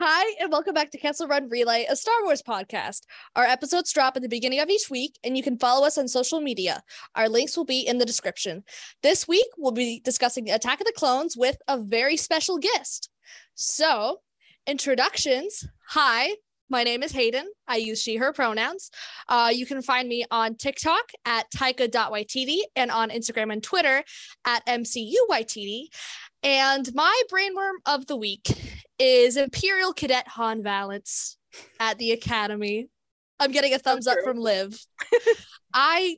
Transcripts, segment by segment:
Hi, and welcome back to Kessel Run Relay, a Star Wars podcast. Our episodes drop at the beginning of each week, and you can follow us on social media. Our links will be in the description. This week, we'll be discussing Attack of the Clones with a very special guest. So, introductions. Hi, my name is Hayden. I use she, her pronouns. Uh, you can find me on TikTok at taika.ytd and on Instagram and Twitter at mcuytd. And my brainworm of the week is Imperial Cadet Han Valance at the Academy. I'm getting a thumbs up from Liv. I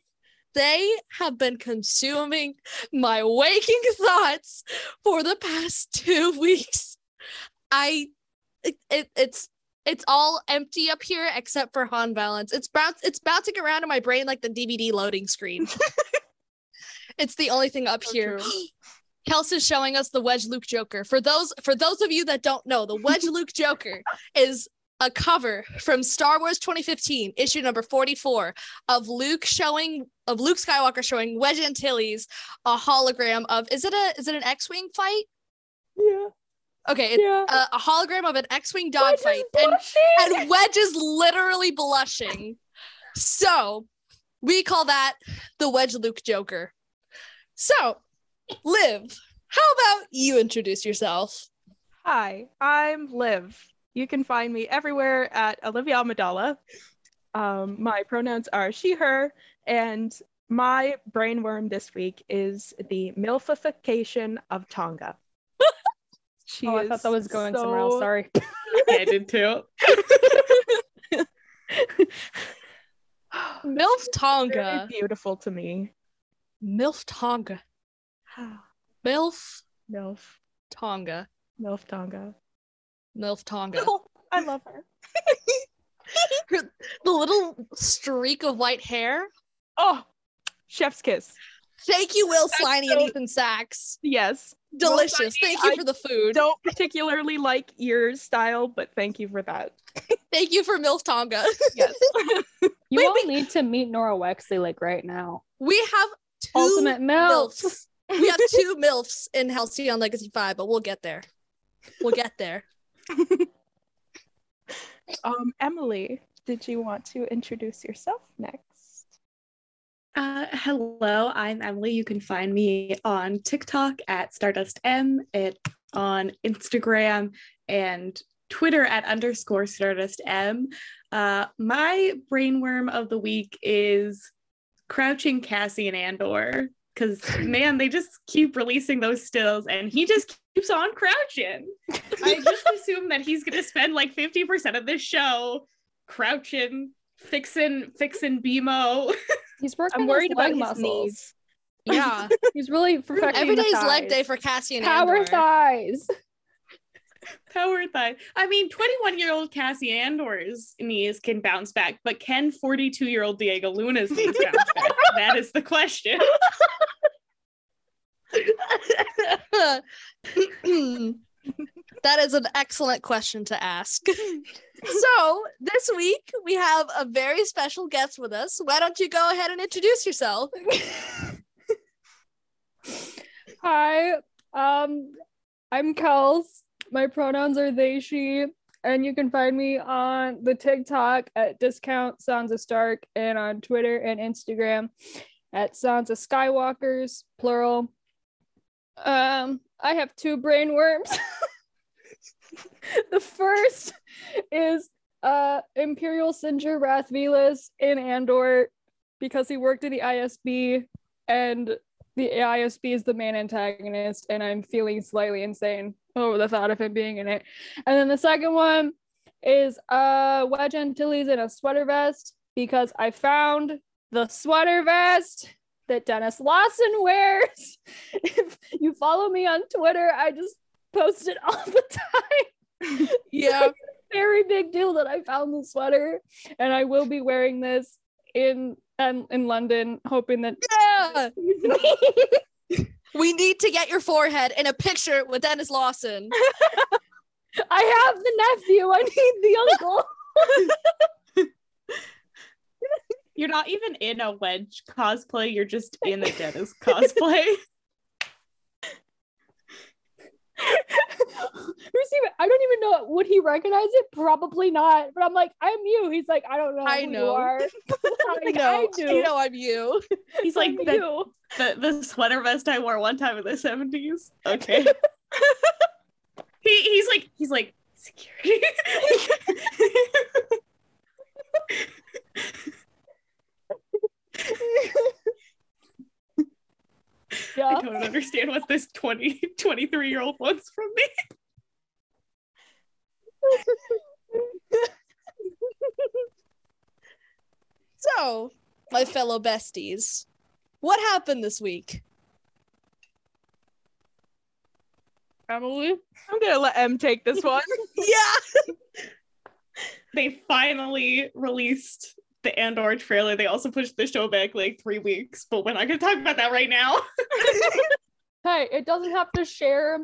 they have been consuming my waking thoughts for the past two weeks. I it, it, it's it's all empty up here except for Han Valance. It's bounce it's bouncing around in my brain like the DVD loading screen. it's the only thing up So here. Kels is showing us the Wedge Luke Joker. For those for those of you that don't know, the Wedge Luke Joker is a cover from Star Wars 2015, issue number 44, of Luke showing of Luke Skywalker showing Wedge Antilles a hologram of is it a is it an X-wing fight? Yeah. Okay, it's Yeah. a, a hologram of an X-wing dogfight, and and Wedge is literally blushing. So we call that the Wedge Luke Joker. So, Liv, how about you introduce yourself? Hi, I'm Liv. You can find me everywhere at Olivia Amidala. Um, my pronouns are she, her, and my brainworm this week is the milfification of T'onga. She Oh, I thought that was is going somewhere else. Sorry. Yeah, I did too. Milf Very T'onga. beautiful to me. Milf T'onga. Milf Milf, T'onga. Milf T'onga. Milf T'onga. I love her. Her- the little streak of white hair. Oh, chef's kiss. Thank you, Will That's Sliney and Ethan Sacks. Yes. Delicious. Sliney, Thank you I for the food. Don't particularly like your style, but thank you for that. Thank you for Milf T'onga. Yes. You Wait, all wait. need to meet Nora Wexley like right now. We have two Ultimate MILF. MILFs. we have two MILFs in Halcyon Legacy 5, but we'll get there. We'll get there. Um, Emily, did you want to introduce yourself next? Uh, hello, I'm Emily. You can find me on TikTok at Stardust M, it on Instagram and Twitter at underscore Stardust M. Uh, my brainworm of the week is crouching Cassian Andor. Because man, they just keep releasing those stills, and he just keeps on crouching. I just assume that he's gonna spend like 50% of this show crouching, fixing, fixing BMO. He's working I'm his worried leg about his muscles. knees. Yeah. He's really perfecting Every the day's leg day for Cassian Power Andor. thighs. Power thigh. I mean, 21 year old Cassian Andor's knees can bounce back, but can 42 year old Diego Luna's knees bounce back? That is the question. that is an excellent question to ask. so, this week we have a very special guest with us. Why don't you go ahead and introduce yourself? Hi, um, I'm Kels. My pronouns are they, she, and you can find me on the TikTok at Discount Sansa Stark and on Twitter and Instagram at Sansa Skywalkers, plural. Um, I have two brain worms. the first is uh Imperial Sinjir Rath Velus in Andor because he worked at the ISB and the ISB is the main antagonist, and I'm feeling slightly insane over the thought of him being in it. And then the second one is uh Wedge Antilles in a sweater vest because I found the sweater vest that Denis Lawson wears. if you follow me on Twitter, I just post it all the time. Yeah. Very big deal that I found the sweater, and I will be wearing this in um, in London, hoping that Yeah. We need to get your forehead in a picture with Denis Lawson. I have the nephew. I need the uncle. You're not even in a wedge cosplay, you're just in a Denis cosplay. Who's even? I don't even know. Would he recognize it? Probably not. But I'm like, I'm you. He's like, I don't know. I who know. You are. I Like, know. I do. I know I'm you. He's like the, you. the, the sweater vest I wore one time in the 70s. Okay. he, he's like, he's like, security. I Yeah. don't understand what this 20, 23 year old wants from me. So, my fellow besties, what happened this week? Emily. I'm gonna let M take this one. Yeah. They finally released the Andor trailer. They also pushed the show back like three weeks, but we're not going to talk about that right now. Hey, it doesn't have to share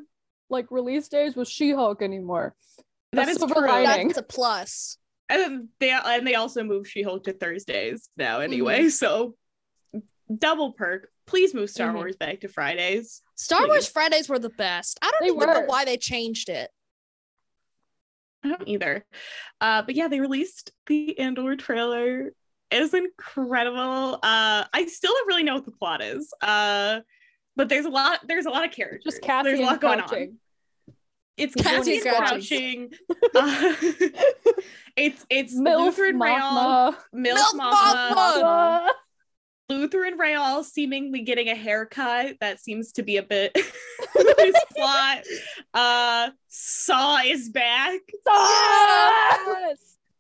like release days with She-Hulk anymore. That That's is silver true. lining. That's a plus. And then they and they also moved She-Hulk to Thursdays now anyway. So double perk. Please move Star Mhm. Wars back to Fridays. Star Please. Wars Fridays were the best. I don't They even know were. why they changed it. I don't either. Uh, but yeah, they released the Andor trailer. It was incredible. Uh, I still don't really know what the plot is. Uh, but there's a lot. There's a lot of characters. Just There's a lot going on. crouching. It's Cassian Cassian crouching. Uh, it's it's Milf Luthen Rael. Mothma. Milf Milf Mothma. Mothma. Luthen Rael seemingly getting a haircut. That seems to be a bit his plot. Uh, Saw is back. yes!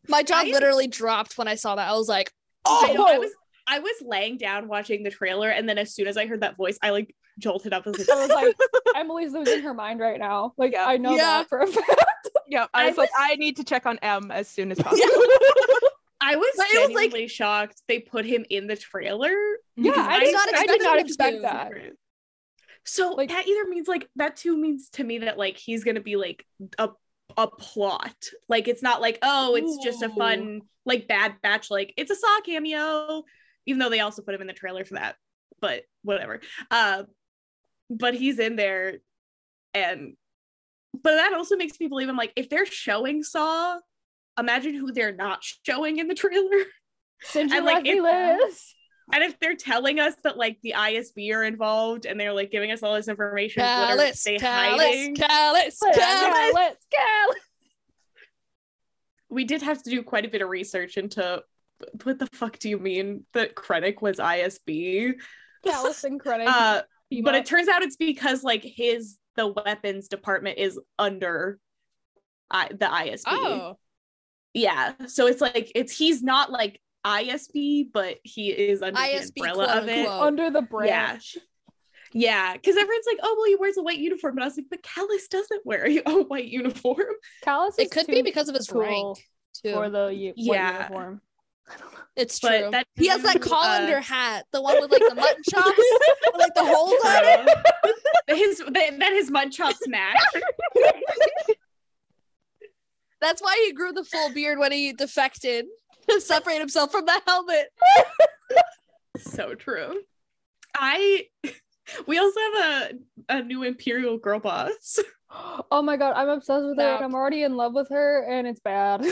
My jaw I- literally dropped when I saw that. I was like, I, know, I Oh! was I was laying down watching the trailer, and then as soon as I heard that voice, I like jolted up. I was like, I was like, like, Emily's losing her mind right now. Like, Yeah. I know Yeah. that for a fact. yep. I I was like, I need to check on M as soon as possible. I was But it was, like- shocked they put him in the trailer. Yeah, I, did not not, I did not expect that. So Like- that either means like that too means to me that like he's gonna be like a a plot. Like it's not like oh it's just a fun like Bad Batch like it's a Saw cameo, even though they also put him in the trailer for that. But whatever. Uh, but he's in there, and but that also makes me believe I'm like if they're showing Saw, imagine who they're not showing in the trailer. Sinjir And, like, if- Liz. And if they're telling us that like the ISB are involved and they're like giving us all this information, what are they hiding? Kallus, Let's Kallus. go. We did have to do quite a bit of research into what the fuck do you mean that Krennic was ISB? Kallus and Krennic. Uh, but it turns out it's because like his the weapons department is under I, the ISB. Oh, Yeah, so it's like it's he's not like ISB, but he is under ISB, the umbrella quote of it. unquote. under the branch. Yeah, because everyone's like, oh, well, he wears a white uniform. But I was like, but Kallus doesn't wear a a white uniform. Kallus it could be because of his cool rank too. for the u- white Yeah. uniform. it's But true. that he has that dude, colander uh, hat, the one with like the mutton chops, with, like the holes on it. Uh, his that, that his mutton chops match. That's why he grew the full beard when he defected to separate himself from the helmet. so true. I we also have a a new Imperial girl boss. Oh my god, I'm obsessed with her I'm already in love with her and it's bad.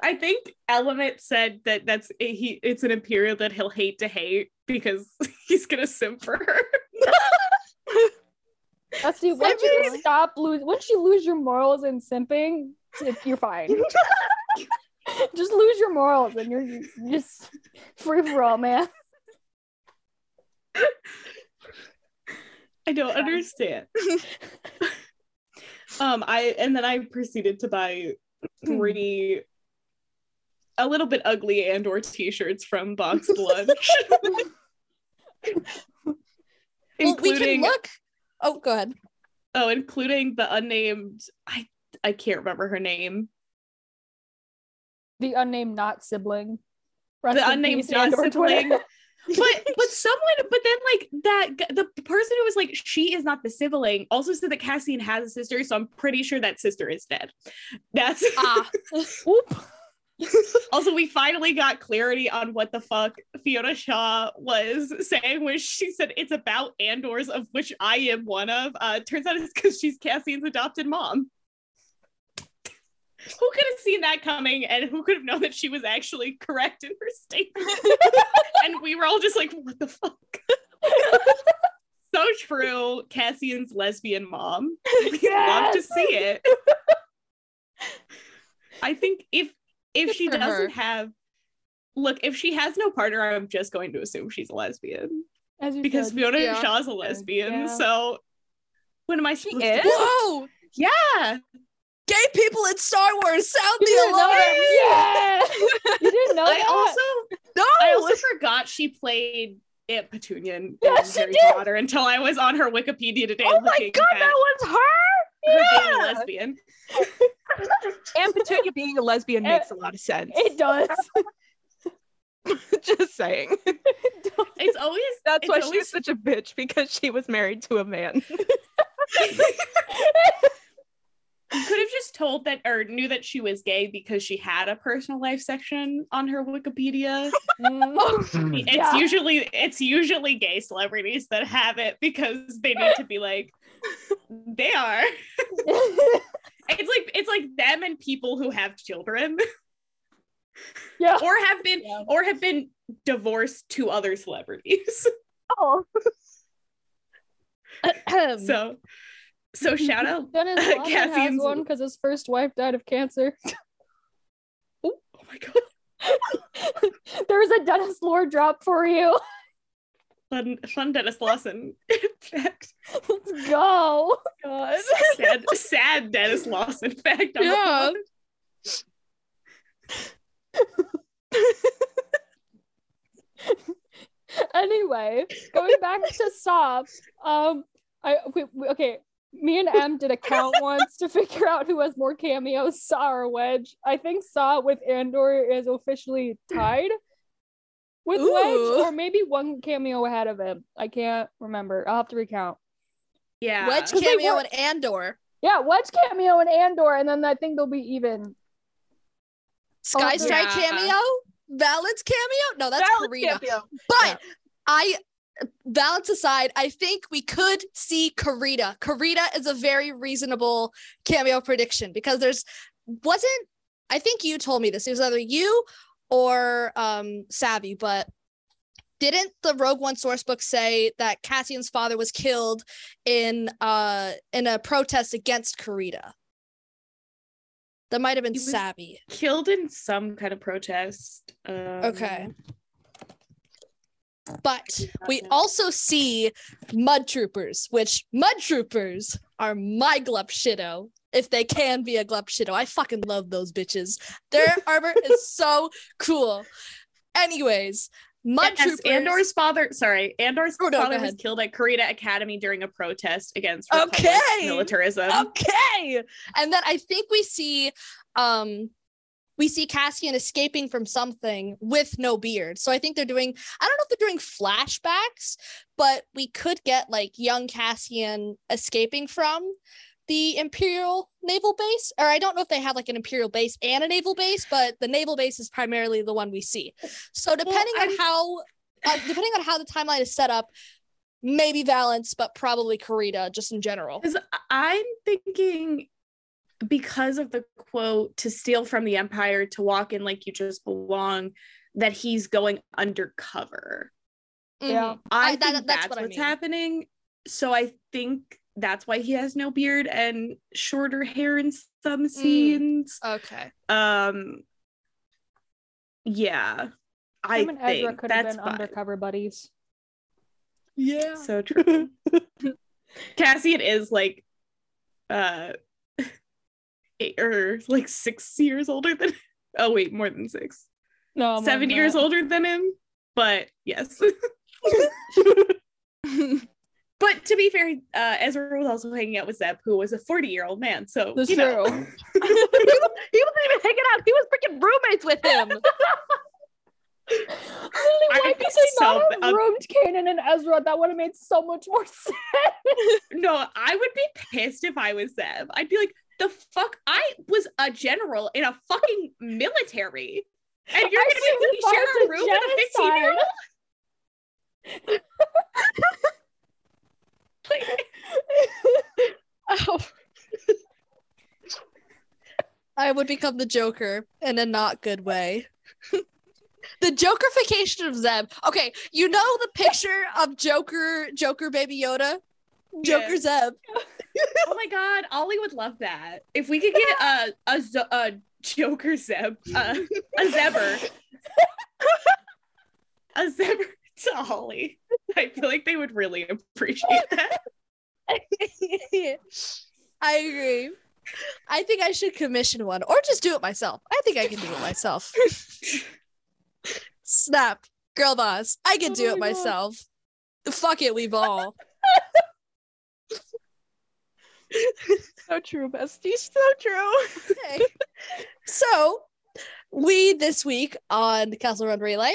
I think Element said that that's he it's an Imperial that he'll hate to hate because he's gonna simp for her. That's the once you stop lose once you lose your morals in simping, you're fine. just lose your morals and you're just free for all, man. I don't understand. um, I and then I proceeded to buy three a little bit ugly Andor t-shirts from Box Lunch. Well, we can including look. Oh, go ahead. oh, including the unnamed I I can't remember her name. The unnamed not sibling. Rest the unnamed not sibling. But but someone but then like that the person who was like she is not the sibling also said that Cassian has a sister so I'm pretty sure that sister is dead. That's Ah, Oop. Also, we finally got clarity on what the fuck Fiona Shaw was saying when she said it's about Andors, of which I am one of. Uh, turns out it's because she's Cassian's adopted mom. Who could have seen that coming and who could have known that she was actually correct in her statement? and we were all just like, what the fuck? so true. Cassian's lesbian mom. We'd love to see it. I think if if Good she doesn't her. have look, if she has no partner, I'm just going to assume she's a lesbian. As you Because said. Fiona Yeah. Shaw's a lesbian. Yeah. So what am I supposed is? to? Whoa! Yeah. Gay people in Star Wars sound You the alarm. Yeah. you didn't know I that? also No. I also forgot she played Aunt Petunia Yes, in she Harry did. Potter until I was on her Wikipedia today. Oh my god, at that was her! Her being a lesbian. And Petunia being a lesbian makes a lot of sense. It does. Just saying. It's always That's it's why she always was such a bitch because she was married to a man. You could have just told that or knew that she was gay because she had a personal life section on her Wikipedia. Mm. It's Yeah. usually it's usually gay celebrities that have it because they need to be like they are. It's like it's like them and people who have children yeah. or have been Yeah. or have been divorced to other celebrities. Oh. so so shout out Denis uh, Rodman has one because his first wife died of cancer. oh my god. There's a Denis lore drop for you. Fun fun Denis Lawson fact. Let's go. God. sad, sad Denis Lawson fact. on the Yeah. anyway, going back to Sob, um, I we, we- okay. Me and Em did a count once to figure out who has more cameos, Saw or Wedge. I think Saw with Andor is officially tied with Ooh. Wedge, or maybe one cameo ahead of him. I can't remember. I'll have to recount. Yeah. Wedge 'Cause they cameo and Andor. Yeah, Wedge cameo and Andor, and then I think they'll be even. Sky Strike yeah. cameo. Valance cameo. No, that's Valid Karina. cameo. But Yeah. I balance aside, I think we could see Carida. Carida is a very reasonable cameo prediction because there's wasn't I think you told me this. It was either you or um Savvy, but didn't the Rogue One source book say that Cassian's father was killed in uh in a protest against Carida? That might have been Savvy. Killed in some kind of protest. Um, Okay. But we also see mud troopers, which mud troopers are my glup shitto. If they can be a glupshido. I fucking love those bitches. Their armor is so cool. Anyways, mud Yes, troopers. Andor's father, sorry, Andor's Oh, no, father was killed at Carida Academy during a protest against Okay. Republic militarism. okay and then i think we see um we see cassian escaping from something with no beard so i think they're doing i don't know if they're doing flashbacks but we could get like young cassian escaping from the imperial naval base or i don't know if they have like an imperial base and a naval base but the naval base is primarily the one we see so depending on how uh, depending on how the timeline is set up maybe valence but probably carida just in general Because I'm thinking because of the quote to steal from the empire to walk in like you just belong that he's going undercover Yeah. Mhm. i, I- that- think that's that's, what I what's mean. happening so i think that's why he has no beard and shorter hair in some scenes. okay. Um yeah i and Ezra think could have been fine. undercover buddies. Yeah. so true. Cassian is like uh eight or like six years older than oh wait more than six. No, more seven years older than him but yes but to be fair uh ezra was also hanging out with zeb who was a 40 year old man so That's you know. true. he wasn't even hanging out. He was freaking roommates with him. Literally, I why would could be they so not have ba- roomed Kanan and Ezra? That would have made so much more sense. no i would be pissed if i was zeb i'd be like the fuck? I was a general in a fucking military. And you're I gonna make me share a a room with a 15 year old? Ow. I would become the Joker in a not good way. the Jokerification of Zeb. Okay, you know the picture of Joker, Joker Baby Yoda, Joker Zeb. oh my god, Ollie would love that. If we could get a a Joker Zeb, uh, a Zebber, a Zebber to Ollie, I feel like they would really appreciate that. I agree. I think I should commission one or just do it myself. I think I can do it myself. Snap, girl boss. I can do Oh it God. myself. Fuck it, we ball. So true, bestie. So true. Okay. so we this week on Kessel Run Relay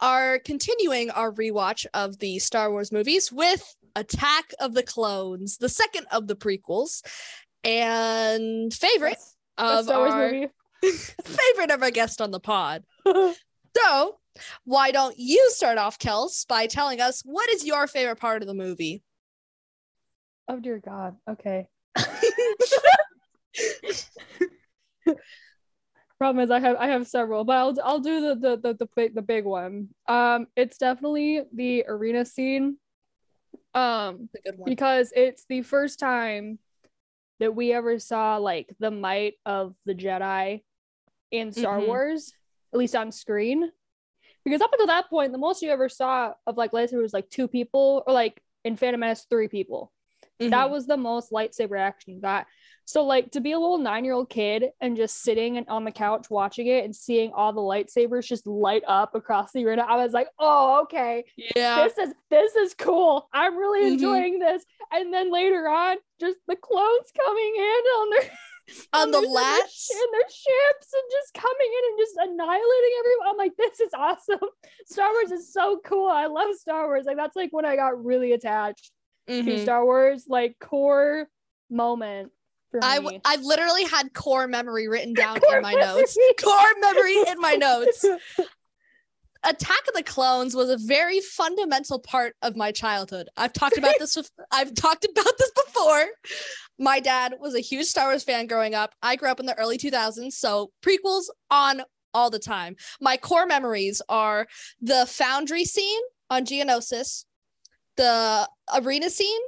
are continuing our rewatch of the Star Wars movies with Attack of the Clones, the second of the prequels, and favorite of Star Wars our movie. favorite of our guest on the pod. So why don't you start off, Kels, by telling us what is your favorite part of the movie? oh dear God. Okay. Problem is, I have I have several, but I'll I'll do the the the the big the big one. Um, it's definitely the arena scene. Um, The good one. because it's the first time that we ever saw like the might of the Jedi in Star Mhm. Wars, at least on screen. Because up until that point, the most you ever saw of like lightsaber was like two people, or like in Phantom Menace, three people. Mhm. That was the most lightsaber action you got. So like to be a little nine year old kid and just sitting and on the couch watching it and seeing all the lightsabers just light up across the arena, I was like, oh okay, yeah. this is this is cool. I'm really Mhm. enjoying this. And then later on, just the clones coming in on their On the lats. in their ships and just coming in and just annihilating everyone. I'm like, this is awesome. Star Wars is so cool. I love Star Wars. Like that's like when I got really attached to Mhm. Star Wars, like core moment I me. I literally had core memory written down in my notes. Core memory in my notes. Attack of the Clones was a very fundamental part of my childhood. I've talked about this with, I've talked about this before. My dad was a huge Star Wars fan growing up. I grew up in the early 2000s, so prequels on all the time. My core memories are the foundry scene on Geonosis, the arena scene,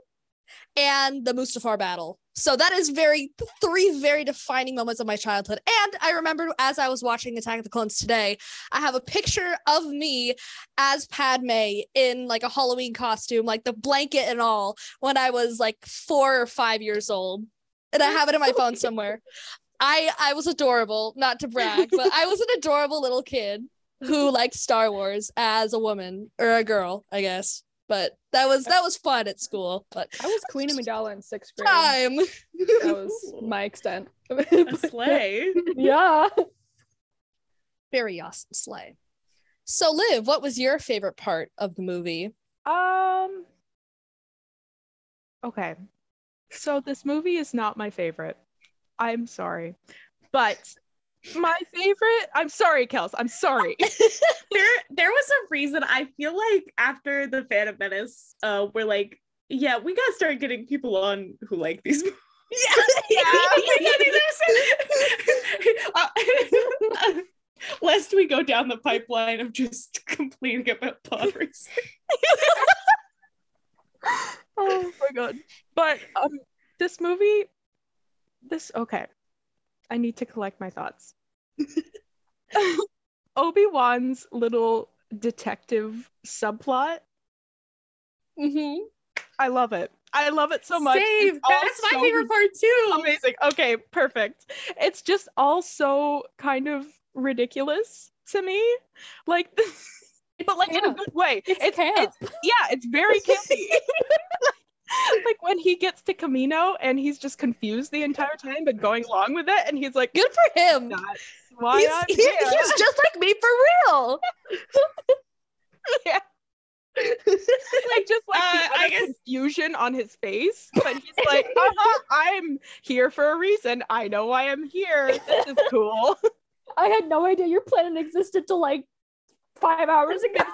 and the Mustafar battle. So that is very three very defining moments of my childhood. And I remember as I was watching Attack of the Clones today, I have a picture of me as Padme in like a Halloween costume, like the blanket and all, when I was like four or five years old. And I have it in my phone somewhere. I I was adorable, not to brag, but I was an adorable little kid who liked Star Wars as a woman or a girl, I guess. But that was that was fun at school. But I was Queen Amidala in sixth grade. time. That was my extent. A sleigh. yeah. Very awesome sleigh. So Liv, what was your favorite part of the movie? Um. Okay. So this movie is not my favorite. I'm sorry. But my favorite, I'm sorry, Kels. I'm sorry. there there was a reason I feel like after the Phantom Menace, uh, we're like, yeah, we gotta start getting people on who like these movies. Yeah, these are uh, lest we go down the pipeline of just complaining about pod racing. oh my god. But um this movie this okay. I need to collect my thoughts. Obi-Wan's little detective subplot. Mm-hmm. I love it. I love it so much. It's That's my so favorite part too. Amazing. Okay, perfect. It's just all so kind of ridiculous to me. Like but like in a good way. It's It's, camp. it's yeah, it's very campy. like when he gets to Kamino and he's just confused the entire time but going along with it and he's like Good for him. why He's, he- he's just like me for real. yeah. like just like Uh, I guess- confusion on his face, but he's like, uh-huh, "I'm here for a reason. I know why I am here. This is cool." I had no idea your planet existed till like five hours ago.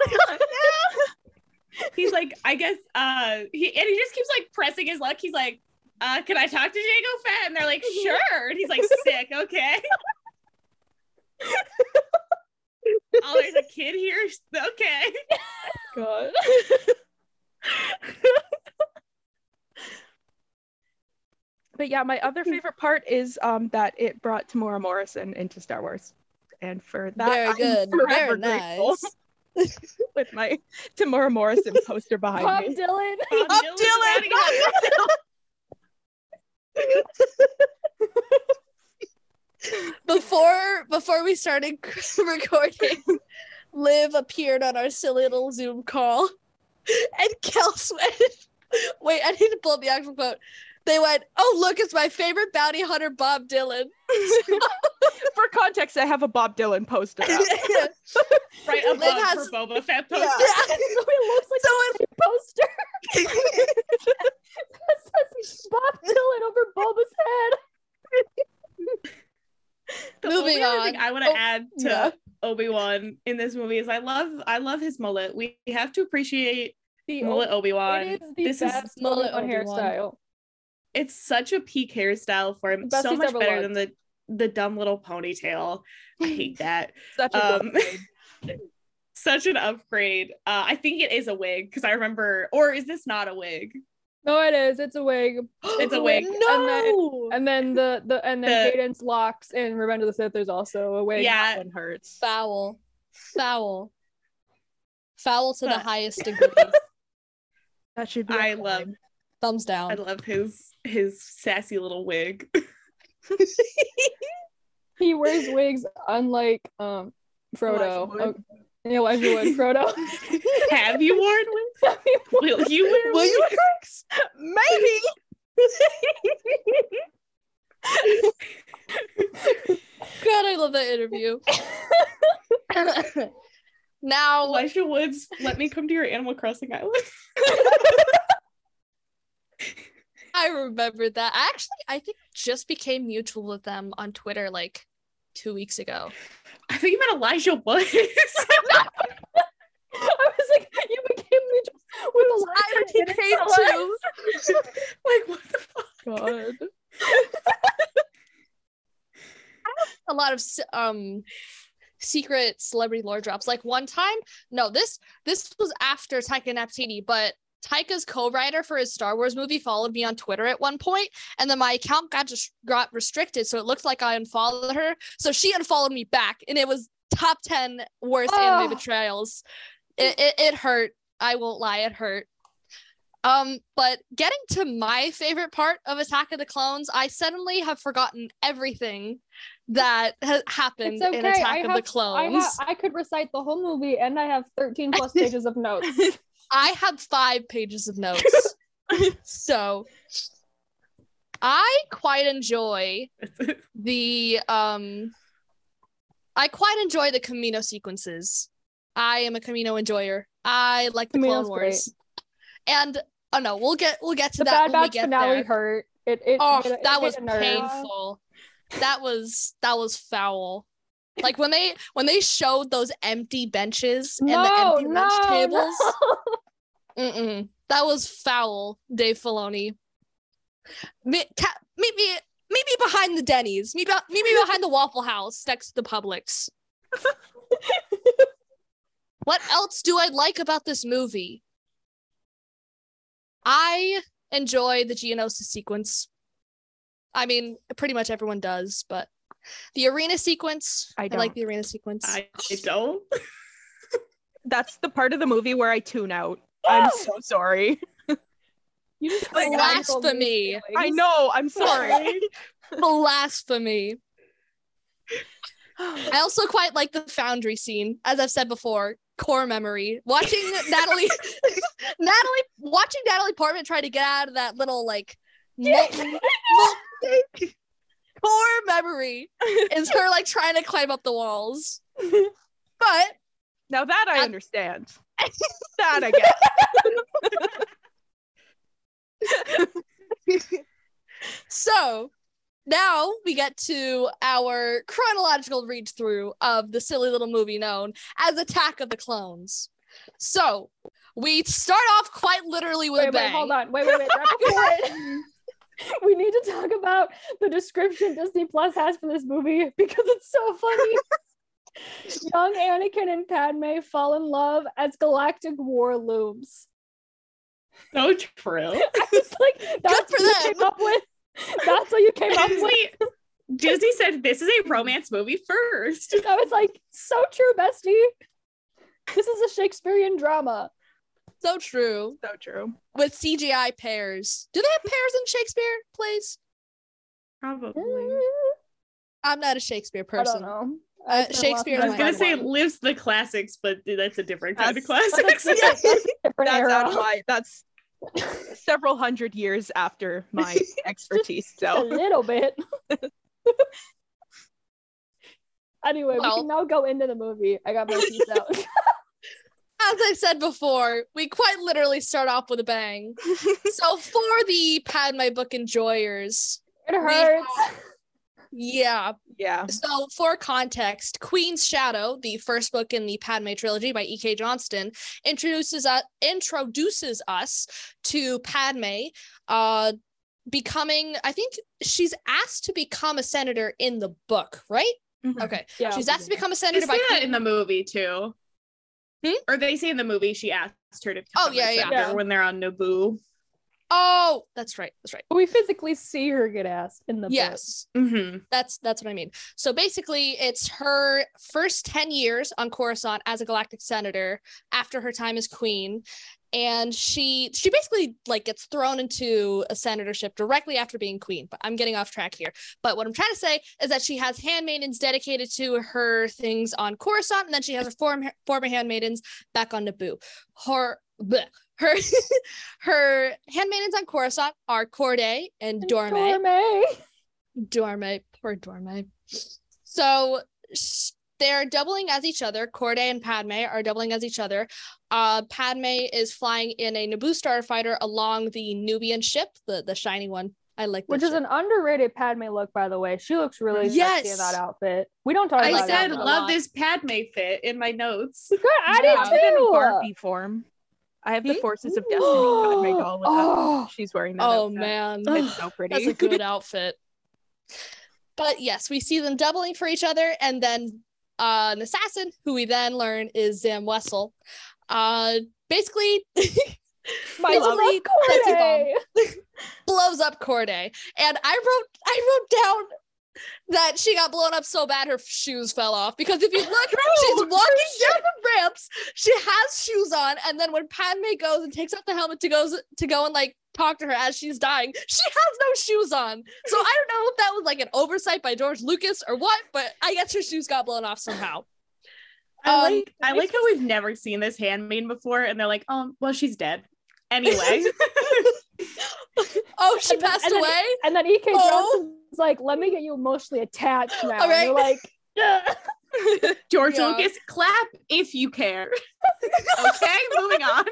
He's like, I guess, uh, he and he just keeps like pressing his luck. He's like, uh, can I talk to Jango Fett? And they're like, sure. And he's like, sick, okay. oh, there's a kid here. Okay. God. But yeah, my other favorite part is um that it brought Temuera Morrison into Star Wars, and for that, Very I'm good. forever Very grateful nice. with my Temuera Morrison poster behind Bob me. Dylan. Bob Bob Dylan's Dylan! before before we started recording, Liv appeared on our silly little Zoom call, and Kels went. Wait, I need to pull up the actual quote. They went, "Oh, look, it's my favorite bounty hunter, Bob Dylan." For context, I have a Bob Dylan poster. up. Right above has- her Boba Fett poster. Yeah. so it looks like So a poster. that says Bob Dylan over Boba's head. The Moving only other thing on. I want to Oh, add to yeah. Obi Wan in this movie is I love I love his mullet. We have to appreciate The mullet Obi Wan. it is the This is mullet on hairstyle. It's such a peak hairstyle for him. Best So much better looked. than the the dumb little ponytail. I hate that. Such a Um, Such an upgrade. Uh, I think it is a wig because I remember, or is this not a wig? No, it is. It's a wig. It's a wig. No. And then the the and then The- Hayden's locks in Revenge of the Sith. There's also a wig. Yeah. That one hurts. foul, foul, foul to the highest degree. That should be. I crime. love Thumbs down. I love his his sassy little wig. He wears wigs unlike um Frodo. Elijah Wood. Oh, Elijah Wood. Frodo. Have you worn wigs? Will you wear Will you wigs? Maybe. God, I love that interview. now, Elijah Woods, let me come to your Animal Crossing island. I remember that. Actually, I think just became mutual with them on Twitter like two weeks ago. I think you meant Elijah Woods. I was like, you became mutual with Elijah. too. like what the fuck? God. a lot of um secret celebrity lore drops. Like one time, no, this this was after Taika Waititi, but Taika's co-writer for his Star Wars movie followed me on Twitter at one point, and then my account got just got restricted, so it looked like I unfollowed her. So she unfollowed me back, and it was top ten worst anime Oh. betrayals. It, it it hurt. I won't lie, it hurt. Um, but getting to my favorite part of Attack of the Clones, I suddenly have forgotten everything that has happened okay. in Attack I of have, the Clones. I, ha- I could recite the whole movie, and I have 13 plus pages of notes. I have five pages of notes. so I quite enjoy the um I quite enjoy the Kamino sequences. I am a Kamino enjoyer. I like the Kamino's Clone Wars. And oh no, we'll get we'll get to The that Bad when we get finale there. hurt. It, it, Oh, it- that was painful. That was that was foul. Like when they when they showed those empty benches and the No, empty lunch tables. no. Mm-mm. That was foul, Dave Filoni. Me, ca- meet me, meet me behind the Denny's. Meet, be- meet me behind the Waffle House next to the Publix. what else do I like about this movie? I enjoy the Geonosis sequence. I mean, pretty much everyone does, but the arena sequence. I I, don't. like the arena sequence. I, I don't. That's the part of the movie where I tune out. Oh! I'm so sorry. You just Like, blasphemy. I know. I'm sorry. Blasphemy. I also quite like the foundry scene, as I've said before. Core memory. Watching Natalie, Natalie, watching Natalie Portman try to get out of that little like molten, molten- core memory is her like trying to climb up the walls. But now that I understand. that I guess. so now we get to our chronological read through of the silly little movie known as Attack of the Clones. So we start off quite literally with Wait, a bang. wait, hold on. Wait, wait, wait. Right before it- we need to talk about the description Disney Plus has for this movie because it's so funny. Young Anakin and Padme fall in love as galactic war looms. So true. I was like, that's what you came up with. That's what you came up with. Disney said this is a romance movie first. I was like, so true, bestie. This is a Shakespearean drama. So true. so true. With CGI pairs. Do they have pairs in Shakespeare plays? Probably. I'm not a Shakespeare I don't person. know. Uh, I spent Shakespeare I was gonna say one. lives the classics, but that's a different kind of classics. That's a different That's out of my that's several hundred years after my expertise. So a little bit. anyway, we can now go into the movie. I got my piece out. As I said before, we quite literally start off with a bang. so for the Padme book enjoyers, It hurts. have- yeah. yeah. So for context, Queen's Shadow, the first book in the Padme trilogy by E.K. Johnston, introduces us introduces us to Padme, uh, becoming. I think she's asked to become a senator in the book, right? Mhm. Okay, Yeah. she's asked to become a senator say by that Queen. in the movie too. Hmm? Or they say in the movie she asked her to become Oh, yeah, yeah. Yeah. when they're on Naboo. Oh, that's right. That's right. we physically see her get asked in the. Yes. Mm-hmm. That's that's what I mean. So basically, it's her first 10 years on Coruscant as a galactic senator after her time as queen. And she she basically like gets thrown into a senatorship directly after being queen. But I'm getting off track here. But what I'm trying to say is that she has handmaidens dedicated to her things on Coruscant, and then she has her form, former handmaidens back on Naboo. Her bleh, her her handmaidens on Coruscant are Corday and Dorme. Dorme. Dorme, poor Dorme. So they're doubling as each other. Corday and Padme are doubling as each other. Uh, Padme is flying in a Naboo starfighter along the Nubian ship, the the shiny one. I like Which that is ship. an underrated Padme look, by the way. She looks really sexy in that outfit. We don't talk I about said that. a love this Padme fit in my notes. Good, I Yeah, did in too. Barbie form. I have the? Forces of Destiny Padme doll with that. Oh, She's wearing that. Oh outfit. man, It's so pretty. that's a good outfit. But yes, we see them doubling for each other, and then uh, an assassin who we then learn is Zam Wesell. Uh, basically. my Basically, love Corday. blows up Corday. And I wrote I wrote down that she got blown up so bad her shoes fell off. Because if you look, she's walking down the ramps, she has shoes on, and then when Padme goes and takes off the helmet to goes to go and like talk to her as she's dying, she has no shoes on. So I don't know if that was like an oversight by George Lucas or what, but I guess her shoes got blown off somehow. I Um, like I like how we've never seen this handmaid before, and they're like, oh, well, she's dead. Anyway, Oh, she And then- passed and then- away. And then E.K. Oh. Like, let me get you emotionally attached now. All right. You're like, yeah. George Yeah. Lucas, clap if you care. okay, moving on.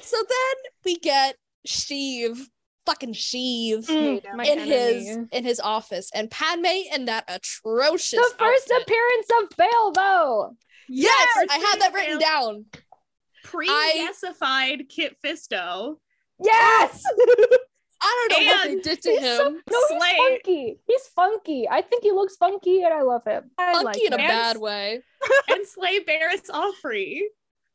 So then we get Sheev, fucking Sheev. Mm, my in enemy. his in his office and Padme in that atrocious the first outfit. appearance of Bail, though. Yes, Yes, I had that written down. Pre-gasified Kit Fisto. Yes. I don't know what they did to He's so- him. no, he's funky. He's funky. I think he looks funky, and I love him. I Funky like in a that. bad way. and Slay Barriss Offee.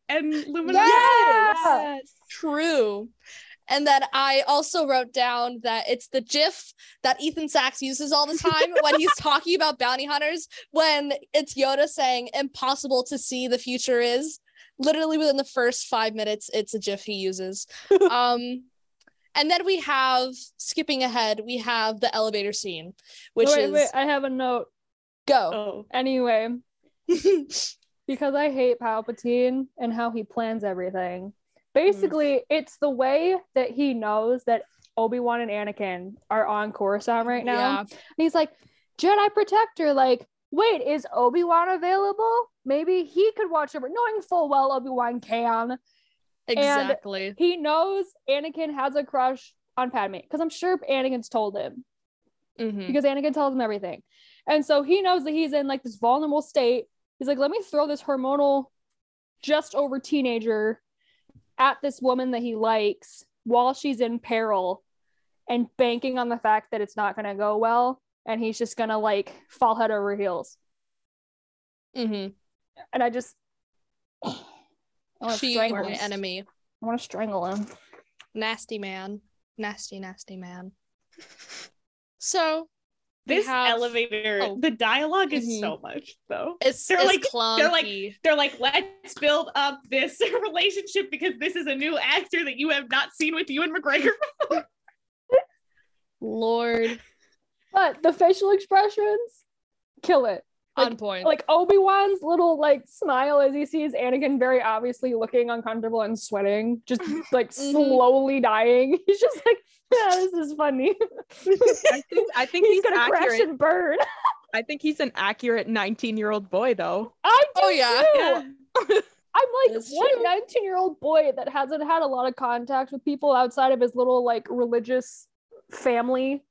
And Lumina. Yeah. True. And then I also wrote down that it's the GIF that Ethan Sacks uses all the time when he's talking about bounty hunters, when it's Yoda saying impossible to see the future is. Literally within the first five minutes, it's a GIF he uses. um, and then we have skipping ahead, we have the elevator scene, which wait, is wait, I have a note. go. Oh. Anyway, because I hate Palpatine and how he plans everything. Basically, mm. it's the way that he knows that Obi-Wan and Anakin are on Coruscant right now. Yeah. And he's like, Jedi protector, like, wait, is Obi Wan available? Maybe he could watch over, knowing full well Obi Wan can. Exactly. He knows Anakin has a crush on Padme because I'm sure Anakin's told him Mhm. because Anakin tells him everything. And so he knows that he's in like this vulnerable state. He's like, let me throw this hormonal, just over teenager at this woman that he likes while she's in peril and banking on the fact that it's not going to go well. And he's just going to like fall head over heels. Mhm. And I just, I want to She strangle my enemy. I want to strangle him. Nasty man. Nasty, nasty man. So This have- elevator, oh. the dialogue is Mhm. so much though. It's, They're it's like- clunky. they're like- They're like, let's build up this relationship because this is a new actor that you have not seen with Ewan McGregor. Lord But the facial expressions kill it. On point. like Obi-Wan's little like smile as he sees Anakin very obviously looking uncomfortable and sweating, just like Mhm. slowly dying. He's just like, yeah, this is funny. I think, I think he's, he's, gonna crash and burn. I think he's an accurate 19 year old boy, though. I do Oh, yeah. too. Yeah. I'm like, That's what true. 19 year old boy that hasn't had a lot of contact with people outside of his little like religious family.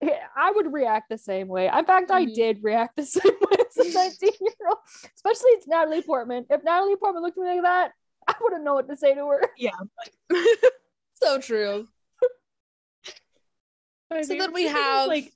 Yeah, I would react the same way. In fact, I Mhm. did react the same way as a 19 year old, especially it's Natalie Portman. If Natalie Portman looked at me like that, I wouldn't know what to say to her. Yeah. so true. I So mean, then we the thing is, have like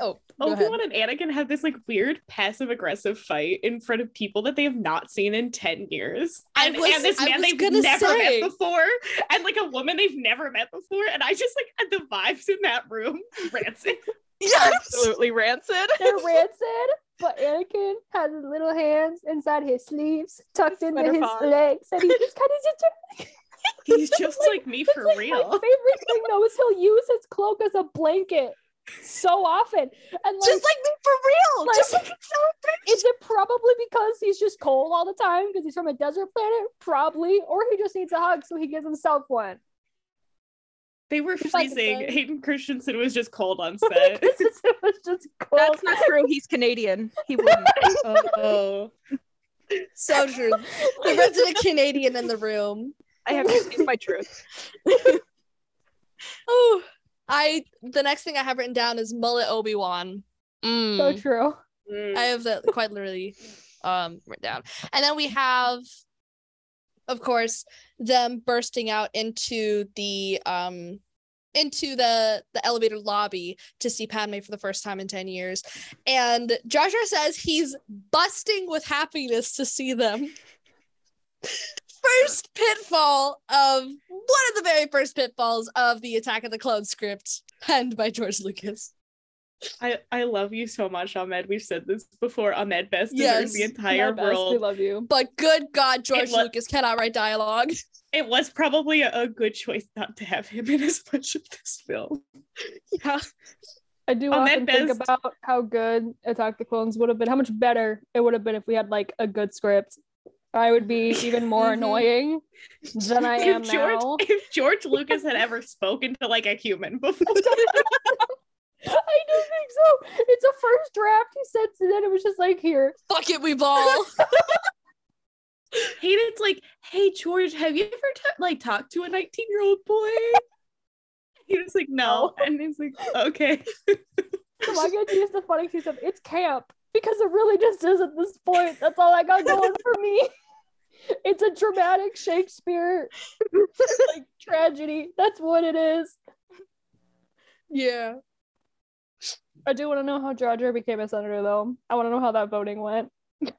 Oh, go. Obi-Wan and Anakin have this like weird passive aggressive fight in front of people that they have not seen in 10 years. And, was- and this man they've never say. met before, and like a woman they've never met before. And I just like had the vibes in that room rancid. Yes. Absolutely rancid. They're rancid, but Anakin has his little hands inside his sleeves, tucked into Sweater his paws. legs, and he just kind of just. He's just like me for like real. My favorite thing though is he'll use his cloak as a blanket so often, and like, Just like me for real. like- just like it's is it probably because he's just cold all the time because he's from a desert planet? Probably, or he just needs a hug, so he gives himself one. They were If freezing. say. Hayden Christensen was just cold on set. Because it was just cold. That's not true. He's Canadian. He wouldn't. oh. so true. The resident Canadian in the room. I have to speak my truth. Oh, I the next thing I have written down is mullet Obi Wan. so true. I have that quite literally um written down. And then we have of course them bursting out into the um into the the elevator lobby to see Padme for the first time in 10 years. And Jar Jar says he's busting with happiness to see them. First pitfall of one of the very first pitfalls of the Attack of the Clones script penned by George Lucas. I, I love you so much, Ahmed. We've said this before. Ahmed Best Yes. the entire best, We love you. But good God, George wa- Lucas cannot write dialogue. It was probably a, a good choice not to have him in as much of this film. Yeah. I do Ahmed often think about how good Attack the Clones would have been, how much better it would have been if we had like a good script. I would be even more Mhm. annoying than I am if George now. if George Lucas had ever spoken to like a human before. I don't think so. It's a first draft. He said, and then it was just like, here. Fuck it, we ball. Hayden's like, hey George, have you ever ta- like talked to a 19 year old boy? He was like, no. And he's like, okay. So why can't you use the funny piece of it's camp? Because it really just is at this point. That's all I got going for me. It's a dramatic Shakespeare like tragedy. That's what it is. yeah. I do want to know how Jar Jar became a senator, though. I want to know how that voting went.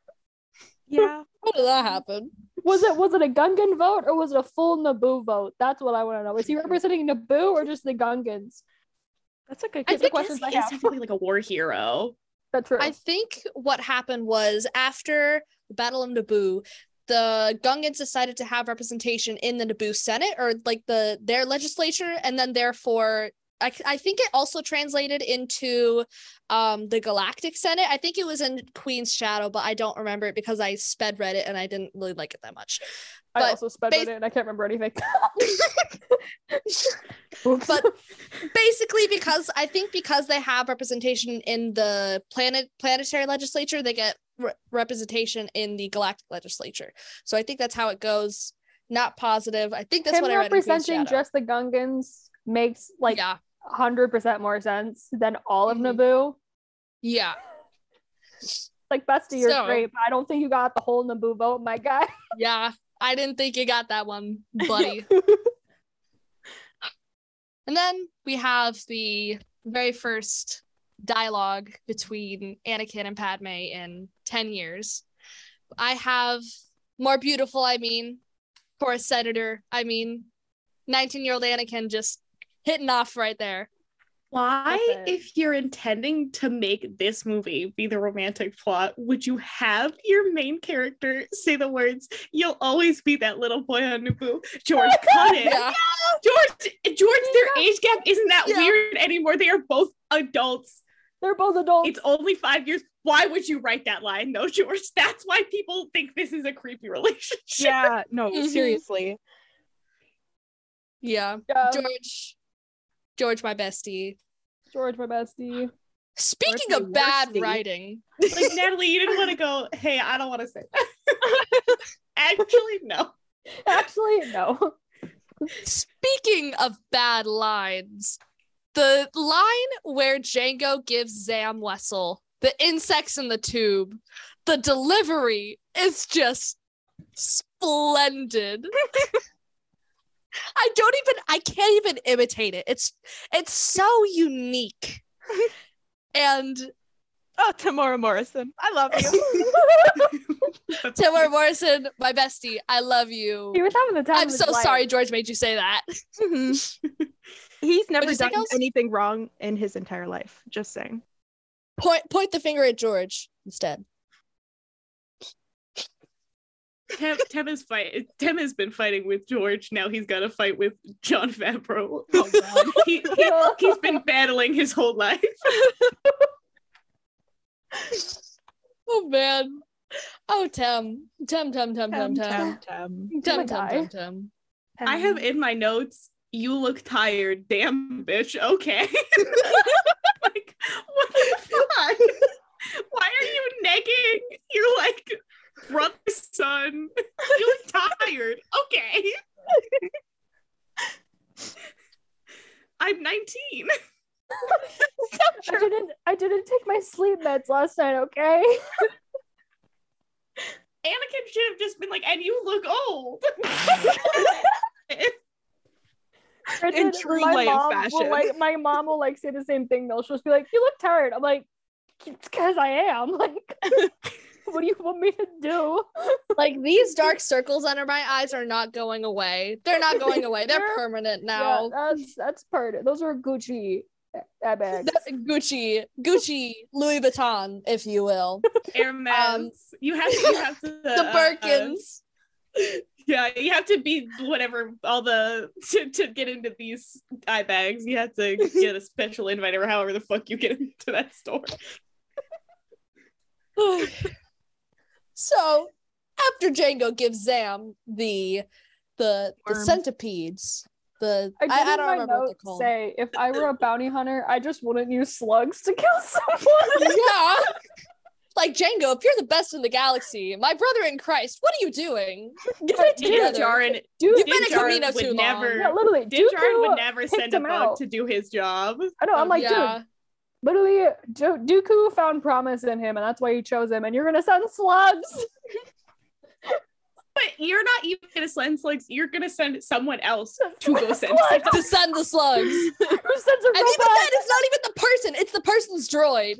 Yeah. How did that happen? Was it was it a Gungan vote or was it a full Naboo vote? That's what I want to know. Is he representing Naboo or just the Gungans? That's a good I think questions He I is have. definitely like a war hero. That's. I think what happened was after the Battle of Naboo, the Gungans decided to have representation in the Naboo Senate or like the their legislature, and then therefore I, I think it also translated into um the Galactic Senate. I think it was in Queen's Shadow, but I don't remember it because I sped read it and I didn't really like it that much. I also sped bas- it and I can't remember anything. But basically because I think because they have representation in the planet planetary legislature, they get re- representation in the galactic legislature. So I think that's how it goes. Not positive. I think that's him what I read. in Queen's representing just the Gungans makes like yeah, hundred percent more sense than all of Mhm. Naboo. yeah, Like Bestie, you're So- great, but I don't think you got the whole Naboo vote, my guy. yeah. I didn't think you got that one, buddy. And then we have the very first dialogue between Anakin and Padme in 10 years. I have more beautiful, I mean, for a senator, I mean, 19 year old Anakin just hitting off right there. Why, Listen. if you're intending to make this movie be the romantic plot, would you have your main character say the words, You'll always be that little boy on Naboo? George, cut it. Yeah. George, George, their age gap isn't that Yeah. weird anymore. They are both adults. They're both adults. It's only five years. Why would you write that line, though, George? That's why people think this is a creepy relationship. Yeah, no, Mhm. seriously. Yeah. Yeah, George, George, my bestie. George, my bestie. Speaking my of bad worstie. writing, Like, Natalie, you didn't want to go, hey, I don't want to say that. Actually, no. Actually, no. Speaking of bad lines, the line where Jango gives Zam Wesell the insects in the tube, the delivery is just splendid. I don't even I can't even imitate it. It's it's so unique. And Oh, Temuera Morrison. I love you. Taylor Morrison, my bestie, I love you. He was having the time. I'm so life. sorry George made you say that. Mm-hmm. He's never done Kels? anything wrong in his entire life. Just saying. Point point the finger at George instead. Tem, Tem is fight. Tem has been fighting with George. Now he's got to fight with Jon Favreau. Oh, oh he, he he's been battling his whole life. Oh man. Oh Tem. Tem Tem Tem Tem Tem. Tem, Tem Tem. Tem. Tem Tem. I have in my notes. You look tired. Damn, bitch. Okay. like what the fuck? Why are you negging? You're like brother's son. You look tired. Okay. I'm 19. I didn't. I didn't take my sleep meds last night. Okay. Anakin should have just been like, and you look old. Bridget, true my mom fashion. Will, like my mom will like say the same thing though. She'll just be like, "You look tired." I'm like, "It's because I am." Like, what do you want me to do? Like these dark circles under my eyes are not going away. They're not going away. They're They're- permanent Yeah, now. that's that's part. Of, those are Gucci uh, bags. That's Gucci, Gucci, Louis Vuitton, if you will. Hermes. Um, you have to. You have to. The uh, Birkins. Yeah, you have to be whatever all the to, to get into these eye bags. You have to get a special invite or however the fuck you get into that store. so after Jango gives Zam the the the centipedes, the I I, I don't my remember what they're called. say if I were a bounty hunter, I just wouldn't use slugs to kill someone. yeah. Like Jango, if you're the best in the galaxy, my brother in Christ, what are you doing? Get it Dude, Din together. Djarin, Dude, You've been a Djarin Kamino would too never. long. yeah, literally, Din Djarin Dooku would never send a him bug out. to do his job. I know. I'm like, dude, yeah. Literally, jo- Dooku found promise in him, and that's why he chose him. And you're gonna send slugs. But you're not even gonna send slugs. You're gonna send someone else to go send Slugs. slugs. to send the slugs. Who sends a And even robot? then, it's not even the person; it's the person's droid.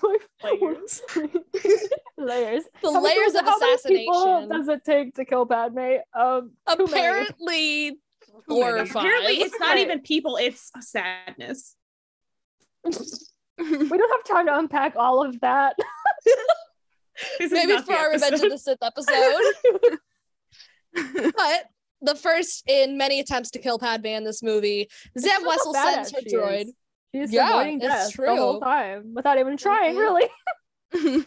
So Layers. layers. the How many- layers of how many people assassination. does it take to kill Padme? Um, too many. Apparently, four or five. Apparently, it's not Right. even people. It's sadness. we don't have time to unpack all of that. Maybe for the our Revenge of the Sith episode. but the first in many attempts to kill Padme in this movie, Zam shows how Wesell sends badass her she droid. is. She's Yeah, avoiding it's death the whole time without even trying, Mhm. really.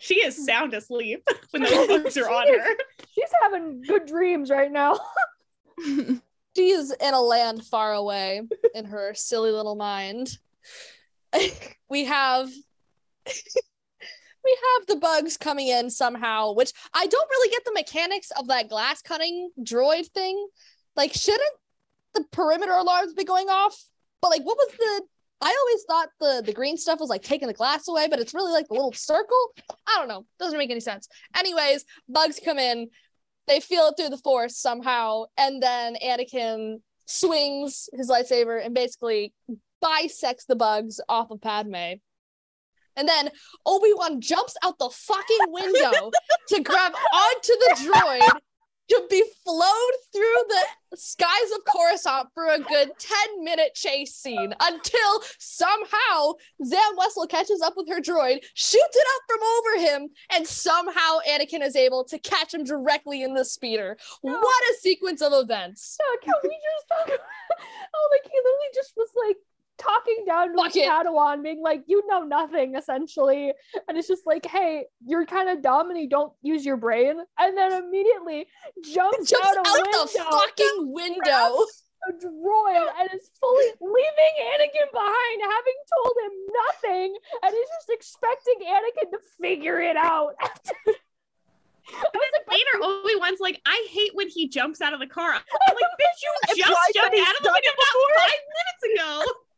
she is sound asleep when those bugs are on her. She's having good dreams right now. She is in a land far away in her silly little mind. we have we have the bugs coming in somehow, which I don't really get the mechanics of that glass cutting droid thing. Like, shouldn't the perimeter alarms be going off? But like, what was the? I always thought the the green stuff was like taking the glass away, but it's really like the little circle. I don't know. Doesn't make any sense. Anyways, bugs come in. They feel it through the force somehow, and then Anakin swings his lightsaber and basically bisects the bugs off of Padme. And then Obi Wan jumps out the fucking window to grab onto the droid to be flown through the skies of Coruscant for a good 10 minute chase scene until somehow Zam Wesell catches up with her droid, shoots it up from over him, and somehow Anakin is able to catch him directly in the speeder. What a sequence of events! So can we just talk about oh like he literally just was like talking down to Fuck it. Padawan, being like, you know nothing, essentially. And it's just like, hey, you're kind of dumb and you don't use your brain. And then immediately jumps, Jumps out out window, the fucking window. a droid, and is fully leaving Anakin behind, having told him nothing, and is just expecting Anakin to figure it out. I was like, Later, Obi Wan's like, I hate when he jumps out of the car. I'm like, bitch, you just jumped out of the window about five minutes ago.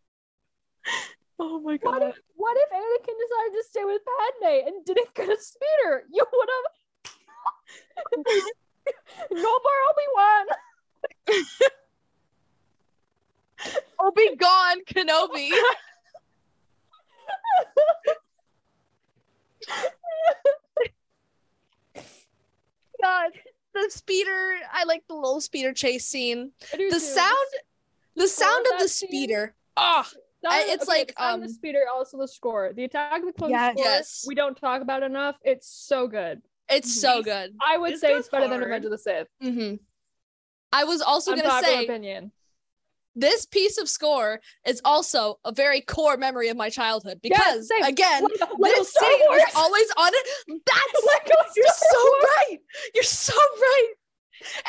oh my what god. if, what if Anakin decided to stay with Padme and didn't get a speeder? You would have. no more Obi Wan. Obi gone Kenobi. God, the speeder. I like the little speeder chase scene. The sound, the sound of the speeder. Oh, I- it's like, the um, the speeder, also the score. The Attack of the Clones Yes. score. Yes. We don't talk about enough. It's so good. it's so good. I would This say it's better than. Revenge of the Sith. hmm I was also gonna say opinion. this piece of score is also a very core memory of my childhood because same. again, Like- like little Star was Wars. always on it. That's Like you're so Wars. right. You're so right.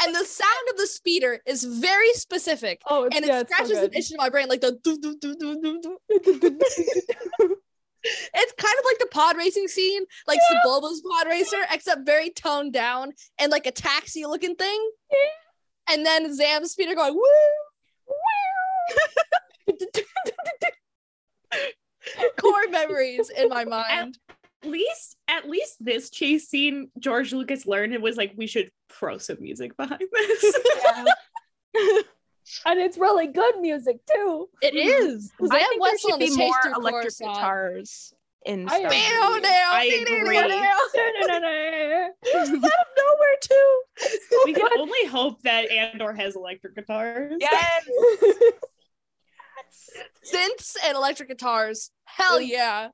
And the sound of the speeder is very specific. Oh, it's, and yeah, it so scratches an itch in my brain, like the. It's kind of like the pod racing scene, like Sebulba's pod racer, except very toned down and like a taxi looking thing. And then Zam's speeder going woo, woo. Core memories in my mind. At least, at least this chase scene, George Lucas learned and was like, we should throw some music behind this. and it's really good music too. It mm-hmm. is. Zam I think there should on be chase more electric Coruscant. guitars in I Star agree. Wars. I dee, dee, agree. dee, dee, I Out of nowhere too. we can only hope that Andor has electric guitars. Yes. Synths and electric guitars. Hell yeah.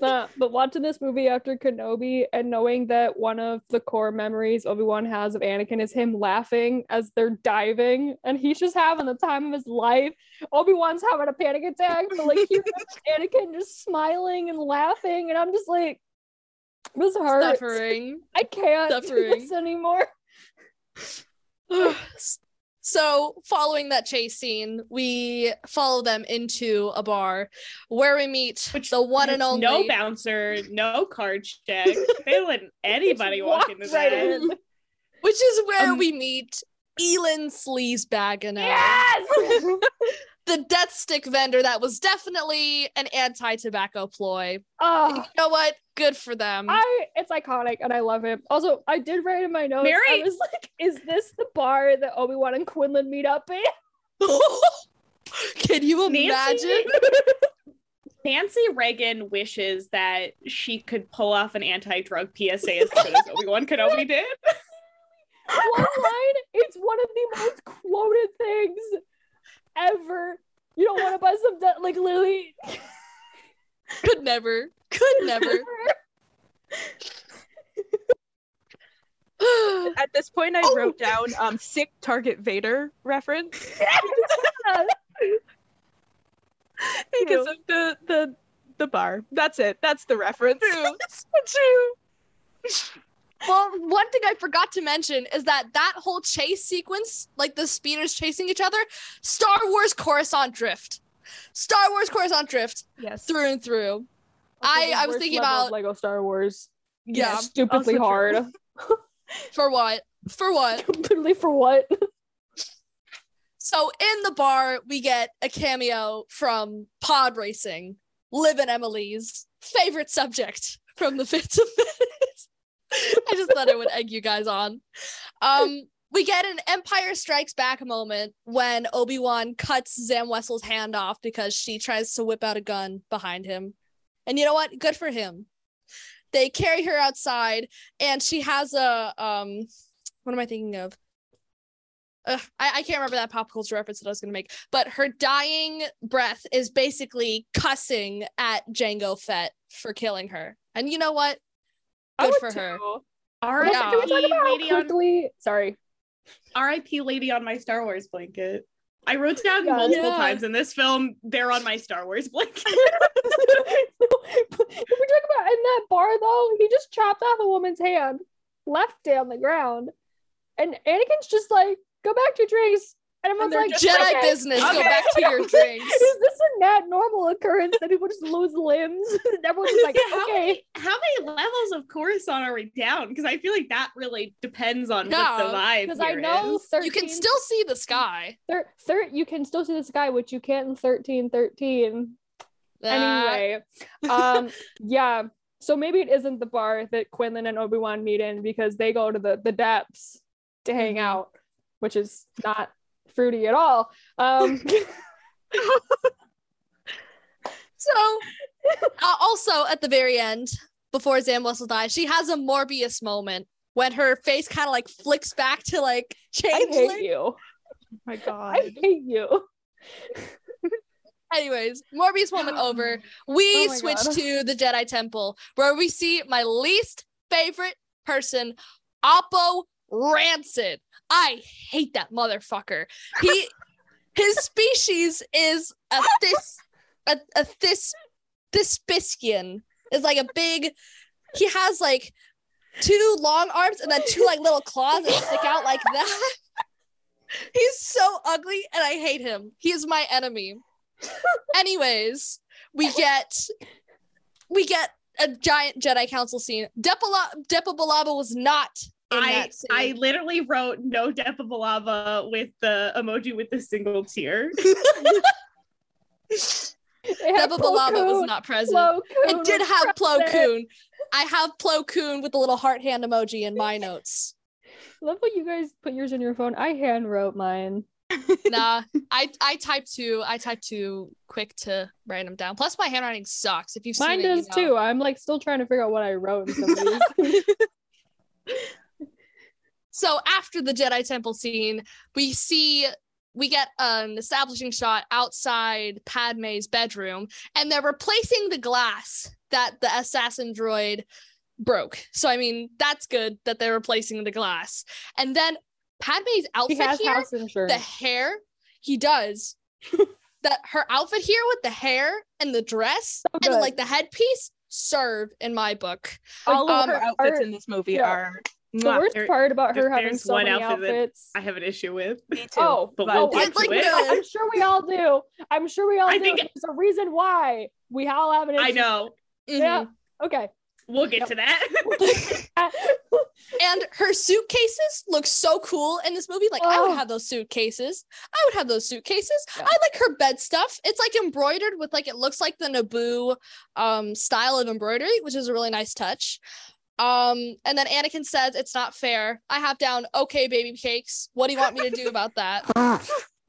Nah, but watching this movie after Kenobi and knowing that one of the core memories Obi-Wan has of Anakin is him laughing as they're diving and he's just having the time of his life. Obi-Wan's having a panic attack, but like Anakin just smiling and laughing and I'm just like this hurts. Suffering. I can't do Suffering. this anymore. so, following that chase scene, we follow them into a bar where we meet Which the one and only. No bouncer, no card check. They let anybody walk into right that. in. which is where Um, we meet Elin Elan Sleazebaggano, Yes! the death stick vendor that was definitely an anti-tobacco ploy. oh, You know what? Good for them. I it's iconic and I love it. Also, I did write in my notes. I was like, is this the bar that Obi-Wan and Quinlan meet up in? Can you Nancy- imagine? Nancy Reagan wishes that she could pull off an anti-drug PSA as good as Obi-Wan Kenobi did. One line, it's one of the most quoted things ever. You don't want to buy some de- like literally Could never. Could never. At this point, I wrote down um sick Target Vader reference because of the the the bar. That's it. That's the reference. Well, one thing I forgot to mention is that that whole chase sequence, like the speeders chasing each other, Star Wars Coruscant Drift. Star Wars Coruscant Drift Yes. through and through. I- I was thinking about- Lego Star Wars. Yeah. Stupidly hard. For what? For what? Stupidly for what? So in the bar, we get a cameo from pod racing, Liv and Emily's favorite subject from the Phantom Menace. I just thought I would egg you guys on. Um, we get an Empire Strikes Back moment when Obi Wan cuts Zam Wesell's hand off because she tries to whip out a gun behind him. And you know what? Good for him. They carry her outside, and she has a um, what am I thinking of? Ugh, I, I can't remember that pop culture reference that I was gonna make, but her dying breath is basically cussing at Jango Fett for killing her. And you know what? I Good for her. too. R.I.P. Yeah. Can we talk about how lady on quickly? Sorry. R.I.P. lady on my Star Wars blanket. I wrote down Yeah. multiple Yeah. times in this film. They're on my Star Wars blanket. if we talk about in that bar though, he just chopped off a woman's hand, left it on the ground, and Anakin's just like, "Go back to your drinks." And everyone's they're like, just Jedi "Okay." business. Go back to your drinks. Is this a not normal occurrence that people just lose limbs? And everyone's just like, how, okay. many, how many levels of Coruscant are we down? Because I feel like that really depends on Yeah, what the vibe Because I know is. 13, You can still see the sky. thir- thir- you can still see the sky, which you can't in thirteen thirteen. Uh, Anyway, um, yeah. So maybe it isn't the bar that Quinlan and Obi Wan meet in because they go to the the depths to hang Mhm. out, which is not fruity at all. Um, so uh, also at the very end, before Zam Wesell dies, she has a Morbius moment when her face kind of like flicks back to like change. I hate changeling. you. Oh my god. I hate you. Anyways, Morbius moment over. We Oh switch God. to the Jedi Temple where we see my least favorite person, Oppo Rancid. I hate that motherfucker. He his species is a this a, a this Thisspiasian is like a big he has like two long arms and then two like little claws that stick out like that. He's so ugly and I hate him. He is my enemy. Anyways, we get we get a giant Jedi Council scene. Depala- Depa Billaba was not I that scene. I literally wrote no death of lava with the emoji with the single tear. It had Depa Plo Billaba was not present. It did have Plo. Koon. I have Plo Koon with the little heart hand emoji in my notes. Love what you guys put yours in your phone. I hand wrote mine. Nah, I I typed too. I typed too quick to write them down. Plus, my handwriting sucks. If you've Mine seen it, you does know. too. I'm like still trying to figure out what I wrote in some of these. So after the Jedi Temple scene, we see we get an establishing shot outside Padme's bedroom, and they're replacing the glass that the assassin droid broke. So I mean, that's good that they're replacing the glass. And then Padme's he outfit has here, house insurance. the hair, he does. that her outfit here with the hair and the dress So and like the headpiece serve in my book. All of Um, her outfits are- in this movie yeah. are the mwah. worst there- part about her there- having there's so one many outfit outfits. I have an issue with. Me too. Oh, But but we'll oh, get I It's like to it. the- I'm sure we all do. I'm sure we all I do. think- There's a reason why we all have an issue. I know. Yeah. Okay. We'll get Yep. to that. And her suitcases look so cool in this movie. Like I Oh. would have those suitcases. I would have those suitcases. Yeah. I like her bed stuff. It's like embroidered with like it looks like the Naboo um style of embroidery, which is a really nice touch. Um, and then Anakin says it's not fair. I have down okay baby cakes. What do you want me to do about that?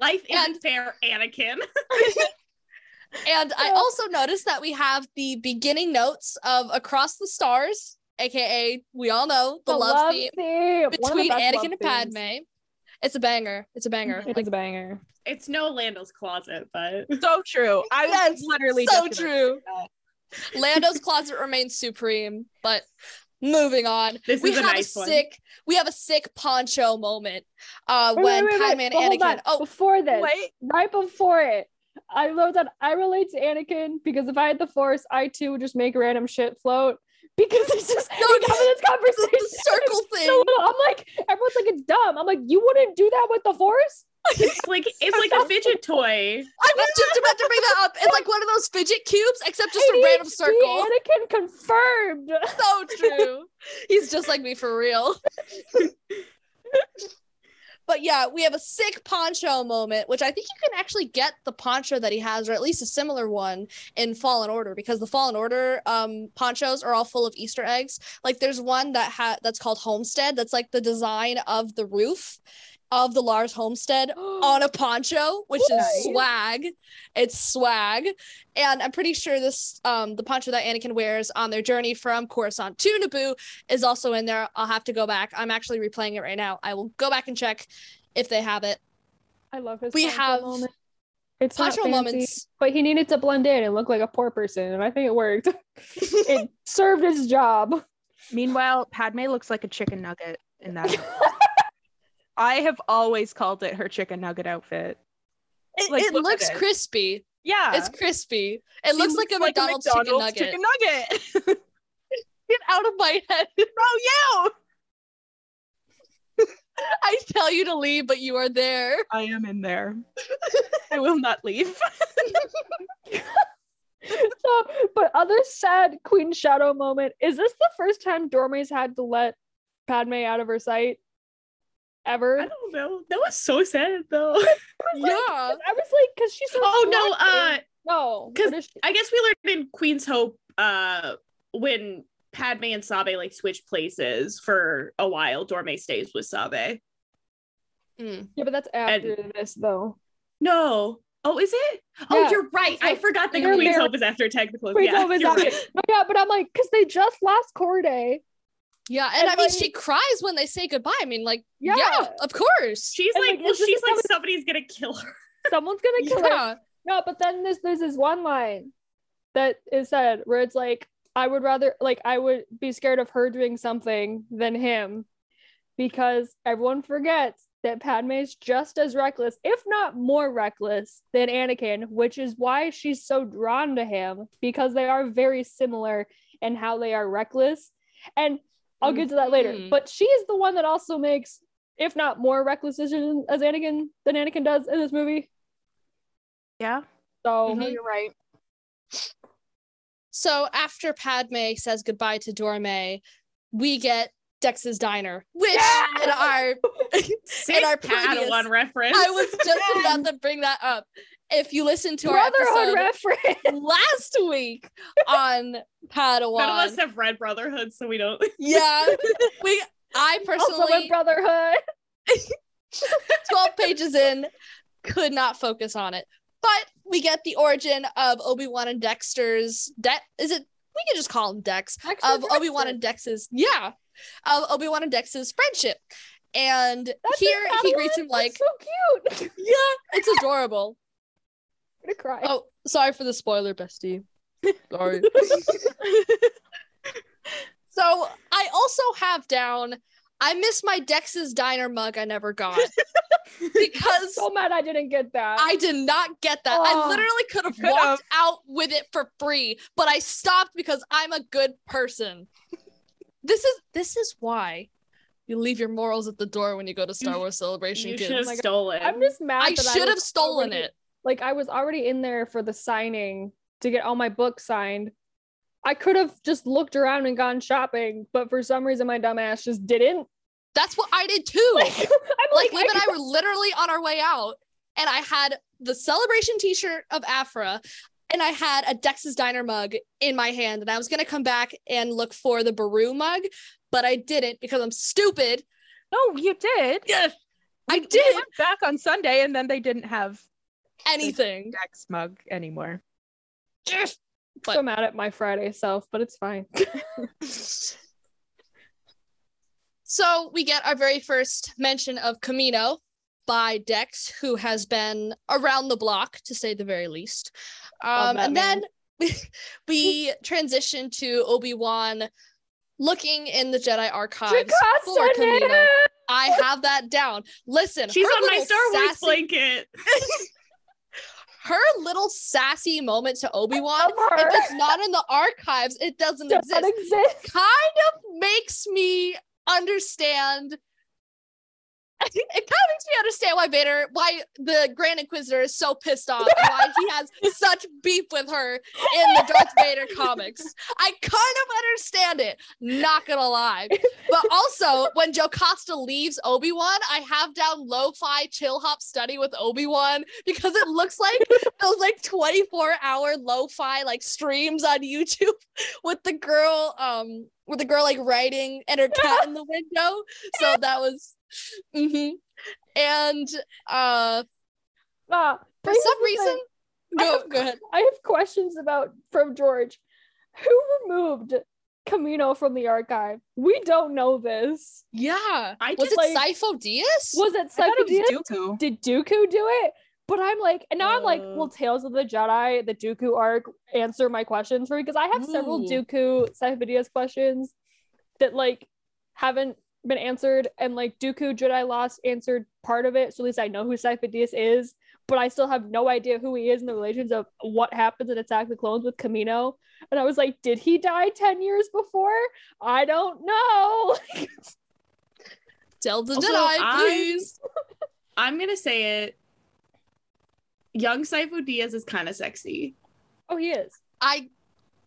Life isn't And- fair, Anakin. And I also noticed that we have the beginning notes of Across the Stars, aka we all know the, love, theme theme. One the between Anakin love and themes. Padme. It's a banger. It's a banger. It Like, a banger. It's no Lando's closet, but so true. I was Yes, literally so just gonna true. Say that. Lando's closet remains supreme, but moving on. This we is a have nice a one. sick we have a sick poncho moment uh Wait, when wait, wait, wait, Padme hold Anakin on. oh before this, Wait. right before it, I wrote that I relate to Anakin because if I had the Force, I too would just make random shit float because it's just No, we having this conversation. the circle So thing. little. I'm like, everyone's like, it's dumb. I'm like, you wouldn't do that with the Force? It's like it's like a fidget toy. I was just about to bring that up. It's like one of those fidget cubes, except just a random ADHD circle. Anakin confirmed. So true. He's just like me for real. but yeah, we have a sick poncho moment, which I think you can actually get the poncho that he has, or at least a similar one in Fallen Order, because the Fallen Order um ponchos are all full of Easter eggs. Like there's one that ha- that's called Homestead, that's like the design of the roof of the Lars homestead on a poncho, which is Nice. swag. It's swag. And I'm pretty sure this um the poncho that Anakin wears on their journey from Coruscant to Naboo is also in there. I'll have to go back. I'm actually replaying it right now. I will go back and check if they have it. I love his We poncho have moment. It's not Poncho fancy, moments. but he needed to blend in and look like a poor person, and I think it worked. it served its job. Meanwhile, Padme looks like a chicken nugget in that. outfit. I have always called it her chicken nugget outfit. It, Like, it look looks it. crispy. Yeah. It's crispy. It She looks like a McDonald's, chicken nugget. chicken nugget. Get out of my head. oh, you. I tell you to leave, but you are there. I am in there. I will not leave. so, but other sad Queen Shadow moment is this the first time Dorme's had to let Padme out of her sight ever? I don't know. That was so sad though. Yeah. I was like, because she's so Oh no, uh no, because she- I guess we learned in Queen's Hope uh when Padme and Sabe like switch places for a while. Dorme stays with Sabe. Mm. yeah, but that's after this though. No. Oh, is it? Oh, you're right. I forgot that Queen's married- Hope is after technical. Queen's yeah, Hope is after- right. No, yeah, but I'm like, because they just lost Cordé. Yeah, and, And, I mean, like- she cries when they say goodbye. I mean, like, yeah, Yeah. of course. She's And, like, like, well, she's like somebody- somebody's gonna kill her. Someone's gonna kill her. No, but then there's there's this one line that is said where it's like, I would rather like I would be scared of her doing something than him because everyone forgets that Padme is just as reckless, if not more reckless, than Anakin, which is why she's so drawn to him because they are very similar in how they are reckless. And I'll get to that later. Mhm. But she is the one that also makes, if not more reckless decisions as Anakin than Anakin does in this movie. Yeah. So Mhm. You're right. So after Padme says goodbye to Dorme, we get Dex's diner, which Yes! in our Sick our Padawan previous- reference. I was just about to bring that up. If you listen to our Brotherhood episode reference. last week on Padawan, None of us have read Brotherhood, so we don't. yeah, we. I also in personally, Brotherhood. 12 pages in, could not focus on it. But we get the origin of Obi-Wan and Dexter's De- is it we can just call him Dex Dexter of Dexter. Obi-Wan and Dex's yeah. Of Obi-Wan and Dex's friendship. And That's here he greets him That's like, so cute. yeah, it's adorable. Gonna cry. Oh, sorry for the spoiler, bestie. Sorry. so I also have down I miss my Dex's diner mug I never got. because so mad I didn't get that. I did not get that. I Oh, literally could have walked out with it for free, but I stopped because I'm a good person. This is this is why you leave your morals at the door when you go to Star Wars Celebration, You should have oh God. stolen. I'm just mad. I should have stolen already- it. Like I was already in there for the signing to get all my books signed. I could have just looked around and gone shopping, but for some reason my dumbass just didn't. That's what I did too. Like, I'm like like, Liv and I were literally on our way out, and I had the celebration T-shirt of Aphra, and I had a Dex's Diner mug in my hand, and I was gonna come back and look for the Beru mug, but I didn't because I'm stupid. No, you did. Yes, I We- we did went back on Sunday and then they didn't have anything. Dex mug anymore. but- so mad at my Friday self, but it's fine. So we get our very first mention of Kamino by Dex, who has been around the block to say the very least. Um, and man. then we transition to Obi Wan looking in the Jedi archives Jocasta for Kamino. Nana! I have that down. Listen, She's on my little Star Wars blanket. Her little sassy moment to Obi Wan. If it's not in the archives, it doesn't Does exist. exist. kind of makes me understand. It kind of makes me understand why Vader, why the Grand Inquisitor is so pissed off, why he has such beef with her in the Darth Vader comics. I kind of understand it, not gonna lie. But also, when Jocasta leaves Obi Wan, I have down lo-fi chill hop study with Obi Wan because it looks like those like 24 hour lo-fi like streams on YouTube with the girl, um, with the girl like writing and her cat in the window. So that was, mm-hmm. and uh, Ah, for some reason, thing. I go have go ahead. I have questions about from George. Who removed Kamino from the archive? We don't know this. Yeah, I was just, it like- Sifo Dyas? Was it I thought it Sifo was Dooku. Did Dooku do it? But I'm like, and now I'm like, Uh. will Tales of the Jedi, the Dooku arc, answer my questions for me? Because I have several Ooh. Dooku Sifo questions that like haven't been answered, and like Dooku Jedi Lost answered part of it, so at least I know who Sifo is. But I still have no idea who he is in the relations of what happens in Attack the Clones with Kamino. And I was like, did he die 10 years before? I don't know. Tell the Also, Jedi, I- please. I'm gonna say it. Young Sifo Dyas is kind of sexy. oh, he is. I,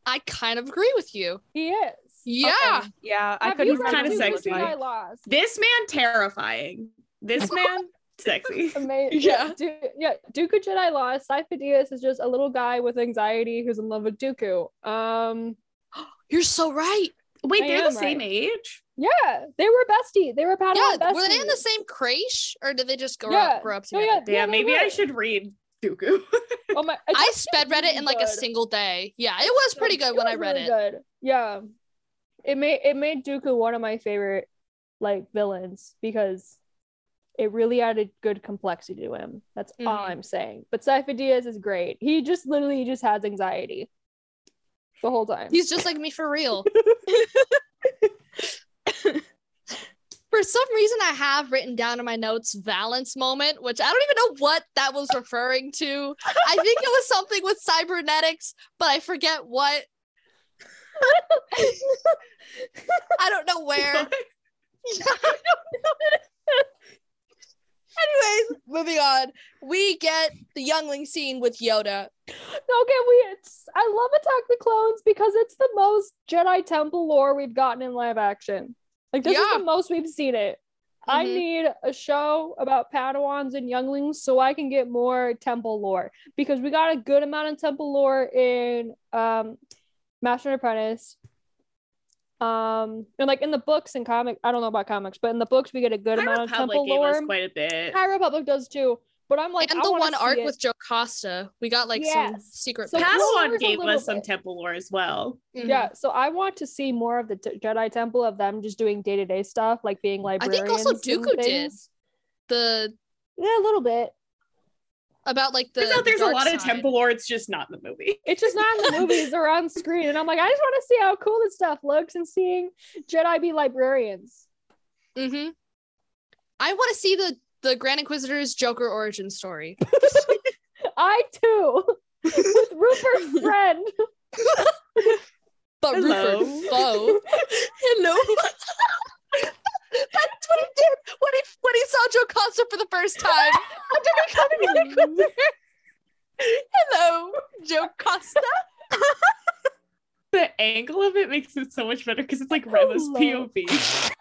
I kind of agree with you. He is. Yeah. Okay, Yeah, I Have couldn't you kinda remember Dooku what sexy. it Jedi was like. Lost? This man terrifying. This man sexy. Amazing. Yeah. Du- yeah. Dooku Jedi Lost. Sifo-Dyas is just a little guy with anxiety who's in love with Dooku. Um, You're so right. Wait, I they're am the same right. age. yeah, they were bestie. They were Padawan Yeah, besties. were they in the same creche or did they just grow Yeah. up grow up No, together? yeah, Damn, they maybe I should read Dooku. Oh my! it's I sped read it really in like a single day. Yeah, it was pretty good when was I read really it. Good. Yeah, it made it made Dooku one of my favorite like villains because it really added good complexity to him. That's all Mhm. I'm saying. But Sifo Dyas is great. He just literally just has anxiety the whole time. He's just like me for real. for some reason, I have written down in my notes Valance moment, which I don't even know what that was referring to. I think it was something with cybernetics, but I forget what. I don't know where. Anyways, moving on. We get the youngling scene with Yoda. Okay, we it's I love Attack the Clones because it's the most Jedi Temple lore we've gotten in live action. Like this is the most we've seen it. I Mhm. need a show about Padawans and younglings so I can get more temple lore because we got a good amount of temple lore in um Master and Apprentice. Um and like in the books and comic, I don't know about comics, but in the books we get a good High amount of temple gave us lore. quite a bit. High Republic does too. But I'm like and I the one arc it. with Jocasta. We got like some secret. So bits. Clone Padawan gave little us some temple lore as well. Mhm. Yeah, so I want to see more of the t- Jedi Temple of them just doing day to day stuff, like being librarians. I think also and Dooku did the Yeah, a little bit. About like the. Turns out the there's a dark lot of side. temple lore. It's just not in the movie. It's just not in the movies or on screen, and I'm like, I just want to see how cool this stuff looks and seeing Jedi be librarians. Mm-hmm. I want to see the the Grand Inquisitor's Joker origin story. I too, with Rupert Friend. But Hello. Rupert Foe. Hello. That's what he did when he when he saw Jocasta for the first time after becoming an Inquisitor. Hello, Jocasta. The angle of it makes it so much better because it's like Rema's Hello. Oh, POV.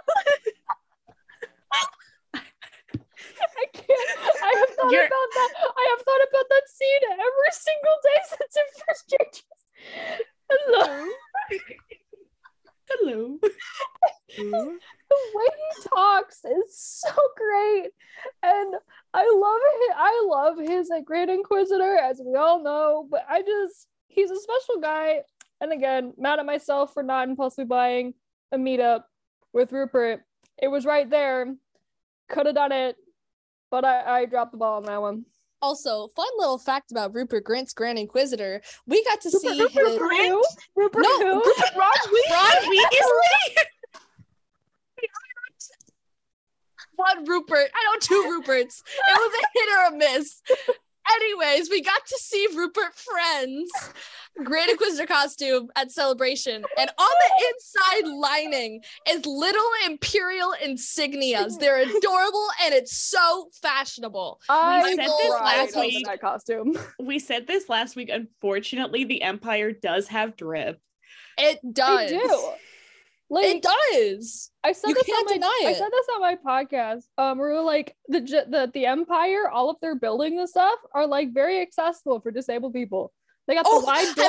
I can't. I have thought You're- about that. I have thought about that scene every single day since it first changes. Hello. Hello. Mm-hmm. the way he talks is so great. And i love it i love his like great inquisitor as we all know but i just he's a special guy. And again mad at myself for not impulsively buying a meetup with rupert. It was right there. Could have done it but i i dropped the ball on that one Also, fun little fact about Rupert Grint's Grand Inquisitor: we got to see Rupert, his. Rupert who? Rupert No, who? Rupert Ron Weasley. One Rupert. I know two Ruperts. It was a hit or a miss. Anyways, we got to see Rupert Friends great Inquisitor costume at Celebration, and on the inside lining is little Imperial insignias. They're adorable and it's so fashionable. I said this last week. that costume. We said this last week. Unfortunately, the Empire does have drip. It does. Like It does. I said You this on my, I said this on my podcast. Um, we were like the the the Empire, all of their buildings and stuff are like very accessible for disabled people. They got Oh, the wide have you-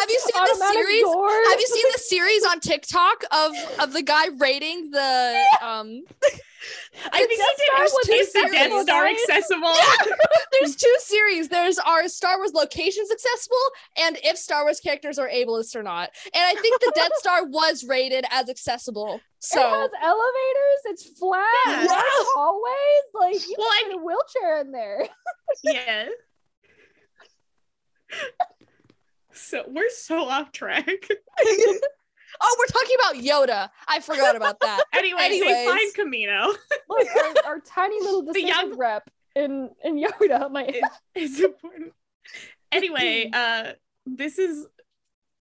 have you seen the series? doors. Have you seen the series on TikTok of of the guy rating the um I think Death he Star did. was Is the Death accessible, Star guys. accessible? there's two series. There's our Star Wars locations accessible and if Star Wars characters are ableist or not. And I think the Death Star was rated as accessible. So it So has elevators. It's flat. Yeah. wide hallways. Like you Well, can I- put a wheelchair in there. yeah. So we're so off track. Oh, we're talking about Yoda. I forgot about that. Anyway, they find Kamino. Look, our, our tiny little The young- rep in in Yoda. My It's, it's important. Anyway, uh, this is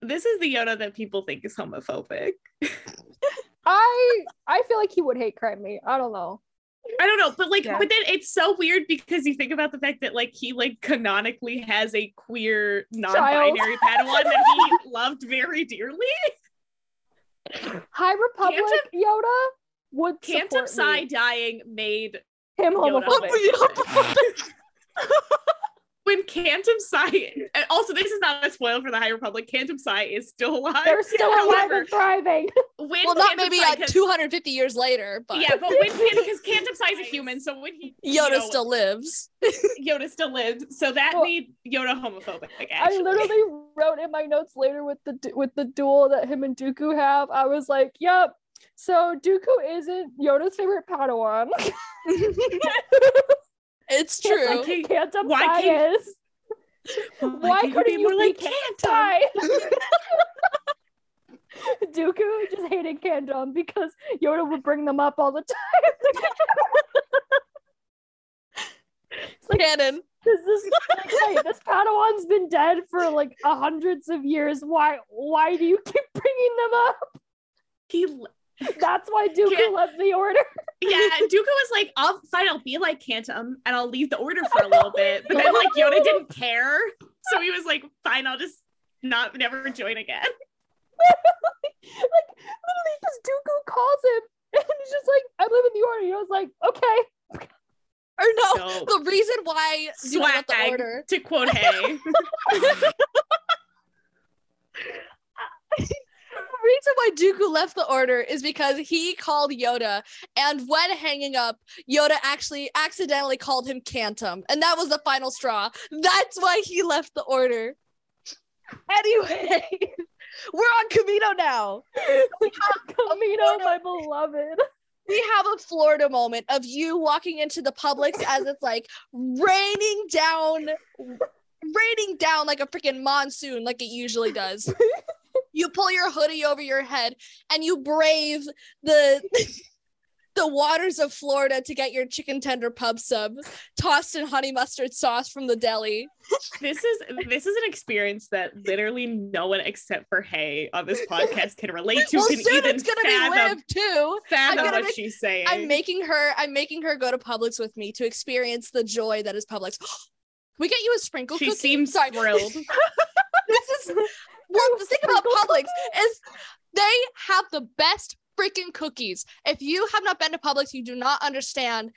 this is the Yoda that people think is homophobic. I I feel like he would hate crime me. I don't know. I don't know, but like, Yeah. but then it's so weird because you think about the fact that like he like canonically has a queer non-binary Padawan that he loved very dearly. High Republic Yoda would Kantam support Sy dying made him Yoda homophobic. when Kantam Sy, and also this is not a spoil for the High Republic. Kantam Sy is still alive. They're still alive However, and thriving. when Well, not Kantam maybe Sy uh, 250 years later, but Yeah, but when because Kantam Sy is a human, so when he you Yoda know, still lives. Yoda still lived, so that Well, made Yoda homophobic. I literally wrote in my notes later with the du- with the duel that him and Dooku have. I was like, "Yep." So Dooku isn't Yoda's favorite Padawan. It's true. Okay, Kantam why Sy can't- is. Why, Why can't couldn't be you more be like Kantam? Sy? Dooku just hated Kantam because Yoda would bring them up all the time. it's like Canon. this is like, wait, this Padawan's been dead for like a hundreds of years. Why why do you keep bringing them up? He, That's why Dooku Can't- left the order. yeah, Dooku was like, "I'll fine, I'll be like Kantam, and I'll leave the order for a little bit." But then, like, Yoda didn't care, so he was like, "Fine, I'll just not never join again." like literally just Dooku calls him and he's just like, I'm leaving the order. He was like, okay. Or no, No. the reason why you left the Swag, order. to quote Hay. The reason why Dooku left the order is because he called Yoda, and when hanging up, Yoda actually accidentally called him Kantam, and that was the final straw. That's why he left the order. Anyway, we're on Kamino now. Kamino, my beloved. We have a Florida moment of you walking into the Publix as it's like raining down, raining down like a freaking monsoon, like it usually does. you pull your hoodie over your head and you brave the the waters of Florida to get your chicken tender pub sub tossed in honey mustard sauce from the deli. this is this is an experience that literally no one except for Hay on this podcast can relate to. well, can soon even it's gonna fathom, be live too. fathom I'm what make- she's saying. I'm making her. I'm making her go to Publix with me to experience the joy that is Publix. We get you a sprinkle she cookie? seems Sorry. thrilled. this is well the thing about Publix is they have the best freaking cookies. If you have not been to Publix, you do not understand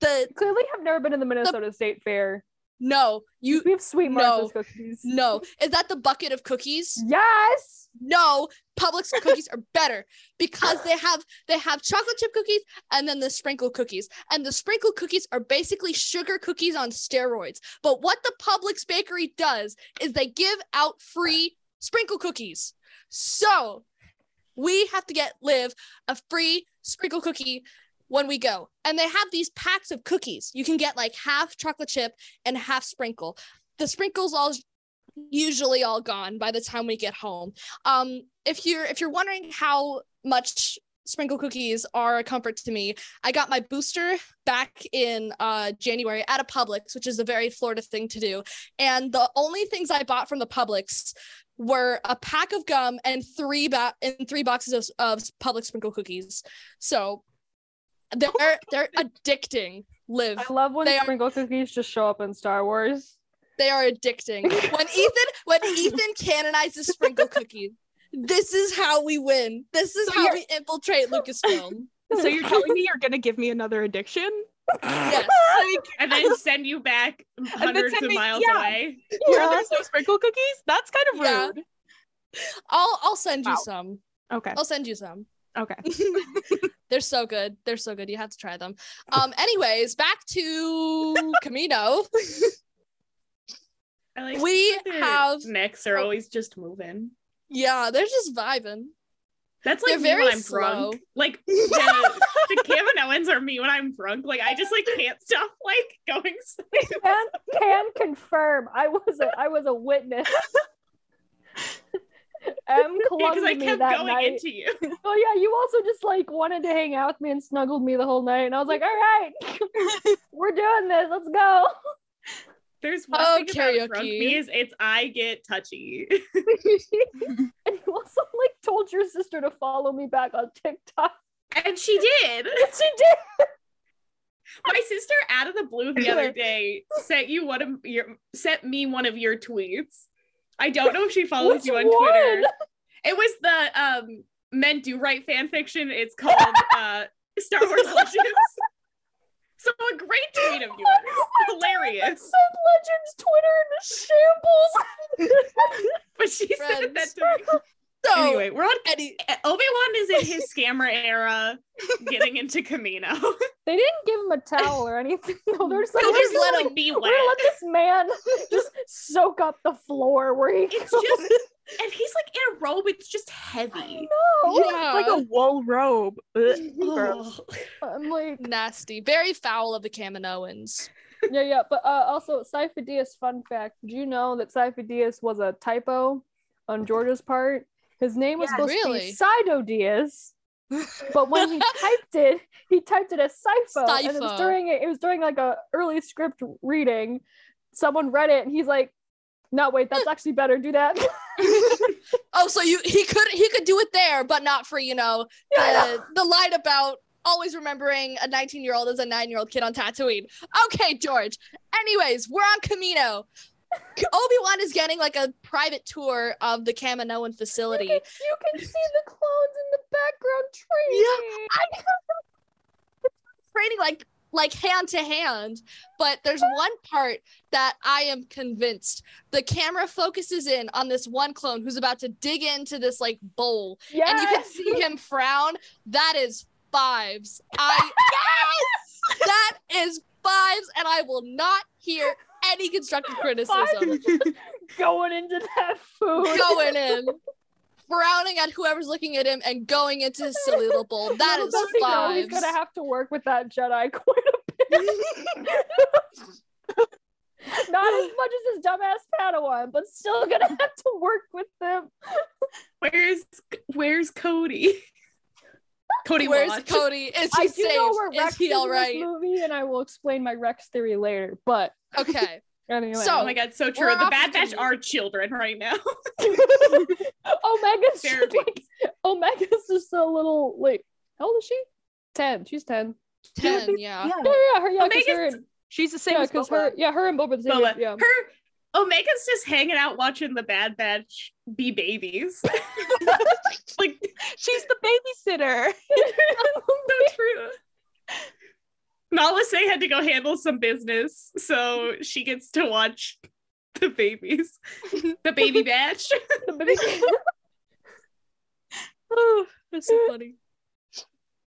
the Clearly have never been in the Minnesota State Fair. no, you We have sweet No. Martha's cookies. no. Is that the bucket of cookies? Yes. No, Publix cookies are better because they have they have chocolate chip cookies and then the sprinkle cookies. And the sprinkle cookies are basically sugar cookies on steroids. But what the Publix bakery does is they give out free sprinkle cookies. So we have to get Liv a free sprinkle cookie when we go. And they have these packs of cookies. You can get like half chocolate chip and half sprinkle. The sprinkles all usually all gone by the time we get home. Um, if you're if you're wondering how much sprinkle cookies are a comfort to me, I got my booster back in uh, January at a Publix, which is a very Florida thing to do. And the only things I bought from the Publix were a pack of gum and three ba- and three boxes of, of Publix sprinkle cookies. So they're they're addicting. Live. I love when They are- sprinkle cookies just show up in Star Wars. They are addicting. When Ethan when Ethan canonizes sprinkle cookies, this is how we win. This is So how we infiltrate Lucasfilm. So you're telling me you're gonna give me another addiction? Yes. Like, and then send you back hundreds send of me- miles yeah. away. where there's no sprinkle cookies? That's kind of Yeah. rude. I'll I'll send you Wow. some. Okay. I'll send you some. Okay. They're so good. They're so good. You have to try them. Um anyways, back to Kamino. I like We have- necks are always just moving. Yeah, they're just vibing. That's like They're me very when I'm slow. drunk. Like the, the Kaminoans are me when I'm drunk. Like I just like can't stop like going. can, can confirm. I was a, I was a witness. M clung Because I to me kept that going night. into you. Oh yeah, you also just like wanted to hang out with me and snuggled me the whole night, and I was like, "All right, we're doing this. Let's go." There's one Oh, thing about drunk karaoke. me is it's I get touchy. you also like told your sister to follow me back on TikTok. and she did. she did. My sister out of the blue the other day sent you one of your sent me one of your tweets. I don't know if she follows Which you on one? Twitter. It was the um men do write fan fiction. It's called uh Star Wars Legends. So a great tweet of oh yours. Hilarious. Send Legends Twitter into shambles. But she said that to me. So Anyway, we're on any Obi-Wan is in his scammer era getting into Kamino. they didn't give him a towel or anything. No, they're just like, They just let let him be wet. We're wet. gonna let this man just soak up the floor where he It's goes. just and he's like in a robe, it's just heavy. no. Yeah. Like a wool robe. Ugh. I'm like, nasty. Very foul of the Kaminoans. yeah, yeah. But uh, also, Sifo-Dyas, fun fact: Did you know that Sifo-Dyas was a typo on George's part? His name was Yeah. supposed to be Sido-Dyas, but when he typed it, he typed it as Sifo, and it was during it was during like a early script reading. Someone read it, and he's like, "No, wait, that's actually better. Do that." Oh, so you he could he could do it there, but not for you know the the line about always remembering a 19 year old as a nine year old kid on Tatooine. Okay, George. Anyways, we're on Kamino. Obi Wan is getting like a private tour of the Kaminoan facility. You can, you can see the clones in the background training. I training like like hand to hand but there's one part that i am convinced the camera focuses in on this one clone who's about to dig into this like bowl Yes. and you can see him frown that is fives i yes that is fives and i will not hear any constructive criticism going into that food. going in frowning at whoever's looking at him and going into his silly little bowl That is Little is does he know He's gonna have to work with that Jedi quite a bit. Not as much as his dumbass Padawan, but still gonna have to work with them. Where's where's Cody? Cody Where's Watch. Cody? Is he I do safe? know where Is Rex is all in this movie, and I will explain my Rex theory later. But Okay. anyway, So- Oh my god, so true. The Bad to Batch are children right now. Omega's just Therapy. like Omega's just a little like how old is she? Ten. She's ten. Ten, yeah. Yeah, yeah, her yeah, because her, Omega's and- She's the same yeah, as because Boba. her yeah, her and Boba the same Boba. yeah. Her Omega's just hanging out watching the Bad Batch be babies. like She's the babysitter. so true. Nala Se had to go handle some business, so she gets to watch the babies. the baby batch. The baby- Oh, that's so funny.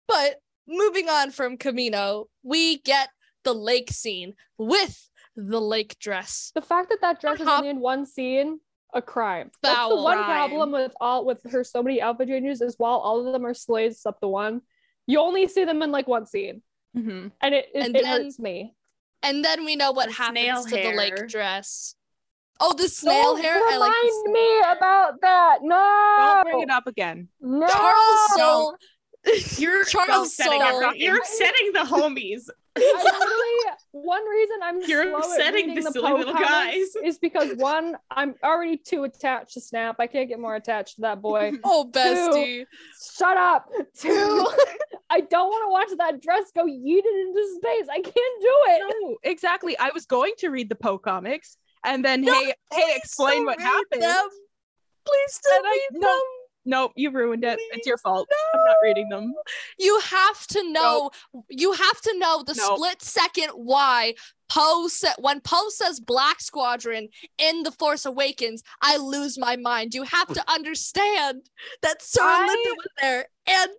But moving on from Kamino, we get the lake scene with the lake dress. the fact that that dress is only in one scene a crime that's the one crime. problem with all with her so many alpha changes is while all of them are slaves except the one You only see them in like one scene, Mhm. and it it, And it then- hurts me. And then we know what The happens snail to the lake dress. Oh, the snail Don't hair. I like. the Remind me about that. No. Don't bring it up again. No. Charles Soule. You're Charles upsetting Soule. everyone. You're upsetting the homies. I one reason I'm You're slow at upsetting reading the the silly Poe little guys. is because one, I'm already too attached to Snap. I can't get more attached to that boy. Oh, bestie. Shut up. Two, I don't want to watch that dress go yeeted into space. I can't do it. No, exactly. I was going to read the Poe comics, and then No, hey, hey, Please explain don't what read happened. Them. Please still And I- read no, them. Nope, you ruined it. It's your fault. I'm not reading them. You have to know. You have to know the Nope. split second why Poe said when Poe says Black Squadron in The Force Awakens. I lose my mind. You have to understand that Sir I- Linda was there, and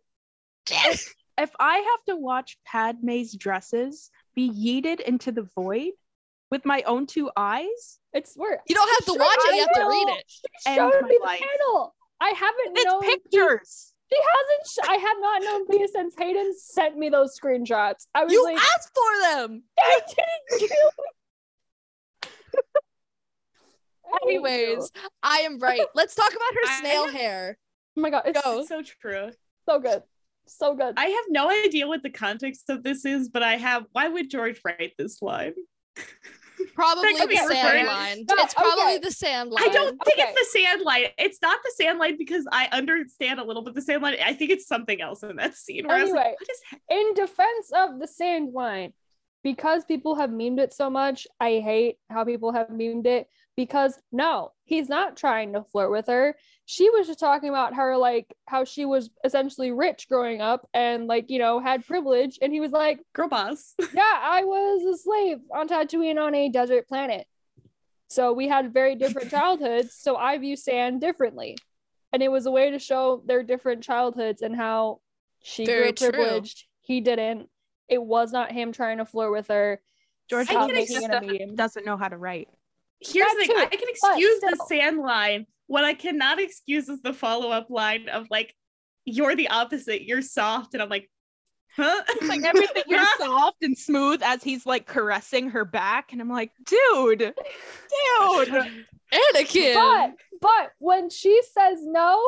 If I have to watch Padme's dresses be yeeted into the void with my own two eyes, It's where you don't have to watch it. You have to read it. she End showed my me the life. panel. I haven't it's known pictures. She hasn't. Sh- I have not known these since Hayden sent me those screenshots. I was You like, asked for them. I didn't do. Anyways, I am right. Let's talk about her I- snail hair. oh my god, it's Go. It's so true. so good, so good. I have no idea what the context of this is, but I have. Why would George write this line? Oh, probably the be sand line. No, it's probably okay. the sand line. I don't think okay. it's the sand line. It's not the sand line because I understand a little bit the sand line. I think it's something else in that scene. Where I was Anyway. like, what is ha- In defense of the sand line, because people have memed it so much, I hate how people have memed it. Because no, he's not trying to flirt with her. She was just talking about her like how she was essentially rich growing up and like you know had privilege, and he was like, girl boss? yeah, I was a slave on Tatooine on a desert planet. So we had very different childhoods. So I view sand differently. And it was a way to show their different childhoods and how she Very grew true. privileged. He didn't. It was not him trying to flirt with her. George I can making it a meme. doesn't know how to write. Here's That the thing. too, I can excuse the sand line. What I cannot excuse is the follow up line of like, "You're the opposite. You're soft," and I'm like, "Huh?" Like everything you're soft and smooth as he's like caressing her back, and I'm like, dude, dude. Anakin. But but when she says no,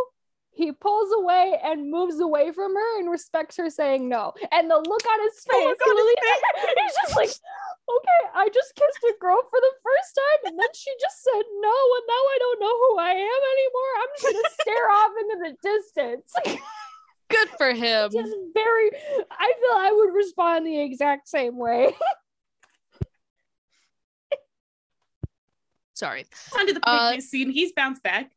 he pulls away and moves away from her and respects her saying no. And the look on his face, look on his literally- he's just like, okay, I just kissed a girl for the first time, and then she just said no, and now I don't know who I am anymore. I'm just gonna stare off into the distance. Good for him. just very I feel I would respond the exact same way. Sorry. Onto the Uh, scene. He's bounced back.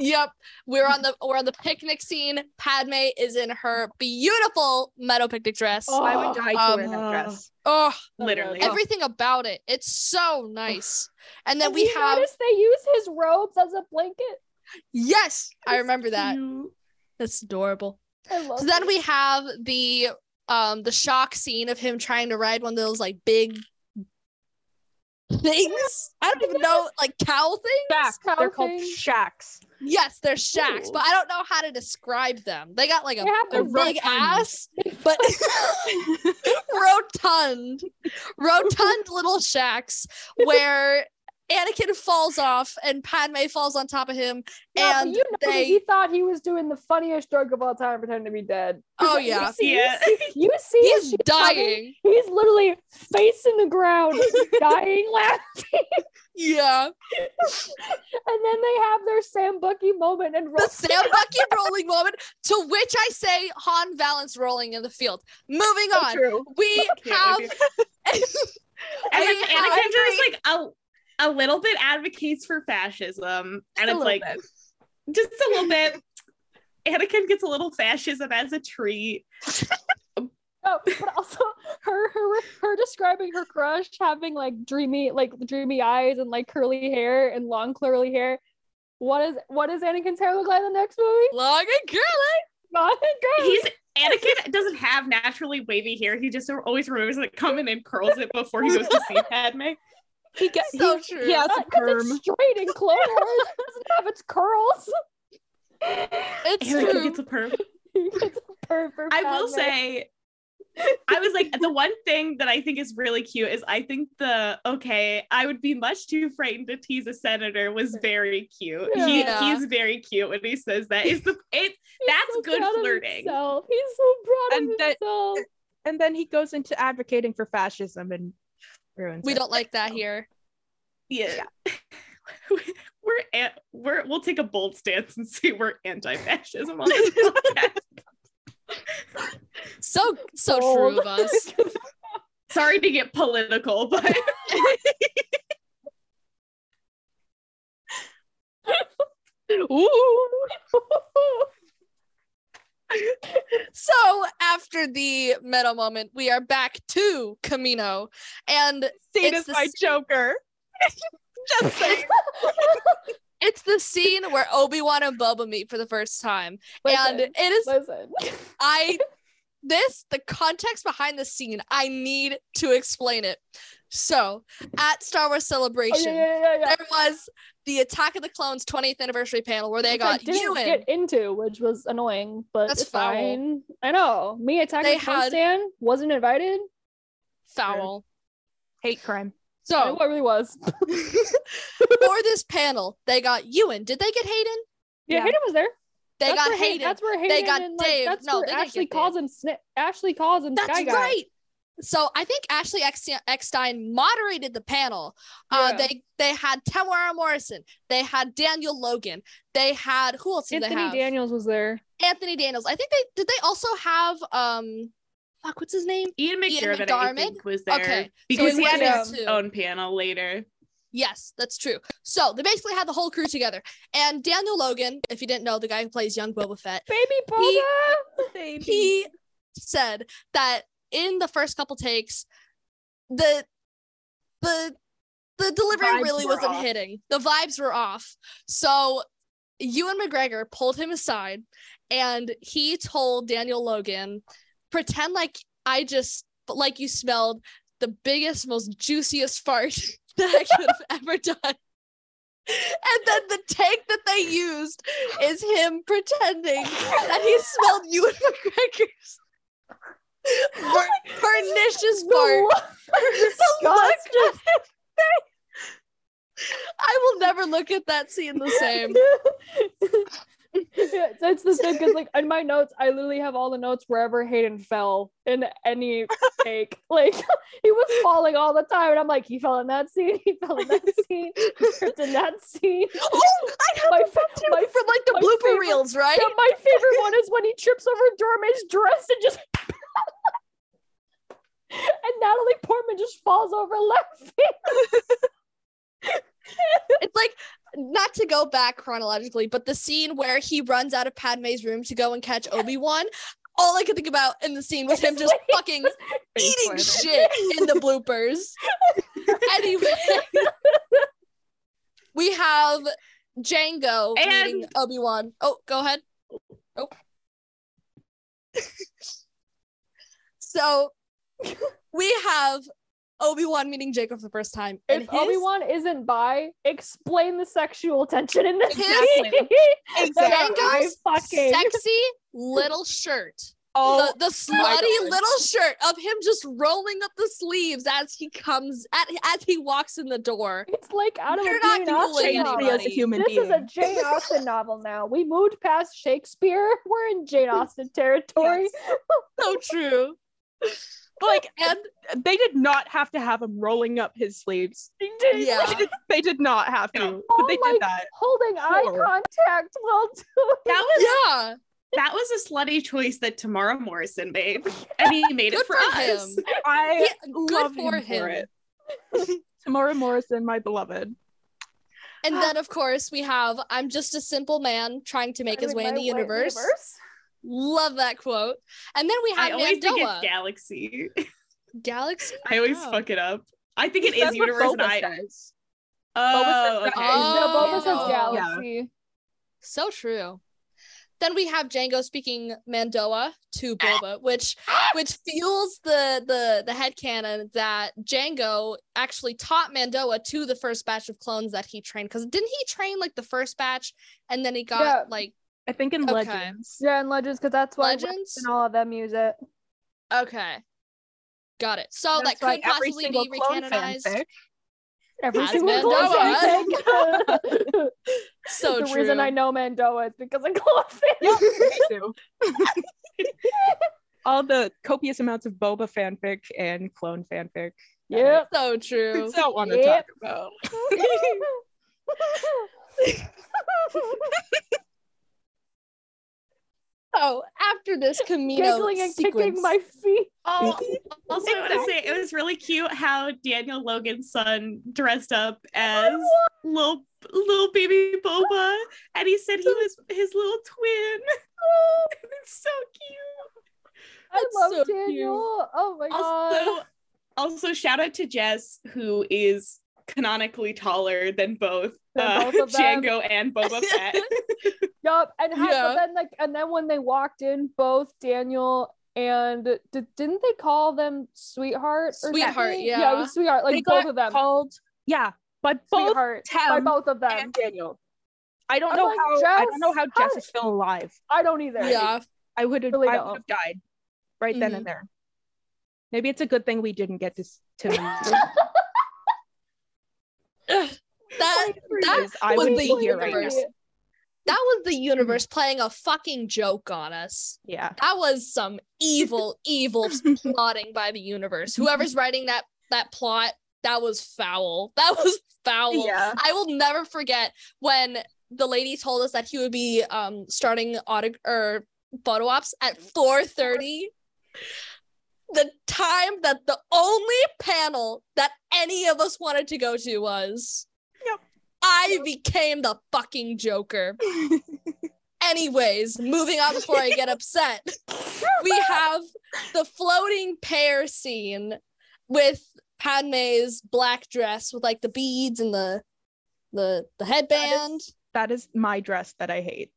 Yep. We're on the we're on the picnic scene. Padme is in her beautiful meadow picnic dress. Oh, I would die to um, wear that dress. Oh, Literally. everything about it. It's so nice. And then Have we you have noticed they use his robes as a blanket. yes, I It's remember that. cute. That's adorable. I love So then we have the um the shaak scene of him trying to ride one of those like big things. I don't even know, like cow things. Shaaks. Cow They're called shaaks. Yes, they're shaaks, Ooh. but I don't know how to describe them. They got like a, a big rotund. ass, but rotund, rotund little shaaks where Anakin falls off and Padme falls on top of him, Yeah, and you know they. he thought he was doing the funniest joke of all time, pretending to be dead. Oh, you yeah. see- Yeah. You see, you see He's she's coming, dying. He's literally facing the ground, dying, laughing, Yeah, and then they have their Sam Bucky moment and the roll. Sam Bucky rolling moment. To which I say, Han Valance rolling in the field. Moving on, True. we Can't have. with And I then have- Anakin just like a, a little bit advocates for fascism. And it's like bit. just a little bit. Anakin gets a little fascism as a treat. Oh, but also her her her describing her crush having like dreamy like dreamy eyes and like curly hair and long curly hair. What is what does Anakin's hair look like in the next movie? Long and curly. Long and curly. He's Anakin doesn't have naturally wavy hair. He just always removes it, come in and curls it before he goes to see Padme. He gets So he, true. He has a perm. it's straight and Clone Wars. It doesn't have its curls. It's Anakin true. gets a perm. He gets a for, for I will say, I was like, the one thing that I think is really cute is I think the okay, I would be much too frightened to tease a senator was very cute. He, he's very cute when he says that. Is the it He's that's so good flirting. himself. He's so proud And of that- himself. And then he goes into advocating for fascism and ruins We it. don't like that here. Yeah. we're an- we're we'll take a bold stance and say we're anti-fascism on this podcast. So so Bold. true of us. Sorry to get political, but Ooh. So after the meta moment, we are back to Kamino, and Seen It's the my Joker. Just saying. it's the scene where Obi Wan and Boba meet for the first time, and it is listen. I this the context behind the scene. I need to explain it. So at Star Wars Oh, Celebration, yeah, yeah, yeah, yeah. there was the Attack of the Clones 20th anniversary panel where they Which I got didn't Ewan. get into, which was annoying, but That's it's foul. fine. I know. Me attacking They the had- stand wasn't invited. foul. Hate crime. So what really was. for this panel, they got Ewan. Did they get Hayden? Yeah, Yeah. Hayden was there. They that's got where Hay- Hayden. that's where Hayden They got and, like, Dave. That's No, where they didn't Ashley get calls him Sni- Ashley calls him That's Sky Guy. Right. So I think Ashley Eckstein, Eckstein moderated the panel. Uh, they they had Temuera Morrison. They had Daniel Logan. They had who else did Anthony they have? Daniels was there. Anthony Daniels. I think they did. They also have um, fuck, what's his name? Ian Ian McDiarmid, I McDiarmid? think, was there Okay, because he he had his too. own panel later. Yes, that's true. So they basically had the whole crew together. And Daniel Logan, if you didn't know, the guy who plays young Boba Fett, Baby Boba. Baby. he said that in the first couple takes, the the the delivery really wasn't off. hitting. The vibes were off. So Ewan McGregor pulled him aside and he told Daniel Logan, pretend like I just like you smelled the biggest, most juiciest fart that I could have ever done. And then the take that they used is him pretending that he smelled Ewan McGregor's per- pernicious fart. Disgusting. I will never look at that scene the same. Yeah, That's the thing, because like in my notes, I literally have all the notes wherever Hayden fell in any take. Like he was falling all the time, and I'm like, he fell in that scene, he fell in that scene, he tripped in that scene. Oh, I have My, fa- my, from like the blooper favorite- reels, right? yeah, my favorite one is when he trips over Dormé's dress and just. and Natalie Portman just falls over laughing. It's like not to go back chronologically, but the scene where he runs out of Padme's room to go and catch Obi Wan. All I could think about in the scene was him just fucking eating shit in the bloopers. anyway, we have Jango And- meeting Obi Wan. Oh, go ahead. Oh. So we have Obi Wan meeting Jacob for the first time. If his- Obi Wan isn't by, explain the sexual tension in this Exactly. scene. That I fucking sexy little shirt. Oh, the, the slutty little shirt of him just rolling up the sleeves as he comes at as he walks in the door. It's like out of You're a not Jane fooling Austen changed novel. me as a anybody. human This being. is a Jane Austen novel now. We moved past Shakespeare. We're in Jane Austen territory. So true. Like And they did not have to have him rolling up his sleeves. yeah, They did, they did not have to, No. but they Oh did that. Holding eye contact while doing That was yeah. that was a slutty choice that Temuera Morrison made, and he made Good it for, for us. him. I Yeah, good love for him, him. for it. Temuera Morrison, my beloved. And then of course we have I'm just a simple man trying to make his way in the universe. Love that quote. And then we I have always think Mandoa. it's Galaxy. Galaxy. I always Oh. fuck it up. I think it is That's what universe. And Boba I, says. oh, says okay. that. No, Boba says Oh. galaxy. So true. Then we have Jango speaking Mandoa to Boba, which which fuels the the the headcanon that Jango actually taught Mandoa to the first batch of clones that he trained. Because didn't he train like the first batch and then he got Yeah. like I think in Okay. Legends. Yeah, in Legends, because that's why Legends? and all of them use it. Okay. Got it. So That's that couldn't possibly be clone recanonized. fanfic- Every As single Mandoa. clone fanfic. So true. the true. reason I know Mandoa is because of clone Yeah, fanfic. me too. All the copious amounts of Boba fanfic and clone fanfic. Yeah, Yep. So I true. don't want to Yep. talk about. So after this Kamino Giggling and sequence, kicking my feet. Oh, also, I want to say it was really cute how Daniel Logan's son dressed up as little little baby Boba, and he said he oh. was his little twin. Oh, it's so cute. I That's love so cute. Daniel. Oh my god. Also, also shout out to Jess, who is canonically taller than both, Than uh, both of them. Jango and Boba Fett. Yup. And how, Yeah. but then like and then when they walked in, both Daniel and did, didn't they call them sweetheart or Sweetheart, something? Yeah, it yeah. was sweetheart. Like they both got of them. called, yeah, but both sweetheart by both of them. and Daniel. I don't I'm know like, how. I don't know how Jess, Jess how- is still alive. I don't either. Yeah. I would have. Really I would have died right then Mhm. and there. Maybe it's a good thing we didn't get to s- to meet. Ugh, that that I was the right universe. that was the universe playing a fucking joke on us. Yeah. That was some evil, evil plotting by the universe. Whoever's writing that that plot, that was foul. That was foul. Yeah. I will never forget when the lady told us that he would be um starting auto or photo ops at 4:30. The time that the only panel that any of us wanted to go to was. I became the fucking Joker. Anyways, moving on before I get upset. we have the floating pear scene with Padme's black dress with like the beads and the the the headband. That is my dress that I hate.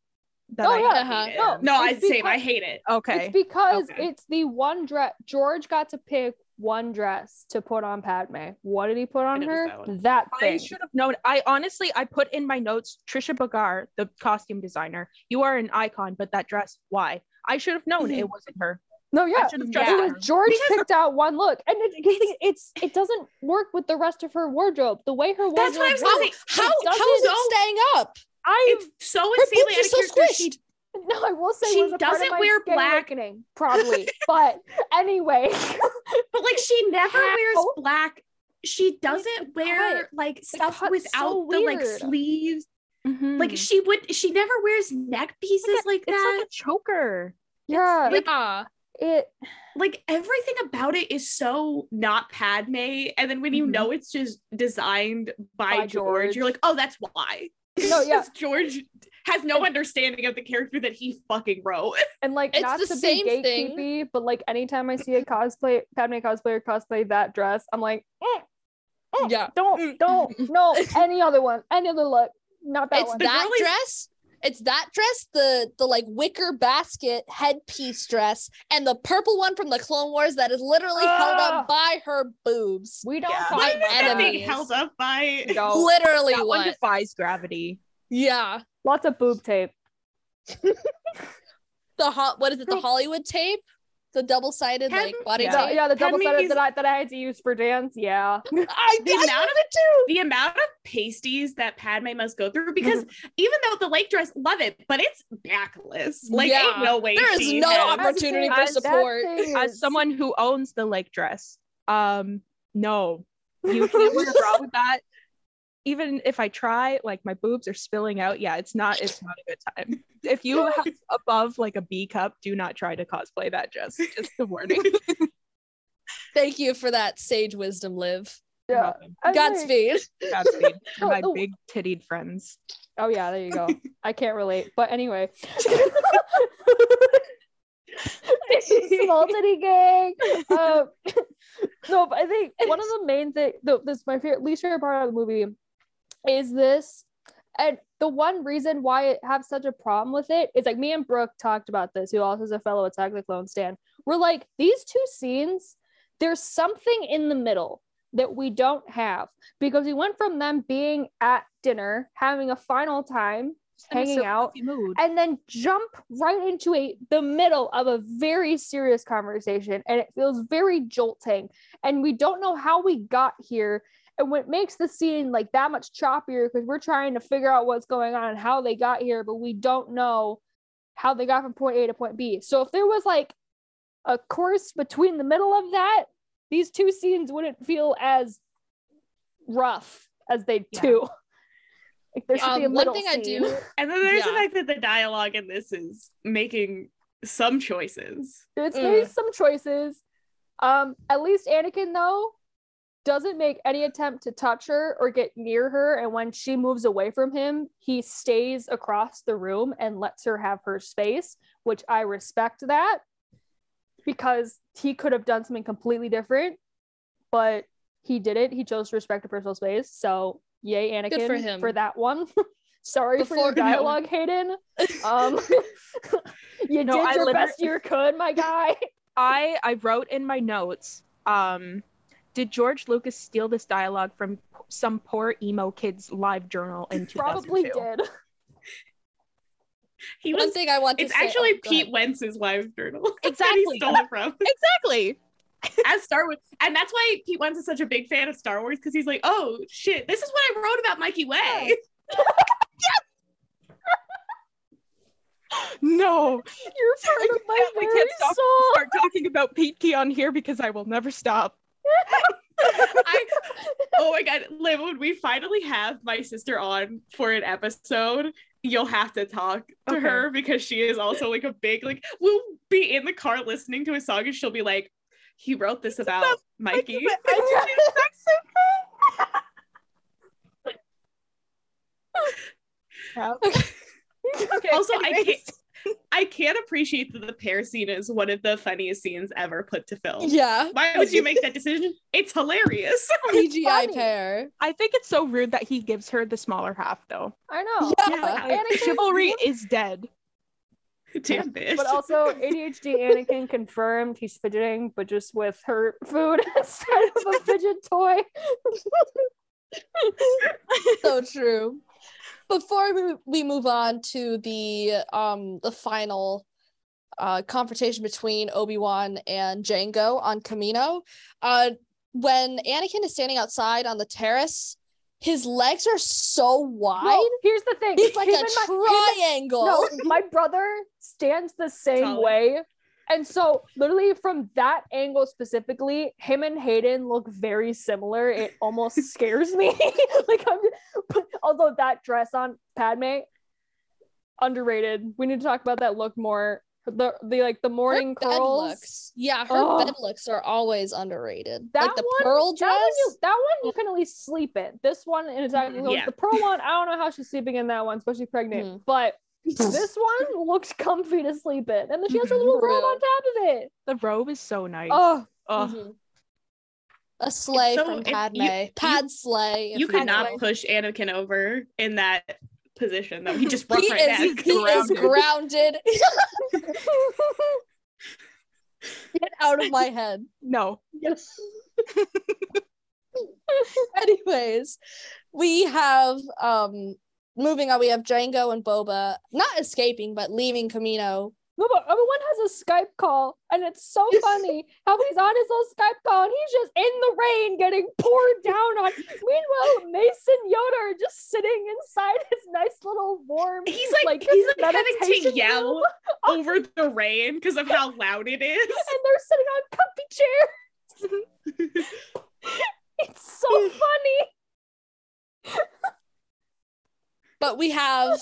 That Oh, I yeah. Uh-huh. No. no, I'd It's I hate it. Okay. It's because Okay. it's the one dress George got to pick one dress to put on Padme. What did he put on And it was her? that one. That I should have known. I honestly, I put in my notes, Trisha Biggar, the costume designer. You are an icon, but that dress, why? I should have known it mm-hmm. wasn't her. No, yeah. I should have It was her. George Because- picked out one look, and it, because it's it doesn't work with the rest of her wardrobe. The way her wardrobe That's what I was works, gonna. How how is it staying up? I am so Her insanely boobs are of so character. She squished. no, I will say She it was a part of doesn't wear gay black. probably. but anyway, But like she never How? wears black. She doesn't wear like stuff cut's without so the like weird. sleeves. Mhm. Like she would she never wears neck pieces It's like it's that. like a choker. yeah, like- yeah. it like everything about it is so not Padme. And then when you Mhm. know it's just designed by, By George, George. you're like, oh, that's why. No, yeah. 'Cause George has no understanding of the character that he fucking wrote. and like It's not the to same be thing. but like anytime I see a cosplay Padme cosplayer cosplay that dress, I'm like, "Mm, mm, Yeah. don't, Mm. don't, no, any other one, any other look, not that it's one. that girl dress. It's that dress, the the like wicker basket headpiece dress, and the purple one from the Clone Wars that is literally held up by her boobs. we don't Yeah. talk My What is about that that. being enemies. held up by? No, Literally That one defies gravity. Yeah. Lots of boob tape. The hot what is it? The Hollywood tape? The double sided like body Yeah. The- tape? yeah, the double sided that I that I had to use for dance. Yeah, I, The I amount of- it too. the amount of pasties that Padme must go through because even though the lake dress, love it, but it's backless. Like, Yeah. ain't no way. There is no has- opportunity for support. As someone who owns the lake dress, um, no, you can't wear a bra with that. Even if I try, like my boobs are spilling out. Yeah, it's not. It's not a good time. If you have above like a B cup, do not try to cosplay that dress. Just a warning. Thank you for that sage wisdom, Liv. yeah. I'm like- Godspeed. Godspeed for my big tittied friends. Oh yeah, there you go. I can't relate, but anyway. Small titty gang. Um, no, but I think one of the main thing, the, this my favorite, least favorite part of the movie, is this, and the one reason why I have such a problem with it is like me and Brooke talked about this, who also is a fellow Attack the Clone stan. We're like these two scenes. There's something in the middle that we don't have because we went from them being at dinner having a final time hanging out and then jump right into a the middle of a very serious conversation and it feels very jolting and we don't know how we got here and what makes the scene like that much choppier because we're trying to figure out what's going on and how they got here but we don't know how they got from point a to point b so if there was like a course between the middle of that these two scenes wouldn't feel as rough as they Yeah. do like there should Um, be a one middle thing I do And then there's the fact that the dialogue in this is making some choices. It's Mm. made some choices. Um, at least Anakin though doesn't make any attempt to touch her or get near her, and when she moves away from him, he stays across the room and lets her have her space, which I respect that because he could have done something completely different, but he didn't. He chose to respect her personal space. So yay, Anakin for him. that one. Sorry for your Before- dialogue, Hayden. Um, you No, did I your literally- best you could, my guy. I I wrote in my notes. Um, did George Lucas steal this dialogue from some poor emo kid's live journal in 2002? Probably did. He one was thing I want to it's say- actually oh, Pete ahead. Wentz's live journal. that Exactly. he stole it from. Exactly. As Star Wars. And that's why Pete Wentz is such a big fan of Star Wars, because he's like, oh shit, this is what I wrote about Mikey Way. No, You're part of my we very can't stop soul. start talking about Pete Key on here because I will never stop. I oh my god, Liv, when we finally have my sister on for an episode, you'll have to talk to Okay. her because she is also like a big like we'll be in the car listening to a song and she'll be like, he wrote this about Mikey. I did the exact same thing. Okay, Also, I can't I can't appreciate that the pear scene is one of the funniest scenes ever put to film. Yeah. Why would you make that decision? It's hilarious. CGI funny. pear. I think it's so rude that he gives her the smaller half, though. I know. Yeah. Like, Anakin- chivalry is dead. Damn bitch. But also, ADHD Anakin confirmed he's fidgeting, but just with her food instead of a fidget toy. so true. Before we, we move on to the um the final uh confrontation between Obi-Wan and Jango on Kamino, uh when Anakin is standing outside on the terrace, his legs are so wide. Well, here's the thing. He's like Him a my- him and- triangle. no, my brother stands the same Solid. way. And so, literally, from that angle specifically, him and Hayden look very similar. It almost scares me. like, I'm, although that dress on Padme, underrated. We need to talk about that look more. The the like the morning bed curls. looks. Yeah, her Oh. bed looks are always underrated. That like the one- pearl That dress. one, you, that one you can at least sleep in. This one in the Clones, Yeah. the pro one, I don't know how she's sleeping in that one, especially pregnant. Mhm. But this one looks comfy to sleep in, and then she has her Mhm. little robe on top of it. The robe is so nice. Oh, Ugh. Mhm. A sleigh so- from if you- Padme. you- Pad sleigh. you could not push Anakin over in that position though. He just broke he my is, neck. he is grounded. Get out of my head. No. Yes. Anyways, we have um moving on. We have Jango and Boba not escaping but leaving Kamino. no, but everyone has a Skype call, and it's so funny how he's on his little Skype call, and he's just in the rain getting poured down on. Meanwhile, Mason Yoda are just sitting inside his nice little warm. He's like, Like, he's like having to yell room. over the rain because of how loud it is. and they're sitting on comfy chairs. it's so funny. But we have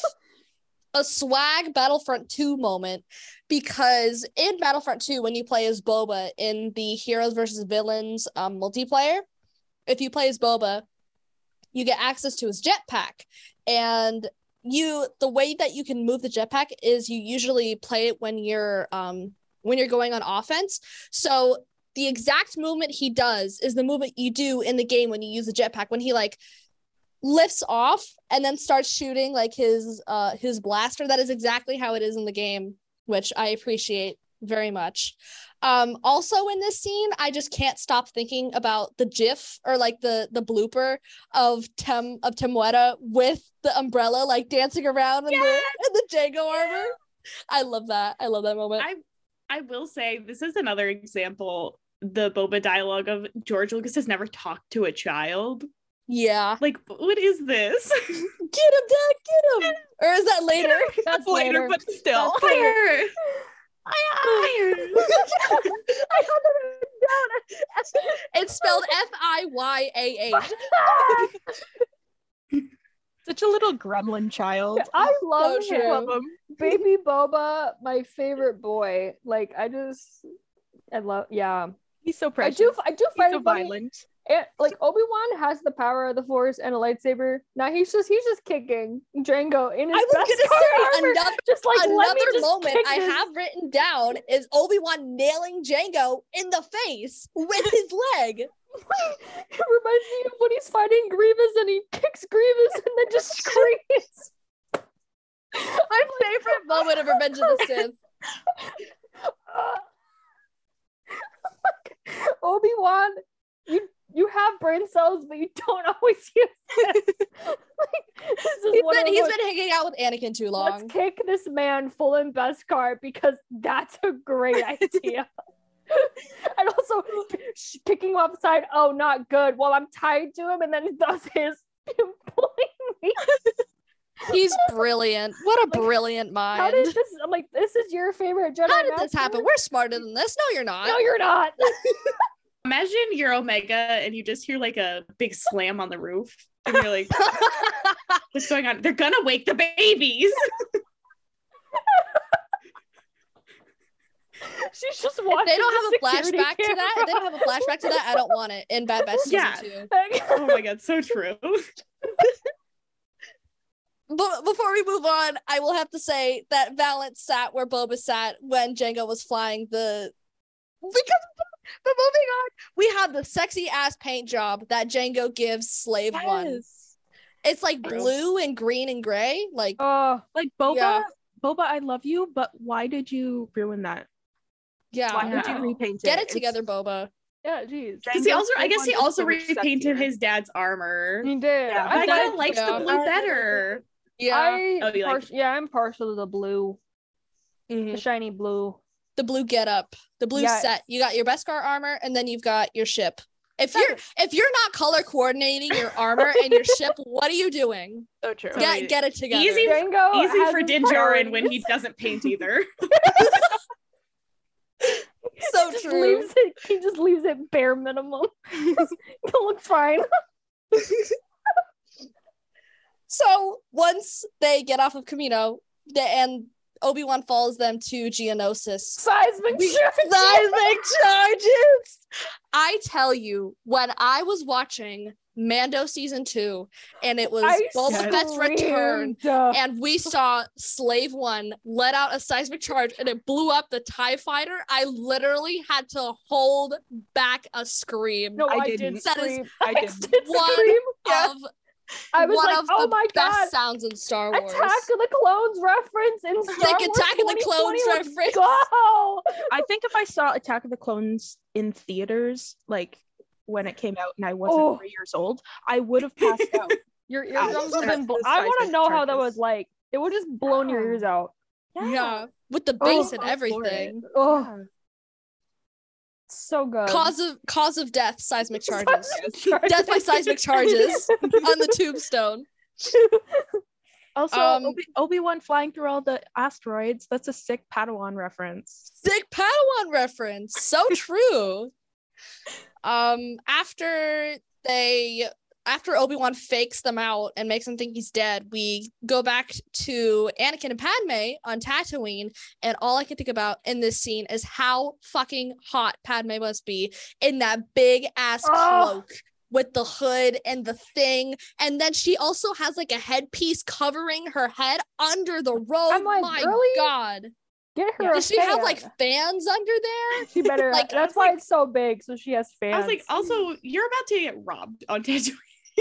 a swag Battlefront 2 moment because in Battlefront 2, when you play as Boba in the Heroes versus Villains um, multiplayer, if you play as Boba, you get access to his jetpack. And you the way that you can move the jetpack is you usually play it when you're um when you're going on offense. So the exact movement he does is the movement you do in the game when you use the jetpack when he like lifts off and then starts shooting like his uh his blaster that is exactly how it is in the game which i appreciate very much. Um, also in this scene, I just can't stop thinking about the GIF or like the the blooper of Tem of Temuera with the umbrella like dancing around in the in the Jango armor. I love that. I love that moment. I I will say this is another example. The Boba dialogue of George Lucas has never talked to a child. Yeah. Like, what is this? Get him, Dad, get him. Or is that later? That's later. but still. That's later. Fire! I had that written down. It's spelled F I Y A H. Such a little gremlin child. I love So him. love him. Baby Boba, my favorite boy. Like I just, I love. Yeah, He's so precious. I do. I do He's find so it funny. violent. It, like Obi Wan has the power of the Force and a lightsaber. Now he's just he's just kicking Jango in his I was best gonna say another just like let me another moment I this- have written down is Obi Wan nailing Jango in the face with his leg. it reminds me of when he's fighting Grievous and he kicks Grievous and then just screams. My favorite moment of Revenge of the Sith. Uh, Obi Wan, you you have brain cells, but you don't always use them. like, He's been of he's those- been hanging out with Anakin too long. Let's kick this man full in best car because that's a great idea. and also sh- kicking him upside, oh, not good. While I'm tied to him, and then he does his me. He's brilliant. What a Like, brilliant mind. How did this? I'm like, this is your favorite Jedi. How did this happen? We're smarter than this. No, you're not. No, you're not. Imagine you're Omega and you just hear like a big slam on the roof. And you're like, what's going on? They're gonna wake the babies. She's just if they don't the have a security flashback to that, if they don't have a flashback to that, I don't want it in Bad Batch season Yeah. two. oh my god, so true. But before we move on, I will have to say that Valance sat where Boba sat when Jango was flying the. Because, but moving on, we have the sexy ass paint job that Jango gives Slave One. It's like blue and green and gray. Like, Oh, Like Boba, Yeah. Boba, I love you, but why did you ruin that? yeah, Why did you repaint it? get it It's- together, Boba. yeah, jeez. Because he also, I guess he Slave one is also repainted sexier. his dad's armor. He did. Yeah, But I kind of liked yeah. the blue better. Yeah, I Oh, you like- par- yeah, I'm partial to the blue, Mhm. the shiny blue. The blue get up, the blue Yes. set. You got your Beskar armor, and then you've got your ship. If you're if you're not color coordinating your armor and your ship, what are you doing? So true. Get get it together. Easy- Jango Easy for his Din when he doesn't paint either. so He true. leaves it. He just leaves it bare minimum. it looks fine. So once they get off of Kamino, the, and Obi Wan follows them to Geonosis. Seismic We- charge. Seismic charges. I tell you, when I was watching Mando season two, and it was I Boba Fett's return, screamed, and we saw Slave One let out a seismic charge, and it blew up the Tie Fighter. I literally had to hold back a scream. no, I I, didn't. did That is scream. I I didn't. did One scream. Yeah. of I was one like, of oh the my best god. sounds in Star Wars. Attack of the Clones reference in Star Like Wars Attack of the Clones reference. Go! I think if I saw Attack of the Clones in theaters, like when it came out and I wasn't Oh. three years old, I would have passed out. Your Ouch. eardrums have been. Blo- the I want to seismic know how that was like. It would just blown your ears out. Yeah, with the Oh, bass and all for it. everything. Oh, Yeah. So good. Cause of cause of death, seismic charges. Seismic death by seismic charges on the tombstone. Also, Um, Obi- Obi-Wan flying through all the asteroids. That's a sick Padawan reference. Sick Padawan reference. So true. um, after they after Obi-Wan fakes them out and makes them think he's dead, we go back to Anakin and Padme on Tatooine, and all I can think about in this scene is how fucking hot Padme must be in that big ass Oh. cloak with the hood and the thing. And then she also has like a headpiece covering her head under the robe. I'm like, My really? God. Get her. a Does she have like fans under there? She better. like, that's why like- it's so big. So she has fans. I was like, also, you're about to get robbed on Tatooine.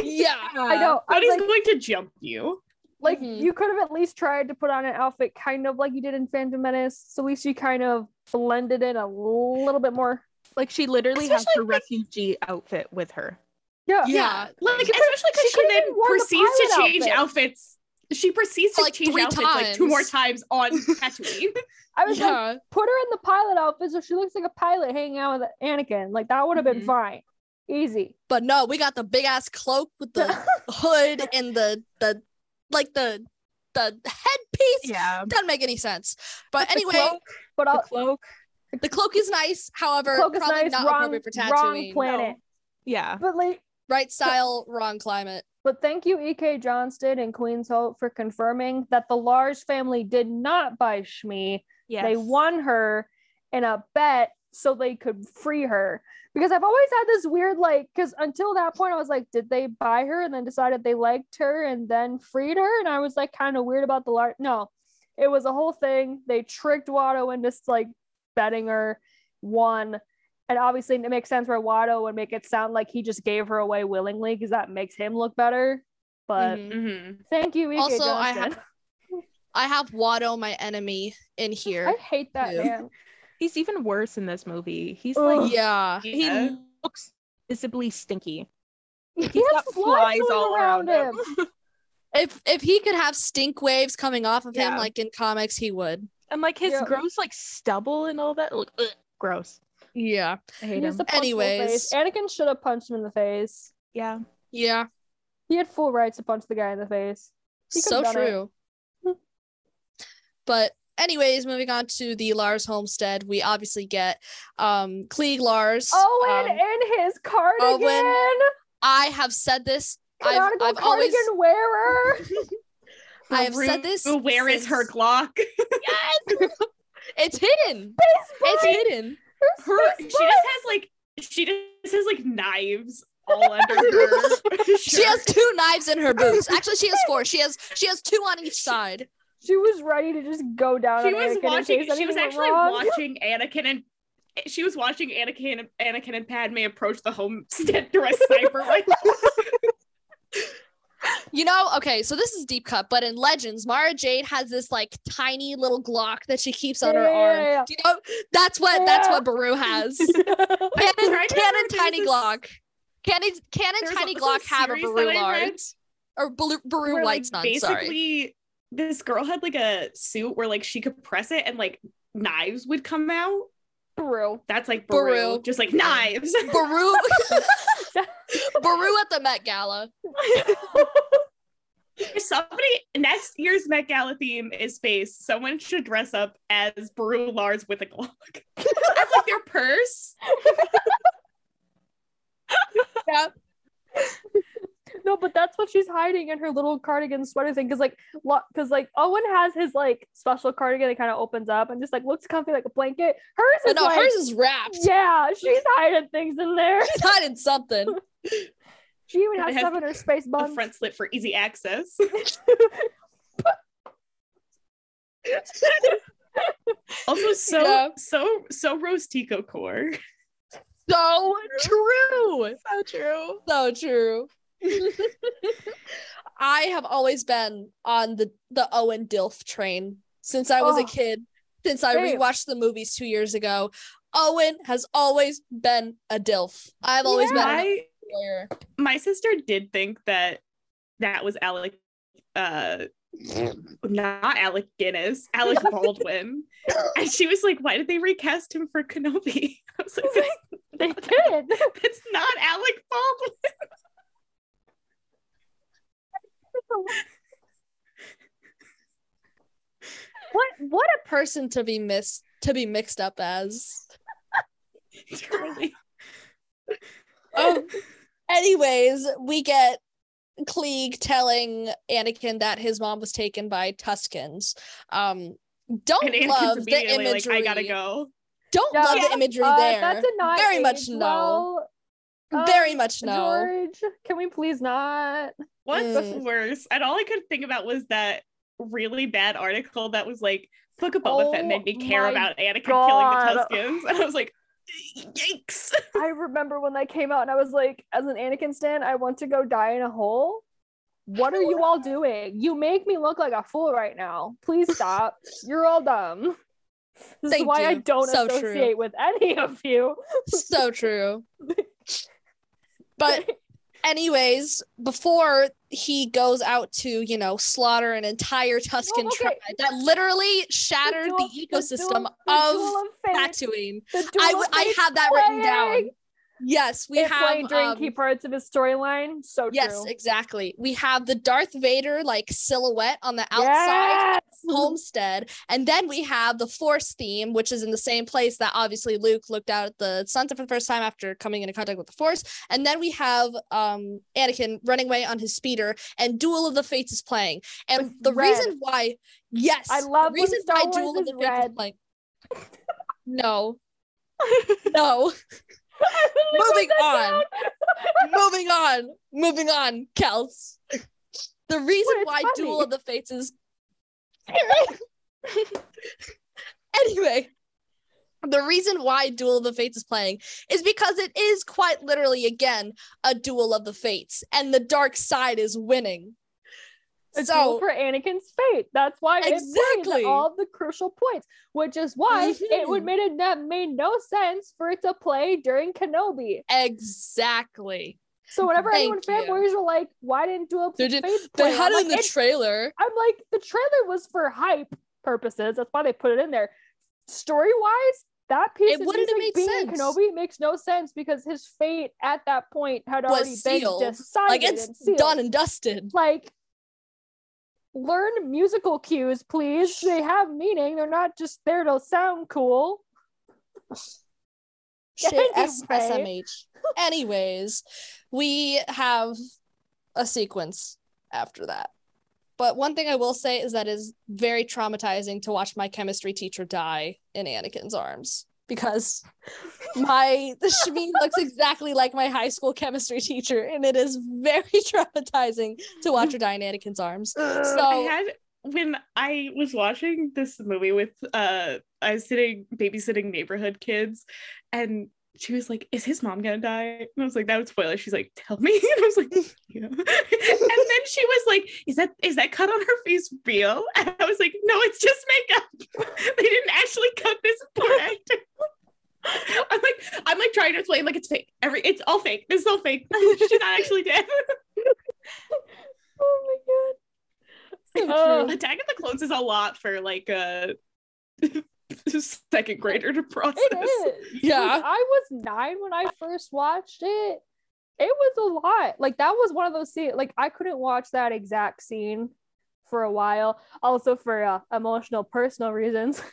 Yeah. I know. I was Nobody's like, going to jump you. Like Mhm. you could have at least tried to put on an outfit kind of like you did in Phantom Menace. So at least you kind of blended in a little bit more. Like she literally has Especially, her refugee outfit with her. Yeah. Yeah. Like especially because she she, could've then even the proceeds to change outfit. outfits. She proceeds to Like change three outfits like two more times. times on Tatooine. I was like, put her in the pilot outfit so she looks like a pilot hanging out with Anakin. Like that would have been Mhm. fine. Easy. But no, we got the big ass cloak with the hood and the the like the the headpiece. Yeah. Doesn't make any sense. But The anyway, cloak, but The I'll, cloak. the cloak is nice. However, cloak is probably nice. not Wrong, appropriate for Tatooine. wrong Tatooine. planet. Yeah. But like, Right style, wrong climate. but thank you, E.K. Johnston and Queen's Hope for confirming that the Lars family did not buy Shmi. Yes. They won her in a bet so they could free her. Because I've always had this weird like, because until that point I was like, did they buy her and then decided they liked her and then freed her? And I was like kind of weird about the Lars. No, it was a whole thing. They tricked Watto into like betting her, won. And obviously it makes sense where Watto would make it sound like he just gave her away willingly because that makes him look better. But Mhm. Mm-hmm. thank you, E.K. Also, I have I have Watto, my enemy, in here. I hate that too. man. He's even worse in this movie. He's Ugh. like yeah. he looks visibly stinky. he has got flies flies all around around him. If if he could have stink waves coming off of him like in comics, he would. And like his Yeah. gross like stubble and all that. Look, ugh, gross. Yeah. I He hate used him. to punch him in the Anyways. Anakin should have punched him in the face. Yeah. Yeah. He had full rights to punch the guy in the face. So could've it. true. but anyways, moving on to the Lars homestead, we obviously get um Cliegg Lars. Owen um, in his cardigan. I have said this. I've, Canonical I've always cardigan wearer. I have said this. Rue, Where is her since- Glock? It's hidden. It's hidden. Her she just has like she just has like knives all under her. She has two knives in her boots. Actually, she has four. She has she has two on each side. She was ready to just go down. She on was Anakin watching. She was actually wrong. watching Anakin and she was watching Anakin and Anakin and Padme approach the homestead through a sniper rifle. You know, okay, so this is deep cut, but in Legends, Mara Jade has this like tiny little Glock that she keeps on her arm. yeah, yeah. Do you know that's what that's what Beru has. I'm Canon, canon tiny this- Glock. Canon, canon tiny also Glock have a Beru that I read Lards. Or Beru, Beru where, like, Light's none, sorry. Basically this girl had like a suit where like she could press it and like knives would come out. Beru. That's like Beru, Beru. just like knives. Beru Beru at the Met Gala. If somebody next year's Met Gala theme is space, someone should dress up as Beru Lars with a Glock. That's like their purse. Yeah. No, but that's what she's hiding in her little cardigan sweater thing. Cause like, because like Owen has his like special cardigan that kind of opens up and just like looks comfy like a blanket. Hers is no, like, hers is wrapped. yeah, she's hiding things in there. She's hiding something. She even has has stuff in her space A front slit for easy access. also, so Yeah. so so roast Tico core. So true. So true. So true. I have always been on the the Owen Dilf train since I was Oh, a kid. Since I same. rewatched the movies two years ago, Owen has always been a Dilf. I've always been an I my sister did think that that was Alec uh not Alec Guinness, Alec Baldwin. and she was like, why did they recast him for Kenobi? I was like, They did. that's not Alec Baldwin. What what a person to be missed to be mixed up as. Truly. Um, anyways, we get Cliegg telling Anakin that his mom was taken by Tuscans. Um, don't And love the imagery. like, I gotta go. Don't Yeah. love the imagery Uh, there. That's a not Very much aged no. well. Very Um, much no. George, can we please not? What's Mm. worse? And all I could think about was that really bad article that was like, Book of Boba Fett Oh made me care about Anakin God. killing the Tuscans. And I was like, yikes. I remember when that came out, and I was like, as an Anakin stan, I want to go die in a hole. what are you all doing? You make me look like a fool right now. Please stop. You're all dumb. This Thank is why I don't So true. associate with any of you. so true. But anyways, before he goes out to, you know, slaughter an entire Tuscan okay. tribe that literally shattered the, duel- ecosystem duel- the of of Tatooine. the I, Duel w- of I Fate's have that written down. Yes, we have during um, key parts of his storyline. So Yes, true. exactly. We have the Darth Vader like silhouette on the outside Yes! homestead, and then we have the Force theme, which is in the same place that obviously Luke looked out at the sunset for the first time after coming into contact with the Force, and then we have um Anakin running away on his speeder, and Duel of the Fates is playing, and the red. reason why, yes, I love the reason why Duel of the Fates is playing. No, no. I literally wrote Moving on. moving on, moving on, Kels. The reason why funny. Duel of the Fates is anyway. The reason why Duel of the Fates is playing is because it is quite literally again a duel of the fates, and the dark side is winning. A duel So for Anakin's fate. That's why Exactly. all the crucial points, which is why it would Mhm. made it that made no sense for it to play during Kenobi. exactly, So whenever anyone Thank you. fanboys are like, "Why didn't do a They did- Fates they had I'm it like, in the "It's- trailer. I'm like, the trailer was for hype purposes. That's why they put it in there. Story wise, that piece It of wouldn't have music made being sense. Kenobi makes no sense because his fate at that point had Was already sealed. been decided. Like it's and done and dusted. Like, learn musical cues, please. They have meaning. They're not just there to sound cool. Shit, Anyway. SMH. Anyways, we have a sequence after that. But one thing I will say is that is very traumatizing to watch my chemistry teacher die in Anakin's arms because my the Shmi looks exactly like my high school chemistry teacher, and it is very traumatizing to watch her die in Anakin's arms. I So had when I was watching this movie with uh I was sitting babysitting neighborhood kids and she was like, Is his mom gonna die? And I was like, That would spoil it. She's like, Tell me. And I was like, Yeah. and then she was like, Is that is that cut on her face real? And I was like, No, it's just makeup. they didn't actually cut this actor. I'm like, I'm like trying to explain like it's fake. Every it's all fake. This is all fake. She's not actually dead. Oh my god. true. Uh, Attack of the Clones is a lot for like a second grader to process. It is. Yeah. Like, I was nine when I first watched it. It was a lot. Like that was one of those scenes. Like I couldn't watch that exact scene for a while. Also for uh, emotional, personal reasons.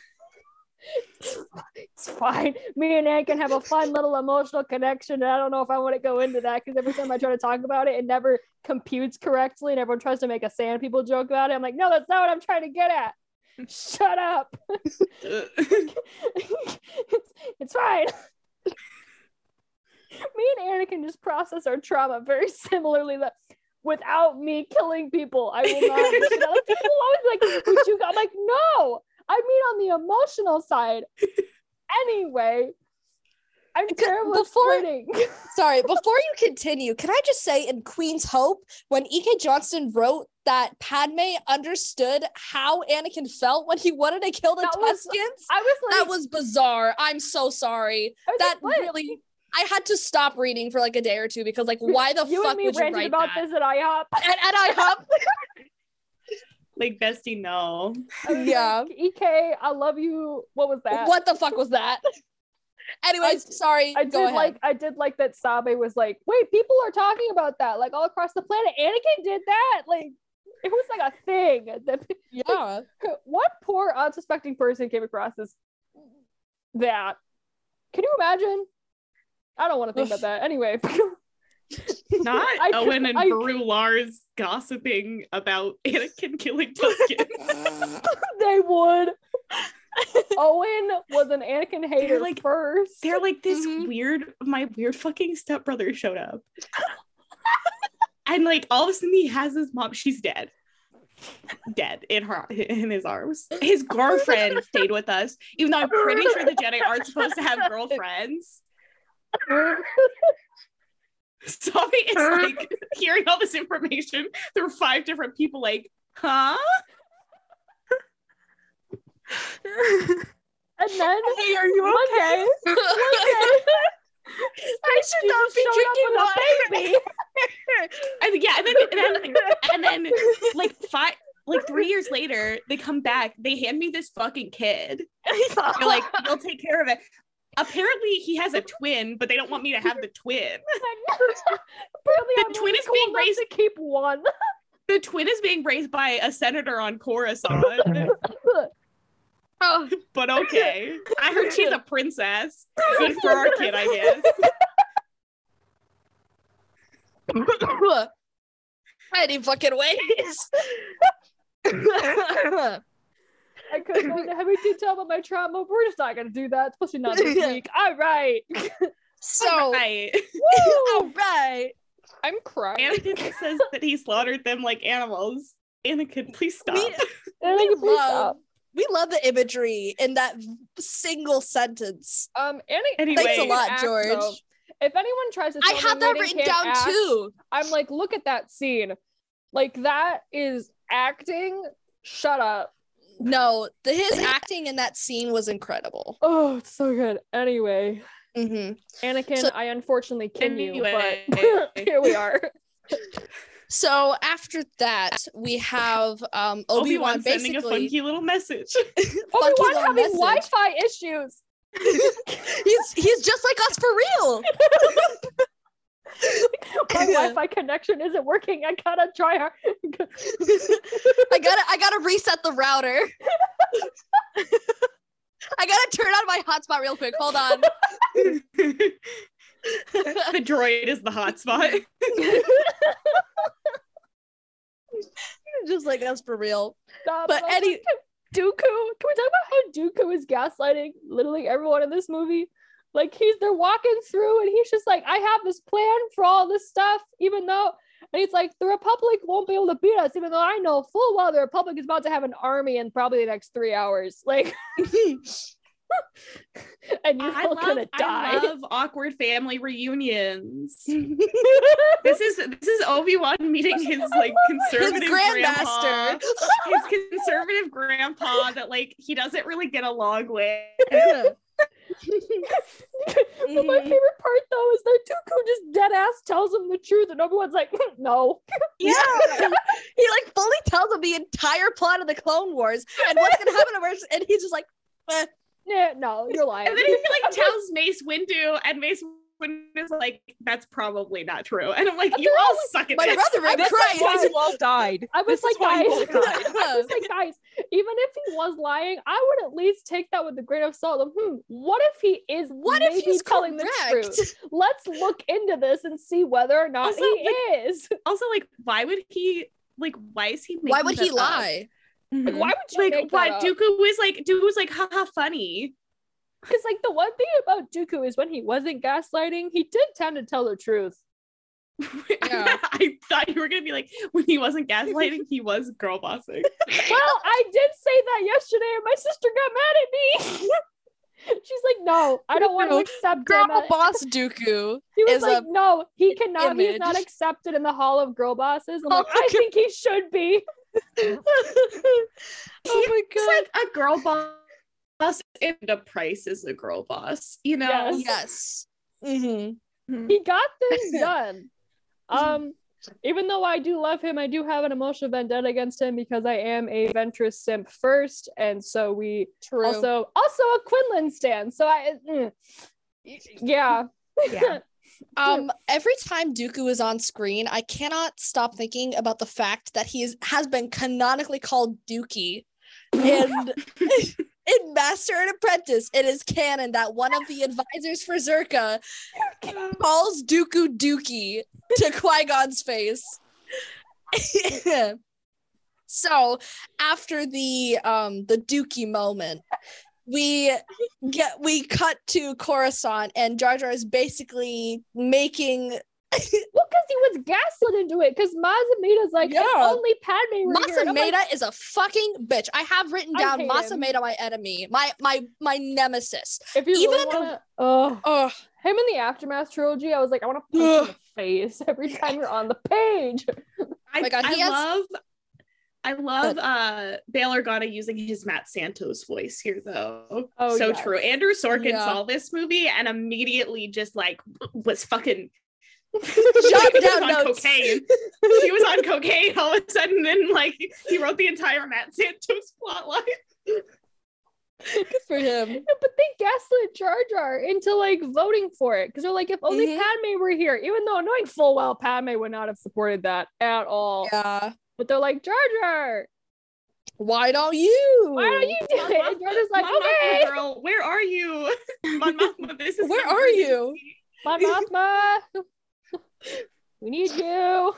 it's fine. Me and Anne can have a fun little emotional connection. And I don't know if I want to go into that because every time I try to talk about it, it never computes correctly, and everyone tries to make a sand people joke about it. I'm like, no, that's not what I'm trying to get at. Shut up. it's, it's fine. me and Anakin just process our trauma very similarly. That without me killing people, I will not. you know, like, people always like, "Would you?" I'm like, no. I mean, on the emotional side. Anyway, I'm terrible before-. Sorry, before you continue, can I just say in Queen's Hope, when E.K. Johnston wrote that Padme understood how Anakin felt when he wanted to kill the That was- I was like, that was bizarre. I'm so sorry. That like, really, I had to stop reading for like a day or two because, like, why the you fuck and me would you ranted write about that? this at IHOP. And, and I hop. like bestie, no. Yeah. like, EK, I love you. What was that? what the fuck was that? Anyways, sorry. I go did ahead. like I did like that Sabe was like, wait, people are talking about that like all across the planet. Anakin did that. Like it was like a thing. That yeah. what poor unsuspecting person came across this that? Can you imagine? I don't want to think about that. Anyway, Not I- Owen and I- Beru Lars gossiping about Anakin killing Tuscans. they would. Owen was an Anakin hater they're like- first. They're like this Mhm. weird, my weird fucking stepbrother showed up. and like all of a sudden he has his mom, she's dead. Dead in her in his arms. His girlfriend stayed with us, even though I'm pretty sure the Jedi aren't supposed to have girlfriends. Tommy is like hearing all this information through five different people, like, huh? And then Hey, are you one okay? Day, one day, I should not be drinking wine. baby. And yeah, and then and then and then like five like three years later, they come back, they hand me this fucking kid. They're like, they'll take care of it. Apparently he has a twin, but they don't want me to have the twin. Apparently, The I'm twin only is cool being raised- to keep one. The twin is being raised by a senator on Coruscant. Oh, but okay. I heard she's a princess. Good for our kid, I guess. any fucking ways. I could go into heavy detail about my trauma. but We're just not gonna do that, especially not this week. All right. so, right. all right. I'm crying. Anakin says that he slaughtered them like animals. Anakin, please stop. We, And we then please love, stop. We love the imagery in that single sentence. Um, Annie, Anyway. Thanks a lot, act, George. though. If anyone tries to, I tell had that written down act, too. I'm like, look at that scene. Like that is acting. Shut up. No, the, his acting in that scene was incredible. Oh, it's so good. Anyway, hmm Anakin, So- I unfortunately kin you, Anyway. but here we are. So after that, we have um, Obi Wan Obi-Wan sending a funky little message. funky Obi Wan having. Wi-Fi issues. he's he's just like us for real. My Wi-Fi connection isn't working. I gotta try hard. I gotta I gotta reset the router. I gotta turn on my hotspot real quick. Hold on. The droid is the hotspot. just like us for real. Stop. But any- Dooku. Can we talk about how Dooku is gaslighting literally everyone in this movie? Like he's they're walking through and he's just like, I have this plan for all this stuff, even though and he's like, the Republic won't be able to beat us, even though I know full well the Republic is about to have an army in probably the next three hours. Like and you're I all love, gonna die. I love awkward family reunions. this is this is Obi Wan meeting his like His conservative grandpa, grandmaster. his conservative grandpa that like he doesn't really get along with. But my favorite part though is that Dooku just dead ass tells him the truth, and everyone's like, no. Yeah. he like fully tells him the entire plot of the Clone Wars and what's gonna happen to us, and he's just like, eh. Yeah, no, you're lying. And then he like tells Mace Windu, and Mace Windu is like, "That's probably not true." And I'm like, "You they're all always- suck at my this." brother in This is why you all died. I was This like, is why you guys, died. I was like, guys, even if he was lying, I would at least take that with a grain of salt. Of, hmm, what if he is? What if he's telling the truth? Let's look into this and see whether or not Also, he like- is. also, like, why would he? Like, why is he? Why would he lie? up? Lie? Like, mm-hmm. why would you Like, make why that up? Dooku was like, Dooku was like, haha, funny. Because like the one thing about Dooku is when he wasn't gaslighting, he did tend to tell the truth. Yeah. I thought you were gonna be like, when he wasn't gaslighting, he was girl bossing. well, I did say that yesterday, and my sister got mad at me. She's like, "No, I don't want to accept Girl him." as-" boss Dooku. He was is like, a "No, he cannot. He's not accepted in the Hall of Girl Bosses." I'm Oh like, my "I think he should be." oh my He's like a girl boss, and a price is a girl boss. You know, Yes. Yes. Mm-hmm. He got things done. Um, even though I do love him, I do have an emotional vendetta against him because I am a Ventress simp first, and so we True. also also a Quinlan stand. So I, mm, yeah, Yeah. Um, every time Dooku is on screen, I cannot stop thinking about the fact that he is, has been canonically called Dookie. And in Master and Apprentice, it is canon that one of the advisors for Zerka calls Dooku Dookie to Qui Gon's face. so after the um the Dookie moment, we get we cut to Coruscant and Jar Jar is basically making well, because he was gaslit into it. Because Mas Amedda's like, Yeah. if only Padme were here. Like, is a fucking bitch. I have written down hate him. My enemy, my my my nemesis. if you even really wanna, oh, Oh, Him in the Aftermath trilogy, I was like, I want to punch him in the face every time you're on the page. I, oh my God, I has- love I love uh Bail Organa using his Matt Santos voice here though. Oh, so yes. true. Andrew Sorkin Yeah. saw this movie and immediately just like was fucking was down on notes. cocaine. he was on cocaine all of a sudden and like he wrote the entire Matt Santos plotline. Good for him. Yeah, but they gaslit Jar Jar into like voting for it because they're like, if only Mhm. Padme were here, even though knowing full well Padme would not have supported that at all. Yeah. But they're like, Jar Jar, Why don't you? why don't you do Mon it? And Jar Jar's like, Mon Mothma okay, girl, where are you? Mon Mothma, this is Where an are you? emergency. Mon Mothma, we need you.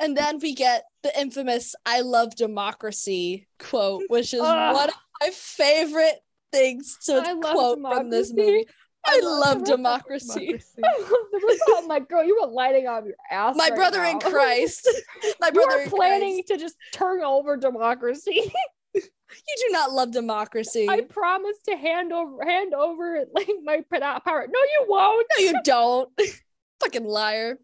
And then we get the infamous I love democracy quote, which is one of my favorite things to I love quote from this movie. I, love love the democracy. oh my girl, you were lighting on your ass. My right brother in. Christ. My you brother are planning Christ. to just turn over democracy. You do not love democracy. I promise to hand over hand over like my power. No, you won't. No, you don't. Fucking liar.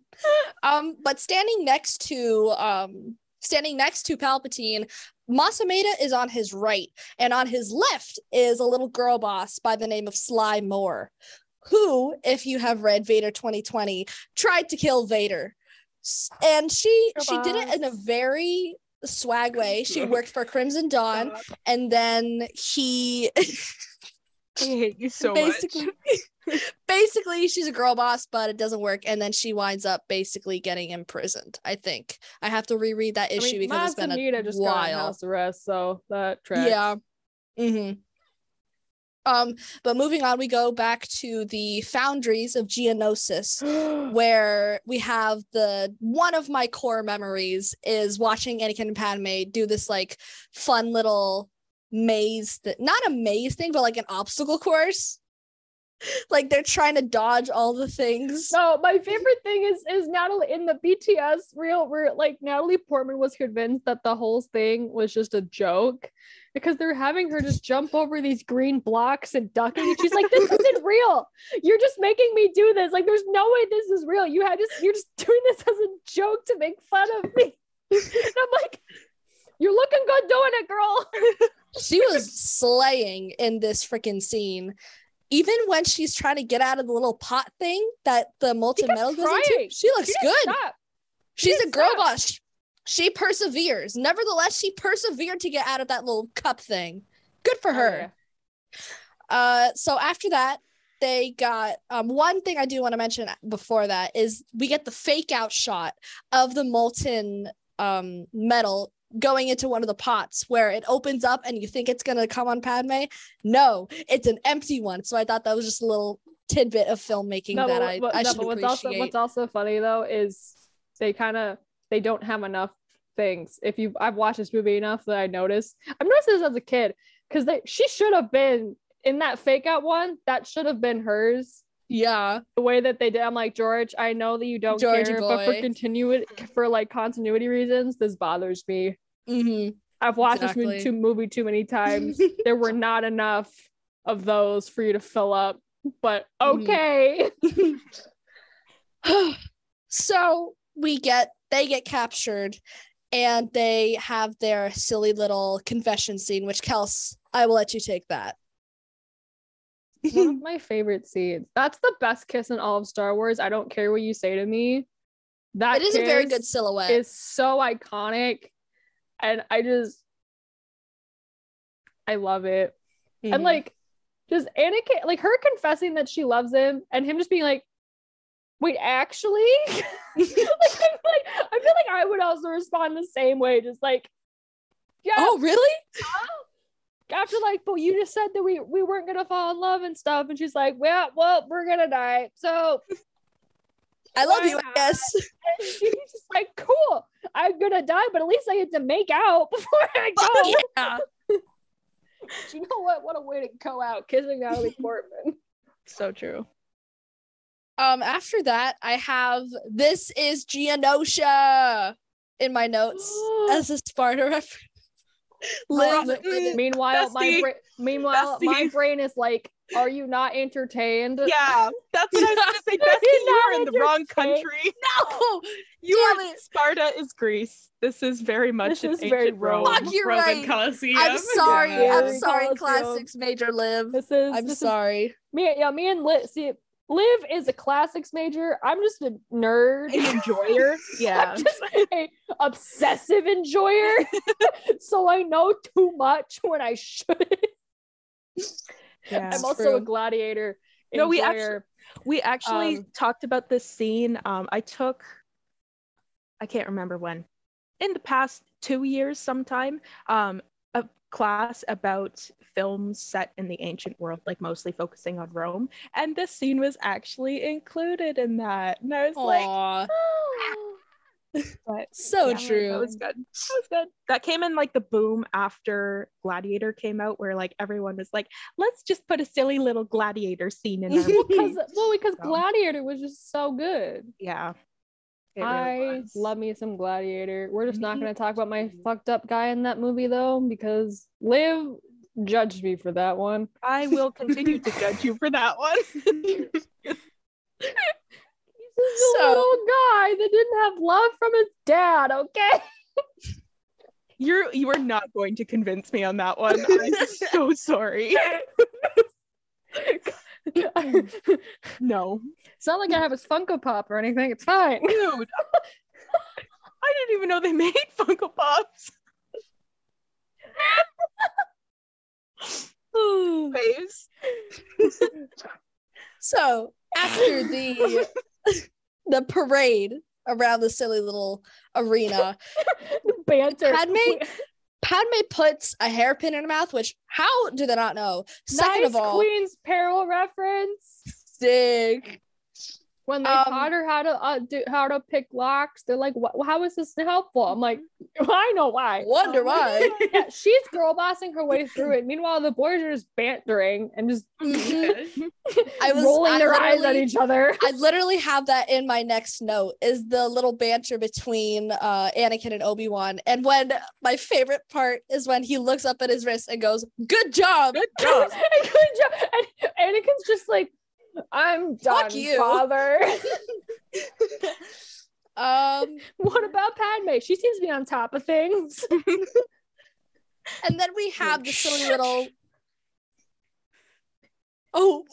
Um, but standing next to um standing next to Palpatine, Mas Amedda is on his right, and on his left is a little girl boss by the name of Sly Moore, who, if you have read Vader 2020, tried to kill Vader. And she Girl she did it in a very swag way. She worked for Crimson Dawn, and then he I hate you so basically basically she's a girl boss but it doesn't work and then she winds up basically getting imprisoned i think i have to reread that I issue mean, because it's been a just got while house arrest, so that tracks. yeah hmm um but moving on we go back to the foundries of geonosis where we have the one of my core memories is watching Anakin and Padme do this like fun little maze that not a maze thing, but like an obstacle course. like they're trying to dodge all the things. So my favorite thing is is Natalie in the BTS reel where like Natalie Portman was convinced that the whole thing was just a joke because they're having her just jump over these green blocks and ducking and she's like this isn't real. You're just making me do this. Like there's no way this is real. You had just you're just doing this as a joke to make fun of me. And I'm like you're looking good doing it girl. She was slaying in this freaking scene. Even when she's trying to get out of the little pot thing that the molten metal goes into, she looks She good. stop. She's a girl stop. boss. She perseveres. Nevertheless, she persevered to get out of that little cup thing. Good for Oh, her. yeah. Uh, so after that, they got um one thing I do want to mention before that is we get the fake out shot of the molten um metal going into one of the pots where it opens up and you think it's gonna come on Padme. No, it's an empty one. So I thought that was just a little tidbit of filmmaking No, that but, I, but- I no, should but what's appreciate. also what's also funny though is they kind of they don't have enough things. If you I've watched this movie enough that I noticed. I've noticed this as a kid because they she should have been in that fake out one. That should have been hers. yeah, The way that they did, I'm like George. I know that you don't Georgie care, but for boy. continuity, for like continuity reasons, this bothers me. Hmm I've watched this movie too, movie too many times. there were not enough of those for you to fill up. But Mhm. okay. so we get they get captured and they have their silly little confession scene which kels i will let you take that one of my favorite scenes. That's the best kiss in all of Star Wars. I don't care what you say to me. That it is a very good silhouette It's so iconic, and I just I love it. Mhm. And like, just Anakin, like her confessing that she loves him, and him just being like, "Wait, actually?" like, I'm like, I feel like I would also respond the same way, just like, "Yeah." oh really after like, but you just said that we we weren't gonna fall in love and stuff, and she's like, "Well, well, we're gonna die." So i love you i guess and she's just like, "Cool, I'm gonna die, but at least I get to make out before I go." Oh, yeah You know what? What a way to go out, kissing Natalie Portman. So true. um after that i have this is geonosia in my notes as a sparta reference Live. Well, mm, Meanwhile, my bra- meanwhile my brain is like, are you not entertained? Yeah, that's what I was gonna say. Bestie, You're you are in the wrong country. no. You Damn are it. Sparta is Greece. This is very much This an is very ancient Rome. Rome. Fuck, you're Roman right. Colosseum. I'm sorry. Yeah. I'm sorry, Colosseum. classics major live. This is I'm this is- sorry. me yeah, me and Liv see Liv is a classics major. I'm just a nerd. An enjoyer. Yeah. I'm just a obsessive enjoyer. so I know too much when I should. yeah. I'm also True. a gladiator. No, we actually We actually Um, talked about this scene. Um, I took, I can't remember when, in the past two years, sometime, um, class about films set in the ancient world, like mostly focusing on Rome, and this scene was actually included in that, and I was like, Aw, oh. but so yeah, true. That was good. That was good. That came in like the boom after Gladiator came out, where like everyone was like, let's just put a silly little Gladiator scene in because well, because So. Gladiator was just so good. yeah. Really I was. love me some Gladiator. We're just not going to talk about my fucked up guy in that movie though, because Liv judged me for that one. I will continue to judge you for that one. He's just a So- little guy that didn't have love from his dad. Okay. You're you are not going to convince me on that one. I'm so sorry. It's No. It's not like I have a Funko Pop or anything. It's fine. Dude. I didn't even know they made Funko Pops. Face. So after the the parade around the silly little arena, Banter. Padme Padme puts a hairpin in her mouth, which how do they not know? Second nice of all, Queen's Peril reference. sick. When they Um, taught her how to uh, do how to pick locks, they're like, "What? How is this helpful?" I'm like, "I know why." Wonder Um, why. yeah, she's girl bossing her way through it. Meanwhile, the boys are just bantering and just. I was rolling I their eyes at each other. I literally have that in my next note is the little banter between uh Anakin and Obi-Wan. And when my favorite part is when he looks up at his wrist and goes, Good job. Good job. Good job. And Anakin's just like, "I'm done, Fuck you." father." um what about Padme? She seems to be on top of things. and then we have the silly little Oh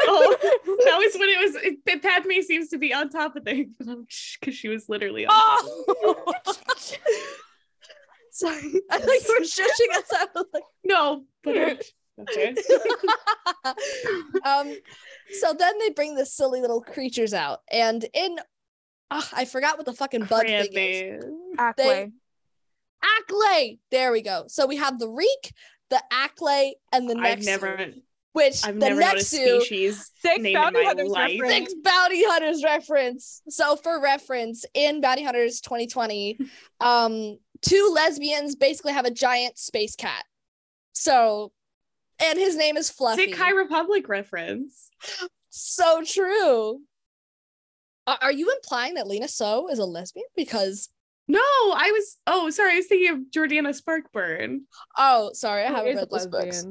oh, that was when it was. It, Padme seems to be on top of things because she was literally on. Oh Sorry. I think you were shushing us. I was like, No, but okay. um, so then they bring the silly little creatures out, and in ah, I forgot what the fucking bug thing is. Krampus. Ackway. Acklay. There we go. So we have the reek, the Acklay, and the I've never, which I've the next known species Six name in bounty my hunters life. reference. six bounty hunters reference. So for reference, in Bounty Hunters 2020, um, two lesbians basically have a giant space cat. So, and his name is Fluffy. Sick High Republic reference. So true. Are, are you implying that Lina Soh is a lesbian? Because No, I was. Oh, sorry. I was thinking of Jordana Sparkburn. oh, sorry, I Who haven't read those books.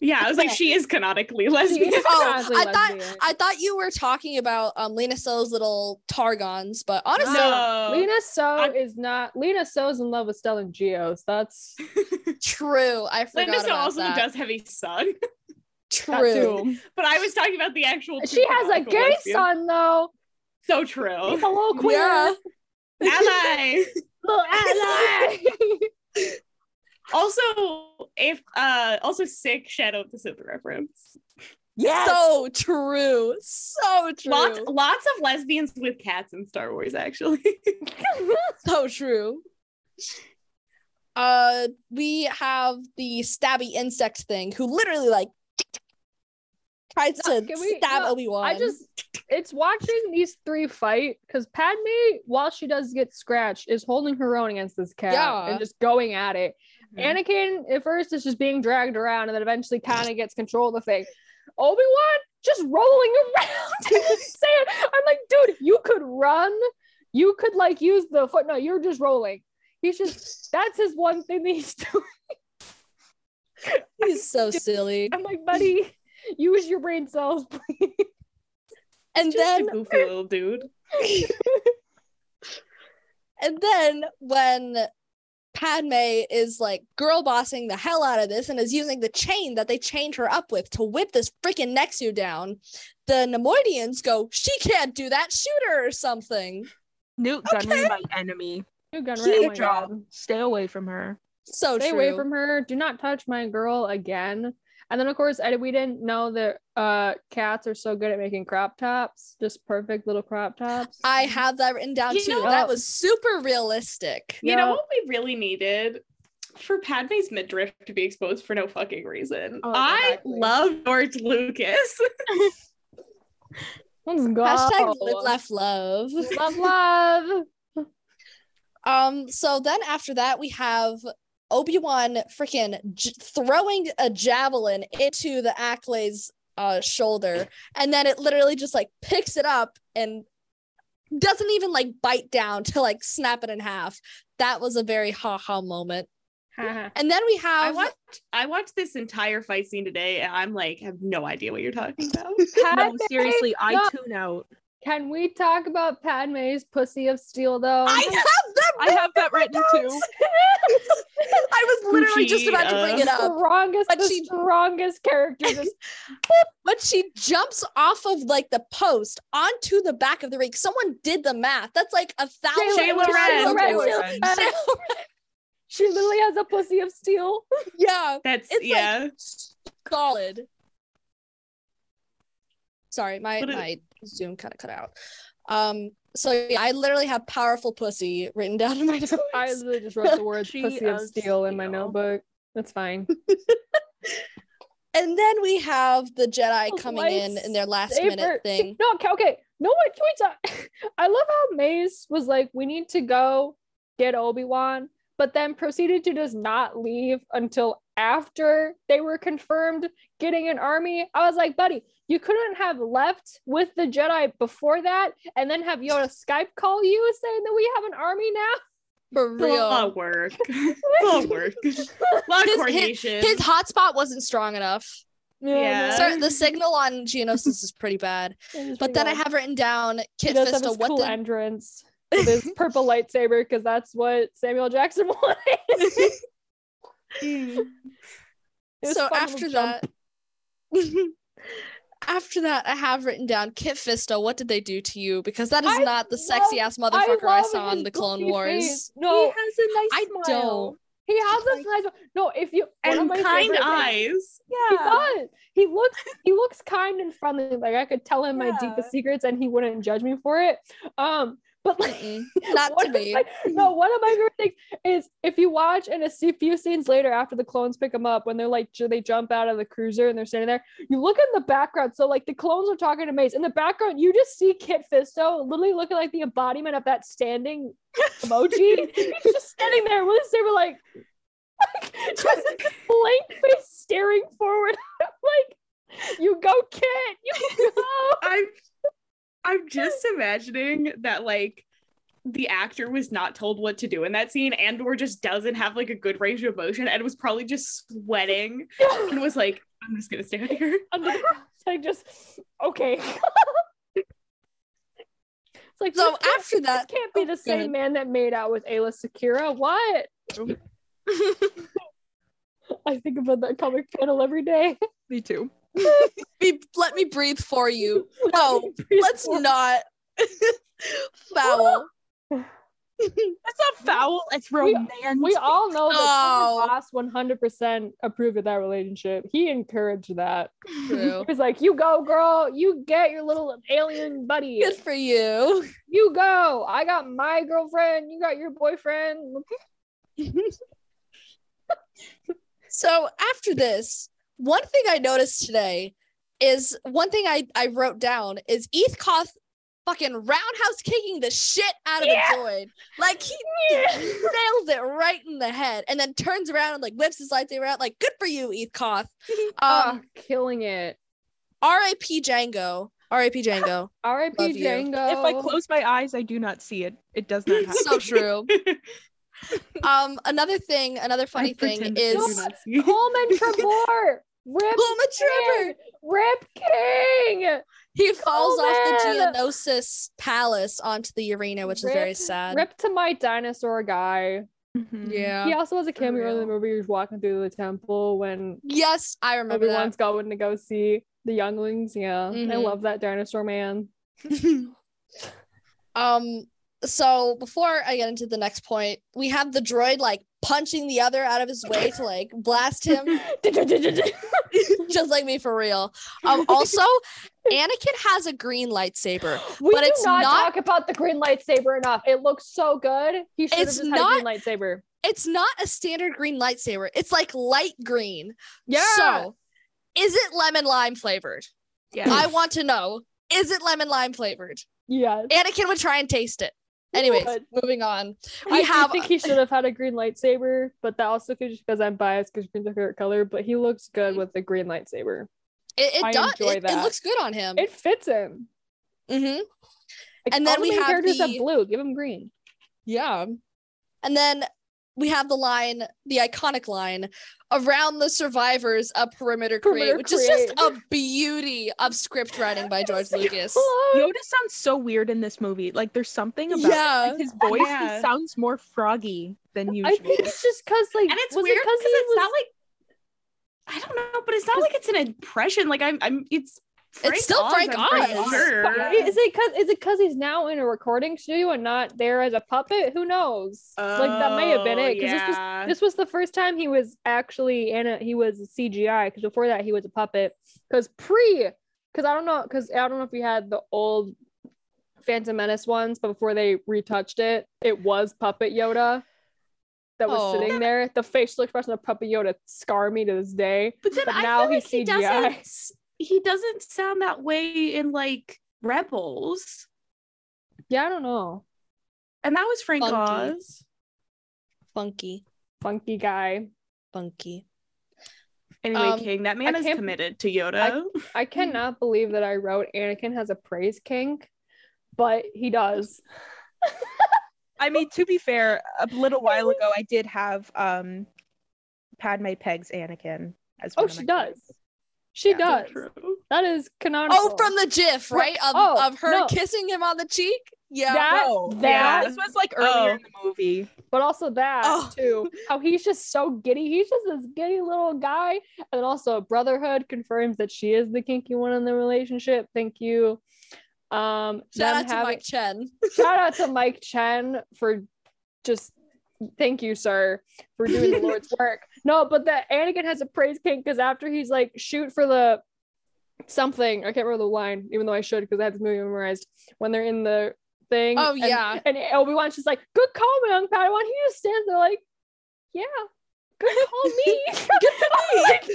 Lesbian? Yeah, I was like, she is canonically lesbian. is Oh, canonically I thought- I thought you were talking about um Lina Soh's little Targons, but honestly, No. Lina Soh I'm- is not. Lina Soh's in love with Stellan Gios. That's true. I forgot Lina Soh about also that. does have a son, true. but I was talking about the actual. She has a gay lesbian. son though. So He's true. a little queer. Yeah. Ally. Little ally. Also, if uh, also sick Shadow of the Sith reference. Yeah. So true. So true. Lots, lots of lesbians with cats in Star Wars. Actually, so true. Uh, we have the stabby insect thing who literally like tries to Can we- stab no, Obi Wan. I just it's watching these three fight because Padme, while she does get scratched, is holding her own against this cat Yeah. and just going at it. Mhm. Anakin at first is just being dragged around and then eventually kind of gets control of the thing. Obi Wan just rolling around in the sand. I'm like, dude, you could run. You could like use the foot. No, you're just rolling. He's just That's his one thing that he's doing. He's so silly. I'm like, buddy, use your brain cells, please. And Just then a goofy little dude. And then when Padme is like girl bossing the hell out of this and is using the chain that they chained her up with to whip this freaking Nexu down, the Neimoidians go, She can't do that, shoot her or something. Nute Gunray, my enemy. New gun Key right, oh my job. Stay away from her. So Stay true. away from her. Do not touch my girl again. And then of course, Eddie, we didn't know that uh cats are so good at making crop tops, just perfect little crop tops. I have that written down You too. know- that was super realistic. You Yeah. know what we really needed? For Padme's midriff to be exposed for no fucking reason. Oh, I exactly. love George Lucas. Let's go. Hashtag live, laugh, love. love, love. Um, so then after that, we have Obi-Wan freaking j- throwing a javelin into the Acklay's uh shoulder, and then it literally just like picks it up and doesn't even like bite down to like snap it in half. That was a very ha-ha moment. And then we have I have watched I watched this entire fight scene today and I'm like, have no idea what you're talking about. No, seriously, I tune out. Can we talk about Padme's pussy of steel though? I have that I have that written too. I was literally just Gucci, about to bring uh, it up. strongest, But the she- strongest character. This But she jumps off of like the post onto the back of the ring. Someone did the math. That's like a thousand. Shayla Ren. Shayla Ren, Shayla Shayla Ren. Ren. She literally has a pussy of steel. Yeah, That's it's yeah. like solid. Sorry, my it- my Zoom kind of cut out. Um, so yeah, I literally have powerful pussy written down in my notes. I literally just wrote the words pussy of of steel in my notebook. That's fine. and then we have the Jedi Oh, coming in in their last Saber- minute thing. No, okay, okay. No one tweets out. I love how Mace was like, we need to go get Obi-Wan, but then proceeded to just not leave until after they were confirmed getting an army. I was like, buddy, you couldn't have left with the Jedi before that and then have Yoda Skype call you saying that we have an army now. For It's a lot real. of work. It's a lot of work. A lot of His- coordination. His hotspot wasn't strong enough. Yeah. So the signal on Geonosis is pretty bad. But then I have written down he Kit does have Fisto. his What cool the entrance with his purple lightsaber because that's what Samuel Jackson wanted. So after that after that i have written down kit fisto what did they do to you because that is I not the sexy ass motherfucker i, love saw in the clone wars face. No, he has a nice i smile. don't he has a nice. No, if you and kind favorite things- eyes. He Yeah. does. He looks. He looks kind and friendly. Like I could tell him my deepest secrets, and he wouldn't judge me for it. Um, but like, Mm-mm. not to me my- no, one of my favorite things is if you watch and a few scenes later after the clones pick them up when they're like they jump out of the cruiser and they're standing there. You look in the background. So like the clones are talking to Mace in the background. You just see Kit Fisto literally looking like the embodiment of that standing emoji. He's just standing there with his saber like. just blank face staring forward. like, you go, Kit. You go. I'm I'm just imagining that like the actor was not told what to do in that scene and or just doesn't have like a good range of motion and was probably just sweating and was like, I'm just gonna stand here. Under the like just okay. it's like So after that- this can't be oh, the same ahead. man that made out with Aayla Secura. What? I think about that comic panel every day. Me too. Be- let me breathe for you no let's not foul That's not foul. It's We- romantic. We all know that Oh. oh. Boss 100% approved of that relationship. He encouraged that. True. He was like, "You go, girl. You get your little alien buddy. good for you You go. I got my girlfriend. You got your boyfriend." So after this, one thing I noticed today is one thing I, I wrote down is Eth Koth fucking roundhouse kicking the shit out of Yeah. the droid. Like he nails it right in the head and then turns around and like whips his lightsaber out. Like, good for you, Eth Koth. Ah, Um, killing it. R.I.P. Jango. R.I.P. Jango. R.I.P. Love you. Jango. If I close my eyes, I do not see it. It does not happen. so true. Um, another thing, another funny I thing is do not see. Coleman Trebor. Rip Bulma Trebor. King. Rip King. He falls off the Coleman! Geonosis palace onto the arena, which is very sad. Rip to my dinosaur guy. Mhm. Yeah. He also has a cameo in the real. movie. He's walking through the temple when Yes, I remember everyone's going to go see the younglings. Yeah, I Mhm. love that dinosaur man. um. So before I get into the next point, we have the droid like punching the other out of his way to like blast him, just like me for real. Um. Also, Anakin has a green lightsaber. we But do it's not, not- talk about the green lightsaber enough. It looks so good. He should have It's just not- had a green lightsaber. It's not a standard green lightsaber. It's like light green. Yeah. So, is it lemon lime flavored? Yeah. I want to know. Is it lemon lime flavored? Yeah. Anakin would try and taste it. Anyways, moving on. We I have think he should have had a green lightsaber, but that also could just because I'm biased because green's my favorite color. But he looks good with the green lightsaber. it, it I does. enjoy It, it looks good on him. It fits him. hmm Like, And then we have characters have the- blue. Give him green. Yeah. And then we have the line, the iconic line, around the survivors a perimeter create, Perimeter which is just a beauty of script writing by George Lucas. Yoda sounds so weird in this movie. Like there's something about Yeah. like, his voice. Yeah. He sounds more froggy than usual. I think it's just because like and it's was it because he it's was- not like I don't know, but it's not like it's an impression. Like I'm, I'm. It's Frank still Oz, Frank I'm Oz. Sure. Is it because is it because he's now in a recording studio and not there as a puppet? Who knows? like that may have been Oh, it. Because this was yeah. this was the first time he was actually in a he was a CGI. Because before that he was a puppet. Because pre, because I don't know, because I don't know if we had the old Phantom Menace ones, but before they retouched it, it was puppet Yoda that was Oh. sitting there. The facial expression of puppet Yoda scar me to this day. But then But I now feel like he's he CGI. doesn't. He doesn't sound that way in like Rebels, Yeah, I don't know. and that was Frank Funky. Oz. Funky, Funky guy. funky. Anyway, Um, King, that man I is committed to Yoda. I cannot believe that I wrote Anakin has a praise kink, but he does. I mean, to be fair, a little while ago I did have um Padme pegs Anakin as Oh, one of she does. favorites. She Yeah, does. True. That is canonical. Oh, from the GIF, Right. right? Of, Oh, of her no. kissing him on the cheek. Yeah. That- No, that- yeah, this was like earlier Oh. in the movie. but also that Oh. too. How he's just so giddy. He's just this giddy little guy. And also Brotherhood confirms that she is the kinky one in the relationship. Thank you. Um Shout them out to having- Mike Chen. shout out to Mike Chen for just thank you, sir, for doing the Lord's work. No, but that Anakin has a praise kink because after he's like shoot for the something, I can't remember the line, even though I should because I have this movie memorized. When they're in the thing. Oh, and- yeah. And Obi Wan's just like, "Good call, my young Padawan." He just stands there like, "Yeah." Good call me. Good me. I'm like,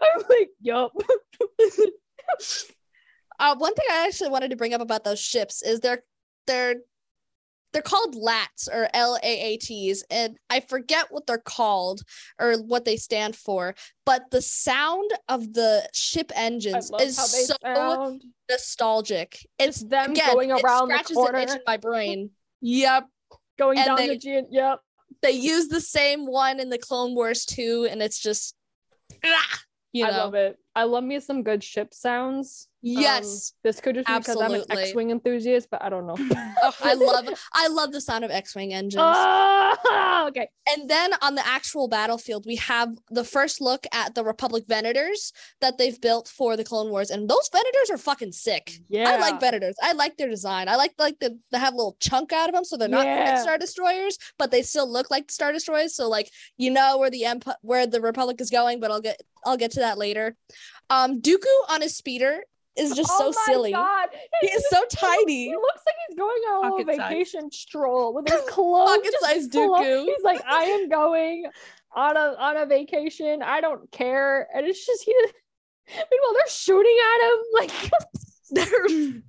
I'm like, yup. Uh, one thing I actually wanted to bring up about those ships is they're they're they're called LATs or L A A T's, and I forget what they're called or what they stand for. But the sound of the ship engines is so sound. nostalgic. It's It's them again, going it around the scratches an itch corner, in my brain. Yep, going and down they- the G. Yep. they use the same one in the Clone Wars too, and it's just, ah, you I love it. I love me some good ship sounds. Um, yes. this could just be because I'm an. X-wing enthusiast, but I don't know. Oh, I love I love the sound of X-wing engines. Ah, okay. And then on the actual battlefield, we have the first look at the Republic Venators that they've built for the Clone Wars, and those Venators are fucking sick. Yeah. I like Venators. I like their design. I like like the they have a little chunk out of them, so they're not Yeah. Star Destroyers, but they still look like Star Destroyers. So like you know where the empire where the Republic is going, but I'll get I'll get to that later. Um, Dooku on his speeder is just oh so my silly. God. He is so tiny. He looks like he's going on a little Pocket size. vacation stroll with his clothes. Pocket-sized just full Dooku. He's like, I am going on a on a vacation. I don't care. And it's just he. Meanwhile, they're shooting at him like. they're.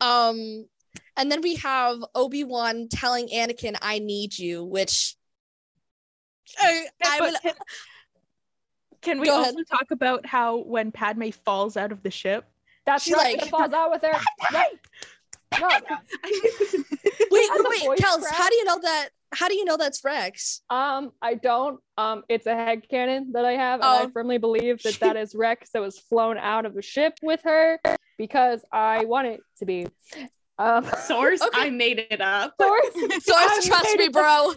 Um, and then we have Obi Wan telling Anakin, "I need you," which I, I But would. Can, can we Go also ahead. talk about how when Padme falls out of the ship? That's She, right. like- it falls out with her. No, Wait, wait, wait. Kels, crap. how do you know that? How do you know that's Rex? Um, I don't. Um, it's a head canon that I have, and Oh. I firmly believe that that is Rex that was flown out of the ship with her because I want it to be. Um, Source, Okay. I made it up. source, Source, trust me, bro.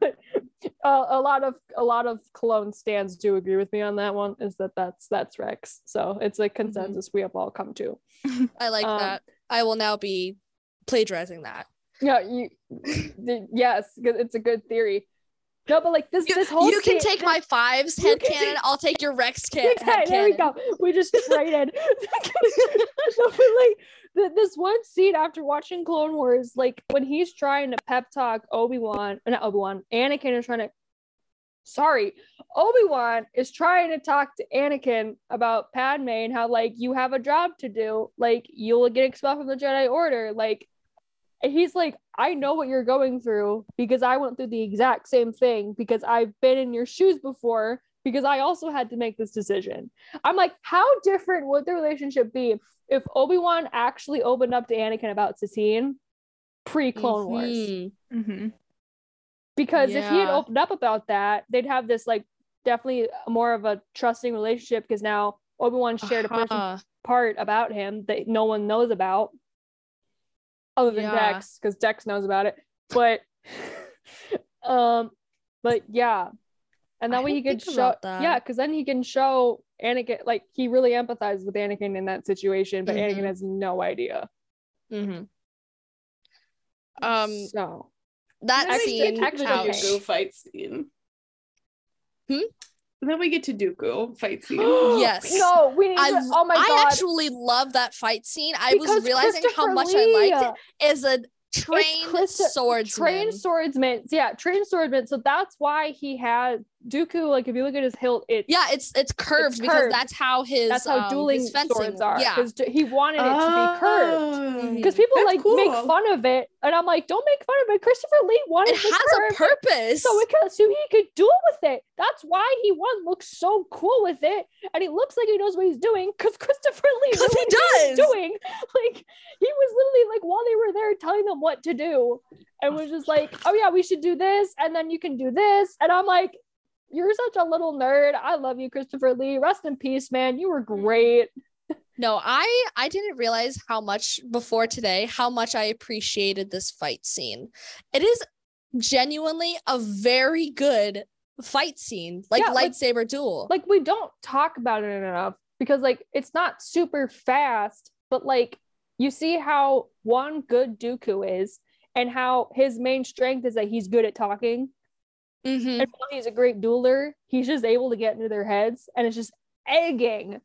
Fuck up. but uh, a lot of a lot of cologne stands do agree with me on that one. Is that that's that's Rex? So it's a consensus we have all come to. I like Um, that. I will now be plagiarizing that. Yeah, you. yes, it's a good theory. No, but like this You, this whole you can take my Fives head can canon. take- I'll take your Rex can- Okay, there we go. We just traded. but like th- this one scene after watching Clone Wars, like when he's trying to pep talk Obi Wan, uh, not Obi Wan, Anakin is trying to. Sorry, Obi Wan is trying to talk to Anakin about Padme and how like you have a job to do, like you'll get expelled from the Jedi Order, like. And he's like, I know what you're going through because I went through the exact same thing because I've been in your shoes before because I also had to make this decision. I'm like, how different would the relationship be if Obi-Wan actually opened up to Anakin about Satine pre-Clone Wars? Mhm. Mhm. Because if he had opened up about that, they'd have this like definitely more of a trusting relationship because now Obi-Wan shared a personal Uh-huh. part about him that no one knows about other than Yeah. Dex because Dex knows about it. But um but yeah. And I that way he didn't could show that. yeah, because then he can show Anakin like he really empathizes with Anakin in that situation, but Mhm. Anakin has no idea. Mhm. Um, so that Then we scene. get extra ouch. okay. Dooku fight scene. Hmm? And then we get to Dooku fight scene. Oh, yes. No, we need I, to, oh my I god. I actually love that fight scene. I was realizing how Christopher much I liked Lee, it as a trained Christo- swordsman. trained swordsman. Yeah, trained swordsman. So that's why he had Dooku. Like if you look at his hilt, it yeah, it's it's curved because curved. that's how his that's how um, dueling his fencing. swords are. Yeah, because he wanted it to be curved. Oh. Because people That's like make fun of it, and I'm like, don't make fun of it. Christopher Lee wanted it it has a purpose. so it could, so he could duel with it. That's why he one looks so cool with it, and he looks like he knows what he's doing. Because Christopher Lee 'Cause he knew what was does. doing. Like he was literally like while they were there telling them what to do, and was just like, oh yeah, we should do this, and then you can do this, and I'm like. You're such a little nerd. I love you, Christopher Lee. Rest in peace, man. You were great. No, I I didn't realize how much before today how much I appreciated this fight scene. It is genuinely a very good fight scene, like Yeah, like- lightsaber duel. like we don't talk about it enough because like it's not super fast but like you see how one good Dooku is and how his main strength is that he's good at talking Mhm. and while he's a great dueler he's just able to get into their heads and it's just egging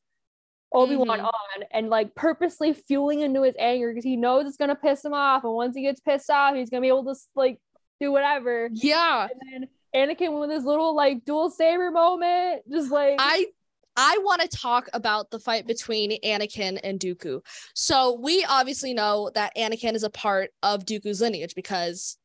Obi-Wan Mhm. on and like purposely fueling into his anger because he knows it's gonna piss him off and once he gets pissed off he's gonna be able to like do whatever Yeah, and then Anakin with his little like dual saber moment just like I I want to talk about the fight between Anakin and Dooku. So we obviously know that Anakin is a part of Dooku's lineage because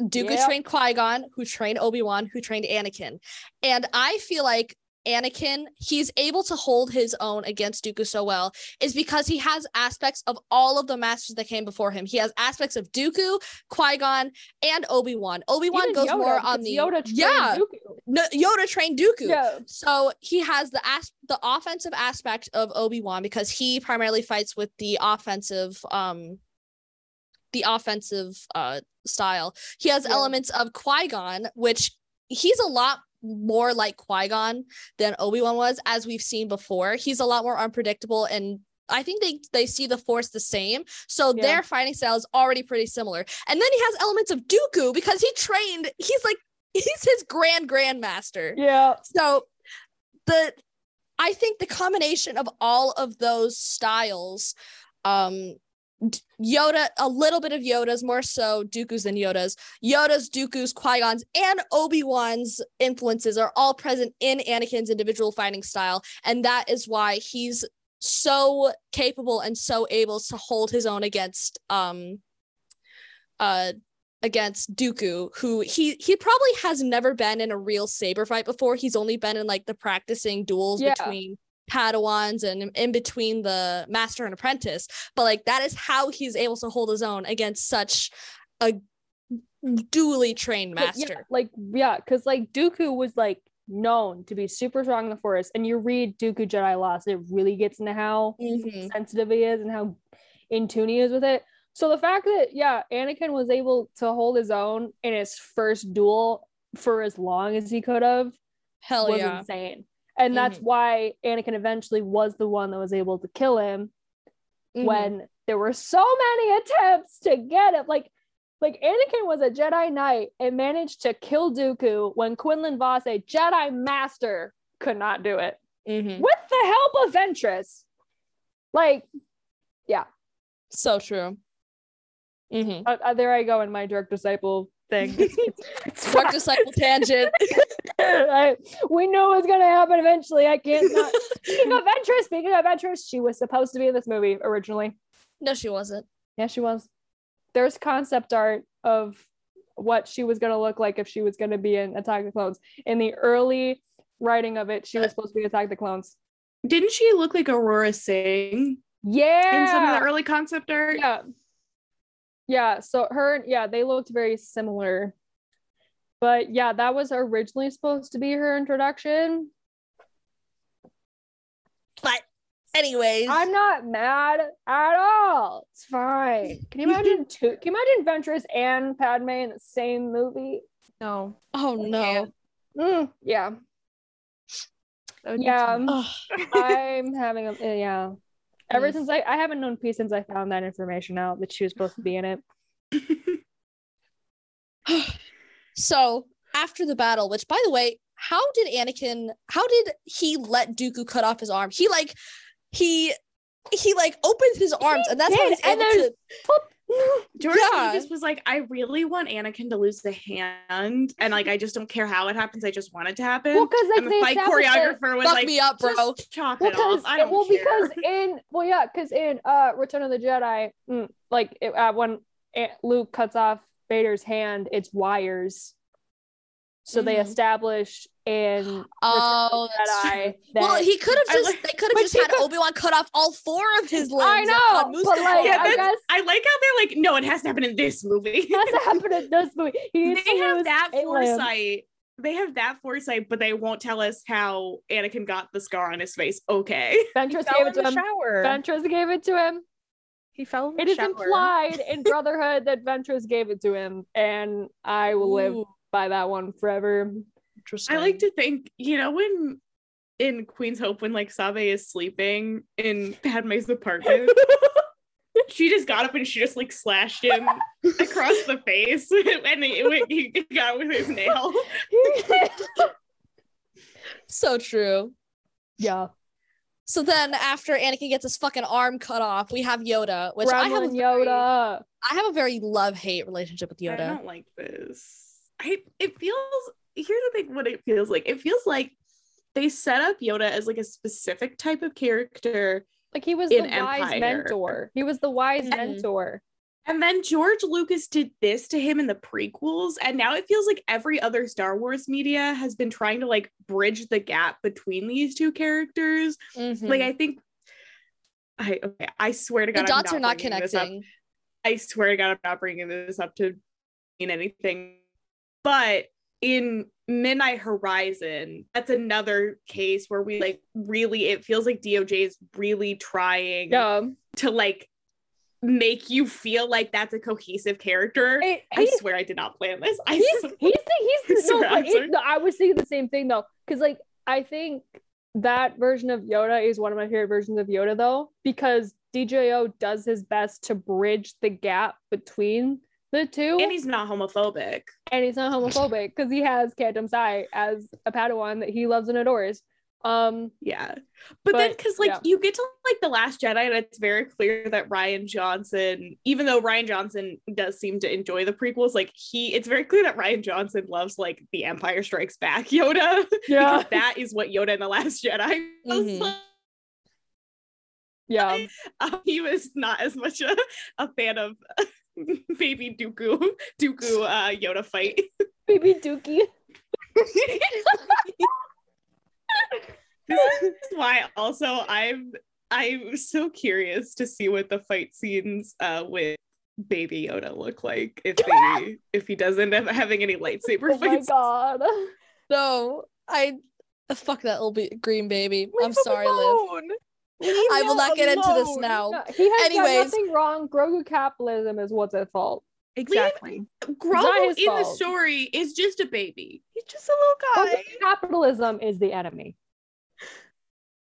Dooku Yep. trained Qui-Gon, who trained Obi-Wan, who trained Anakin. And I feel like Anakin, he's able to hold his own against Dooku so well is because he has aspects of all of the masters that came before him. He has aspects of Dooku, Qui-Gon, and Obi-Wan. Obi-Wan goes Yoda, more on the Yoda trained yeah, Dooku. no, Yoda trained Dooku. Yeah. So he has the as- the offensive aspect of Obi-Wan because he primarily fights with the offensive um the offensive uh style. He has Yeah. elements of Qui-Gon which he's a lot more like Qui-Gon than Obi-Wan was as we've seen before. He's a lot more unpredictable and I think they they see the force the same. So Yeah. their fighting style is already pretty similar. And then he has elements of Dooku because he trained he's like he's his grand grandmaster. Yeah. So the I think the combination of all of those styles, um Yoda, a little bit of Yoda's, more so Dooku's than Yoda's. Yoda's, Dooku's, Qui-Gon's, and Obi-Wan's influences are all present in Anakin's individual fighting style. And that is why he's so capable and so able to hold his own against um uh against Dooku, who he he probably has never been in a real saber fight before. He's only been in like the practicing duels Yeah. between Padawans and in between the master and apprentice. But like that is how he's able to hold his own against such a duly trained But yeah, master. like yeah, because like Dooku was like known to be super strong in the Force, and you read Dooku Jedi Lost, it really gets into how Mhm. sensitive he is and how in tune he is with it. So the fact that yeah, Anakin was able to hold his own in his first duel for as long as he could have Hell was yeah. insane. And that's why Anakin eventually was the one that was able to kill him Mhm. when there were so many attempts to get him. Like, like Anakin was a Jedi Knight and managed to kill Dooku when Quinlan Vos, a Jedi Master, could not do it Mhm. with the help of Ventress. Like, yeah, So true. hmm uh, uh, there I go in my dark disciple thing. It's, it's, it's Dark fine. disciple tangent. I, we know it's going to happen eventually. I can't not. Speaking of Ventress, speaking of Ventress, she was supposed to be in this movie originally. No, she wasn't. Yeah, she was. There's concept art of what she was going to look like if she was going to be in Attack of the Clones. In the early writing of it, she was supposed to be Attack of the Clones. Didn't she look like Aurra Sing Yeah. in some of the early concept art? yeah. Yeah. So her, yeah, they looked very similar. But yeah, that was originally supposed to be her introduction. But anyways, I'm not mad at all. It's fine. Can you imagine two? Can you imagine Ventress and Padme in the same movie? No. oh no. Mm, yeah. That would be Yeah. too much. Ugh. I'm having a yeah. Ever since I, I haven't known peace since I found that information out that she was supposed to be in it. so after the battle, which by the way, how did Anakin? How did he let Dooku cut off his arm? He like he he like opened his arms, and that's how did, he's and able to. George Yeah. Lucas was like, I really want Anakin to lose the hand, and like, I just don't care how it happens. I just want it to happen. Well, because like and the they fight established it- choreographer was Fuck like, me up, bro. Just chop Well, it off. because I don't well, care. because in well, yeah, because in uh Return of the Jedi, mm, like it, uh, when Aunt Luke cuts off Vader's hand, it's wires. So they Mhm. established in Return Oh, of the true. Jedi Well, he could have just like- they could have just had could- Obi Wan cut off all four of his limbs. I like know, but like Yeah, I guess I like how they're like, no, it has to happen in this movie. that's what happened in this movie. He needs they to have that a limb. foresight. They have that foresight, but they won't tell us how Anakin got the scar on his face. Okay. Ventress gave it to him. shower. Ventress gave it to him. he fell in the It is shower. implied in Brotherhood that Ventress gave it to him, and I will live by that one forever. Interesting. I like to think, you know, when in Queen's Hope, when like Sabe is sleeping in Padme's apartment, she just got up and she just like slashed him across the face, and he, he got with his nail. so true. yeah. So then, after Anakin gets his fucking arm cut off, we have Yoda, which I have. A very, Yoda. I have a very love hate relationship with Yoda. I don't like this. I it feels. Here's the thing: what it feels like. It feels like they set up Yoda as like a specific type of character Like he was the wise Empire. mentor. He was the wise Mhm. mentor. And then George Lucas did this to him in the prequels. And now it feels like every other Star Wars media has been trying to like bridge the gap between these two characters. Mhm. Like I think I okay, I swear to God, I'm dots are not this up. connecting. I swear to God, I'm not bringing this up to mean anything. But in Midnight Horizon, that's another case where we like really, it feels like DOJ is really trying Yeah. to like make you feel like that's a cohesive character. It- I swear I did not plan this. I he's, swear- he's the, he's no, it- no, I was thinking the same thing though. Cause like I think that version of Yoda is one of my favorite versions of Yoda though, because DJO does his best to bridge the gap between the two. and he's not homophobic. and he's not homophobic because he has Kantam Sy as a Padawan that he loves and adores. Um, Yeah. But, then because like yeah. you get to like the last Jedi, and it's very clear that Rian Johnson, even though Rian Johnson does seem to enjoy the prequels, like he it's very clear that Rian Johnson loves like the Empire Strikes Back Yoda. yeah, that is what Yoda in the Last Jedi was Mhm. like. yeah, Um, he was not as much a, a fan of baby Dooku Dooku uh Yoda fight. baby Dookie. this is why also I'm I'm so curious to see what the fight scenes uh with baby Yoda look like if they if he doesn't end up having any lightsaber Oh my fights. god. No, I fuck that little be- green baby. I'm sorry, Liv. alone. Leave I will not get into this now. No, he has Anyways. done nothing wrong. Grogu capitalism is what's at fault. Exactly. not Grogu his in the story is just a baby. He's just a little guy. Grogu capitalism is the enemy.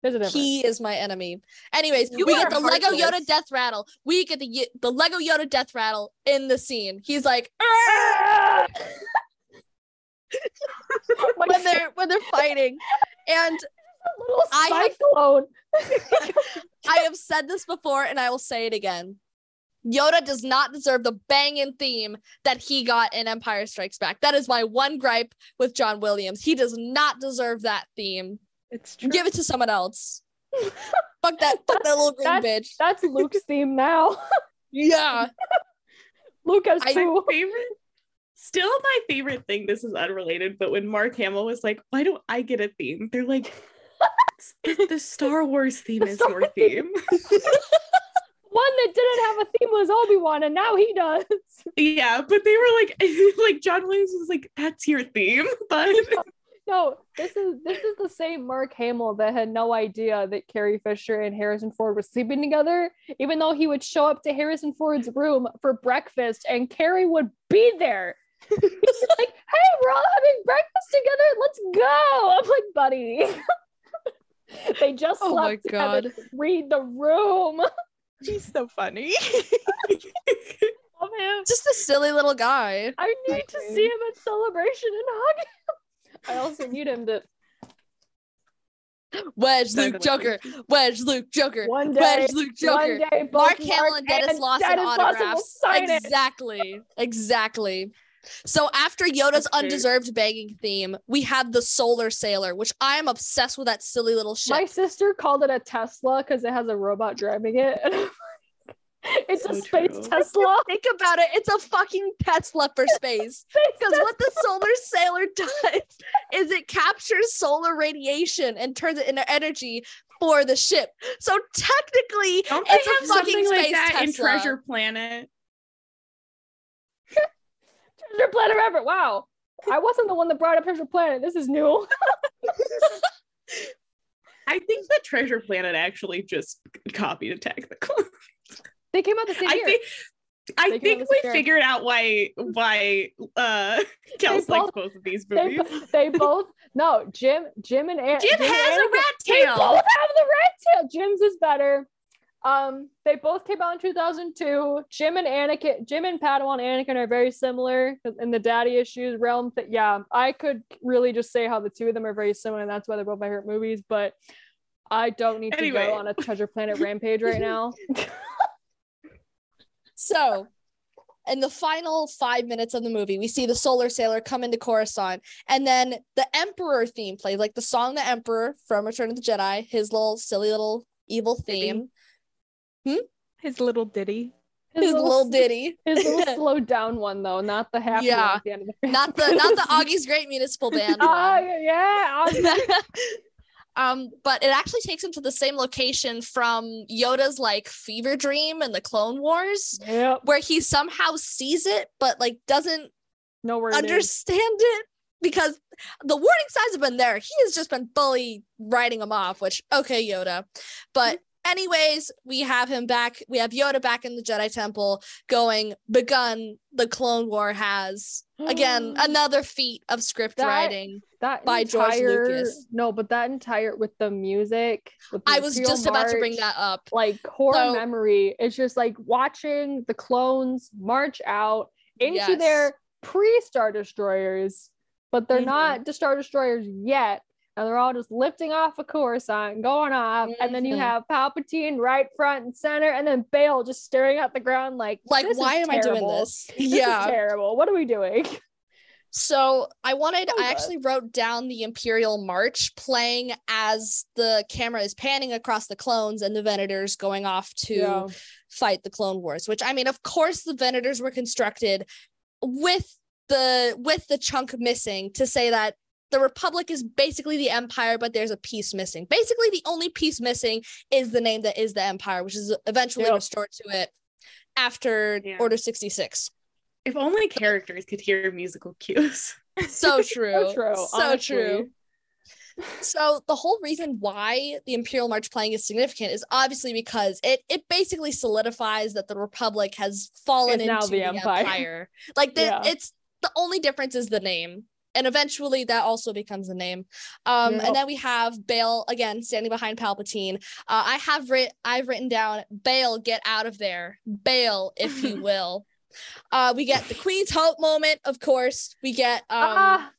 There's a difference. He is my enemy. Anyways, You we get the Lego Yoda death rattle. We get the the Lego Yoda death rattle in the scene. He's like when they're when they're fighting, and little I have- I have said this before, and I will say it again. Yoda does not deserve the banging theme that he got in Empire Strikes Back. That is my one gripe with John Williams. He does not deserve that theme. It's true. Give it to someone else. fuck that, fuck that little green That's- bitch. That's Luke's theme now. Yeah. Luke has I- two. Favorite still my favorite thing, this is unrelated, but when Mark Hamill was like, Why don't I get a theme? They're like the, the Star Wars theme The is Star your Wars theme. One that didn't have a theme was Obi Wan, and now he does. yeah, but they were like like John Williams was like, That's your theme, but No, this is this is the same Mark Hamill that had no idea that Carrie Fisher and Harrison Ford were sleeping together, even though he would show up to Harrison Ford's room for breakfast and Carrie would be there. He's like, hey, we're all having breakfast together. Let's go. I'm like, buddy. they just Oh my slept together. God. Read the room. He's so funny. Love him. Just a silly little guy. I need to see him at celebration and hug him. I also need him to Wedge, Luke, Joker. Wedge, Luke, Joker. one day, Wedge, Luke, Joker. one day, Mark Hamill and Denis Lawson Denis Lawson autographs. sign it. Exactly. Exactly. So after Yoda's undeserved begging theme, we have the Solar Sailor, which I am obsessed with that silly little ship. My sister called it a Tesla because it has a robot driving it. it's a space true. Tesla. Think about it. It's a fucking Tesla for space. Because what the solar sailor does is it captures solar radiation and turns it into energy for the ship. So technically, Don't they It's a fucking something like space that in Treasure Planet? Treasure Planet Forever. Wow. I wasn't the one that brought up Treasure Planet. This is new. I think that Treasure Planet actually just copied Attack the Clones. They came out the same I year. think I They think we figured out why why uh Kels likes both- both of these they, movies. bo- they both no Jim Jim and An- Jim and has a Anakin- tail. They both have the rat tail. Jim's is better. Um, they both came out in 2002. Jim and Anakin, Jim and Padawan Anakin are very similar in the daddy issues realm. That yeah, I could really just say how the two of them are very similar, and that's why they're both my favorite movies. But I don't need to go on a Treasure Planet rampage right now. So, in the final five minutes of the movie, we see the Solar Sailor come into Coruscant, and then the Emperor theme plays, like the song "The Emperor" from Return of the Jedi. His little silly little evil theme, His little ditty. his little ditty, His little slowed down one though, not the happy Yeah. one at the end of the not the not the Augie's Great Municipal Band. Oh one. yeah, um, but it actually takes him to the same location from Yoda's like fever dream in the Clone Wars, yep. where he somehow sees it, but like doesn't No where it understand it because the warning signs have been there. He has just been fully writing them off, which okay, Yoda. But anyways, we have him back. We have Yoda back in the Jedi Temple going, begun the Clone War has again another feat of script That- writing. that by George Lucas. No, but that entire with the music. With the I was just about to bring that up. Like core So- memory. It's just like watching the clones march out into Yes. their pre-star destroyers, but they're Mhm. not the star destroyers yet. And they're all just lifting off a Coruscant and going off. And then you Mhm. have Palpatine right front and center, and then Bail just staring at the ground like, Like, "This is why am I doing terrible. this? This is yeah. terrible. What are we doing? So I wanted, Oh, I actually wrote down the Imperial March playing as the camera is panning across the clones and the Venators going off to fight the Clone Wars. Which I mean, of course, the Venators were constructed with the with the chunk missing to say that the Republic is basically the Empire, but there's a piece missing. Basically, the only piece missing is the name that is the Empire, which is eventually restored to it after Yeah. Order 66. If only characters could hear musical cues. So true. So true. So honestly. true. So the whole reason why the Imperial March playing is significant is obviously because it it basically solidifies that the Republic has fallen now into the the, Empire. Empire. Like the, Yeah. it's the only difference is the name. And eventually that also becomes the name. Um, and then we have Bail again standing behind Palpatine. Uh, I have writ I've written down Bail, get out of there. Bail, if you will. Uh, we get the Queen's Hope moment, of course. We get um ah,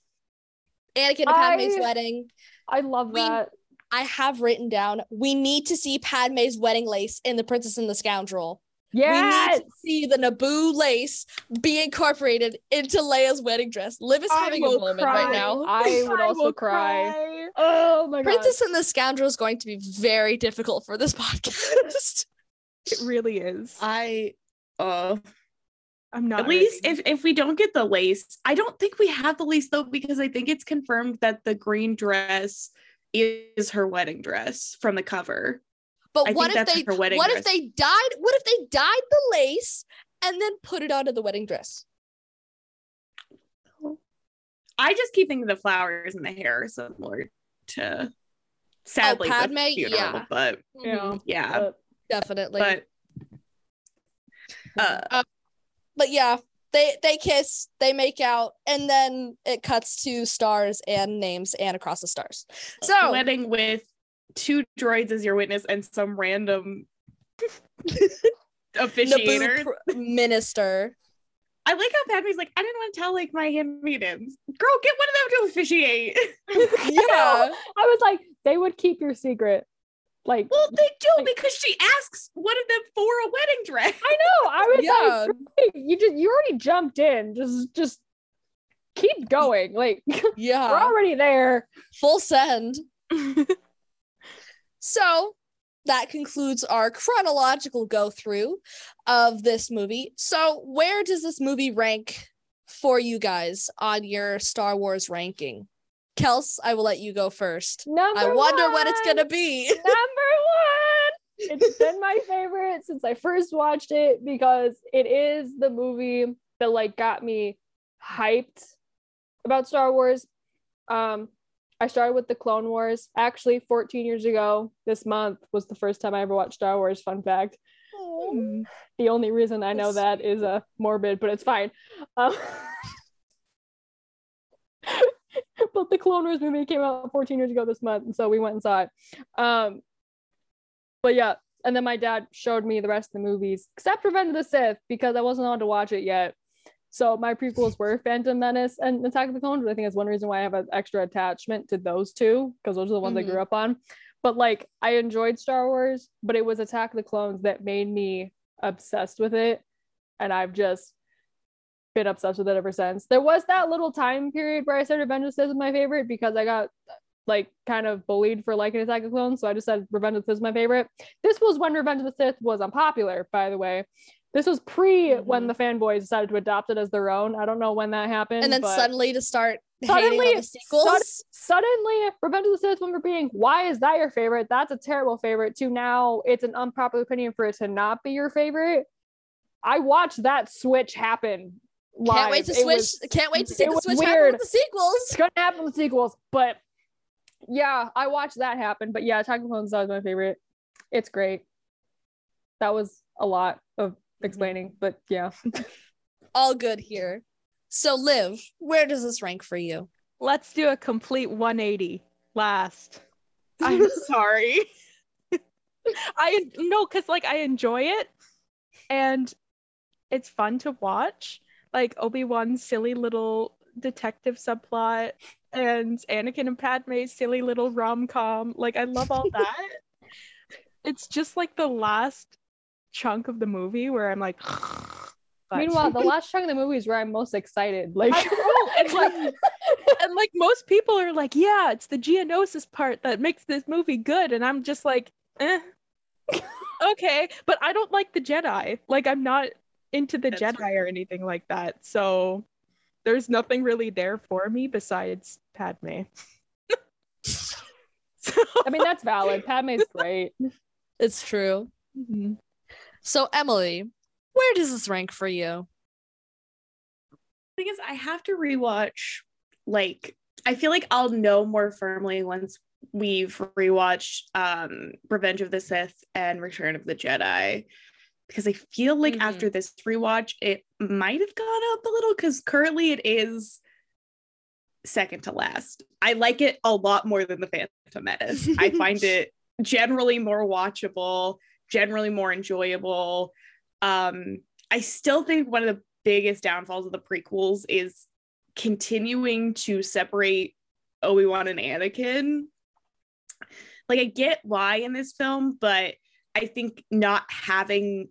Anakin and Padme's I- wedding. I love we- that. I have written down we need to see Padme's wedding lace in The Princess and the Scoundrel. Yes. We need to see the Naboo lace be incorporated into Leia's wedding dress. Liv is having a moment cry. right now. I would I also will cry. Oh my god. Princess and the Scoundrel is going to be very difficult for this podcast. It really is. I uh I'm not. at least if if we don't get the lace, I don't think we have the lace though because I think it's confirmed that the green dress is her wedding dress from the cover. But I what think if that's they her wedding what dress. if they dyed what if they dyed the lace and then put it onto the wedding dress? I just keep thinking the flowers and the hair are similar to sadly the Padme? funeral, Yeah. but Yeah. Mhm, yeah, But- definitely. but uh, but yeah, they they kiss, they make out, and then it cuts to stars and names and across the stars. So wedding with two droids as your witness and some random officiator. Pr- minister. I like how Padme's like, I didn't want to tell like my handmaidens. Girl, get one of them to officiate. Yeah. I was like, they would keep your secret. Like, well, they do Like- because she asks one of them for a wedding dress. I know. I was Yeah. like, you just you already jumped in. Just just keep going. Like yeah, we're already there. Full send. So that concludes our chronological go through of this movie. So where does this movie rank for you guys on your Star Wars ranking? Kels, I will let you go first. Number I wonder what it's gonna be. Number one. It's been my favorite since I first watched it because it is the movie that like got me hyped about Star Wars. Um, I started with the Clone Wars. Actually, 14 years ago, this month was the first time I ever watched Star Wars. Fun fact. The only reason I know that is a uh, morbid, but it's fine. Um, but the Clone Wars movie came out 14 years ago this month, and so we went and saw it. Um, but yeah, and then my dad showed me the rest of the movies, except Revenge of the Sith, because I wasn't allowed to watch it yet. So my prequels were Phantom Menace and Attack of the Clones. which I think that's one reason why I have an extra attachment to those two, because those are the ones I grew mm-hmm. up on. But like I enjoyed Star Wars, but it was Attack of the Clones that made me obsessed with it. And I've just been obsessed with it ever since. There was that little time period where I said Revenge of the Sith was my favorite because I got like kind of bullied for liking Attack of the Clones. So I just said Revenge of the Sith is my favorite. This was when Revenge of the Sith was unpopular, by the way. This was pre when mm-hmm. the fanboys decided to adopt it as their own. I don't know when that happened. and then suddenly to start Suddenly- hating on the sequels. suddenly Revenge of the Sith went from being why is that your favorite? That's a terrible favorite to now it's an unpopular opinion for it to not be your favorite. I watched that switch happen. Live. can't wait to It switch. was- can't wait to see the switch happen with the sequels. it's gonna happen with sequels, but yeah, I watched that happen. But yeah, Attack of Clones was my favorite. It's great. That was a lot of Mm-hmm. explaining, but yeah. All good here. So, Liv, where does this rank for you? Let's do a complete 180 last. I'm sorry. I no, because like I enjoy it and it's fun to watch. Like Obi-Wan's silly little detective subplot and Anakin and Padme's silly little rom-com. Like I love all that. it's just like the last chunk of the movie where I'm like but- Meanwhile, the last chunk of the movie is where I'm most excited. Like know, and like and like most people are like, yeah, it's the Geonosis part that makes this movie good, and I'm just like, eh, okay, but I don't like the Jedi. Like, I'm not into the That's Jedi or anything like that. So there's nothing really there for me besides Padme. so, I mean, that's valid. Padme's great. It's true. mhm. So Emily, where does this rank for you? The thing is I have to rewatch like I feel like I'll know more firmly once we've rewatched um Revenge of the Sith and Return of the Jedi because I feel like Mhm. after this rewatch it might have gone up a little cuz currently it is second to last. I like it a lot more than the Phantom Menace. I find it generally more watchable, generally more enjoyable. Um I still think one of the biggest downfalls of the prequels is continuing to separate Obi-Wan and Anakin. Like I get why in this film, but I think not having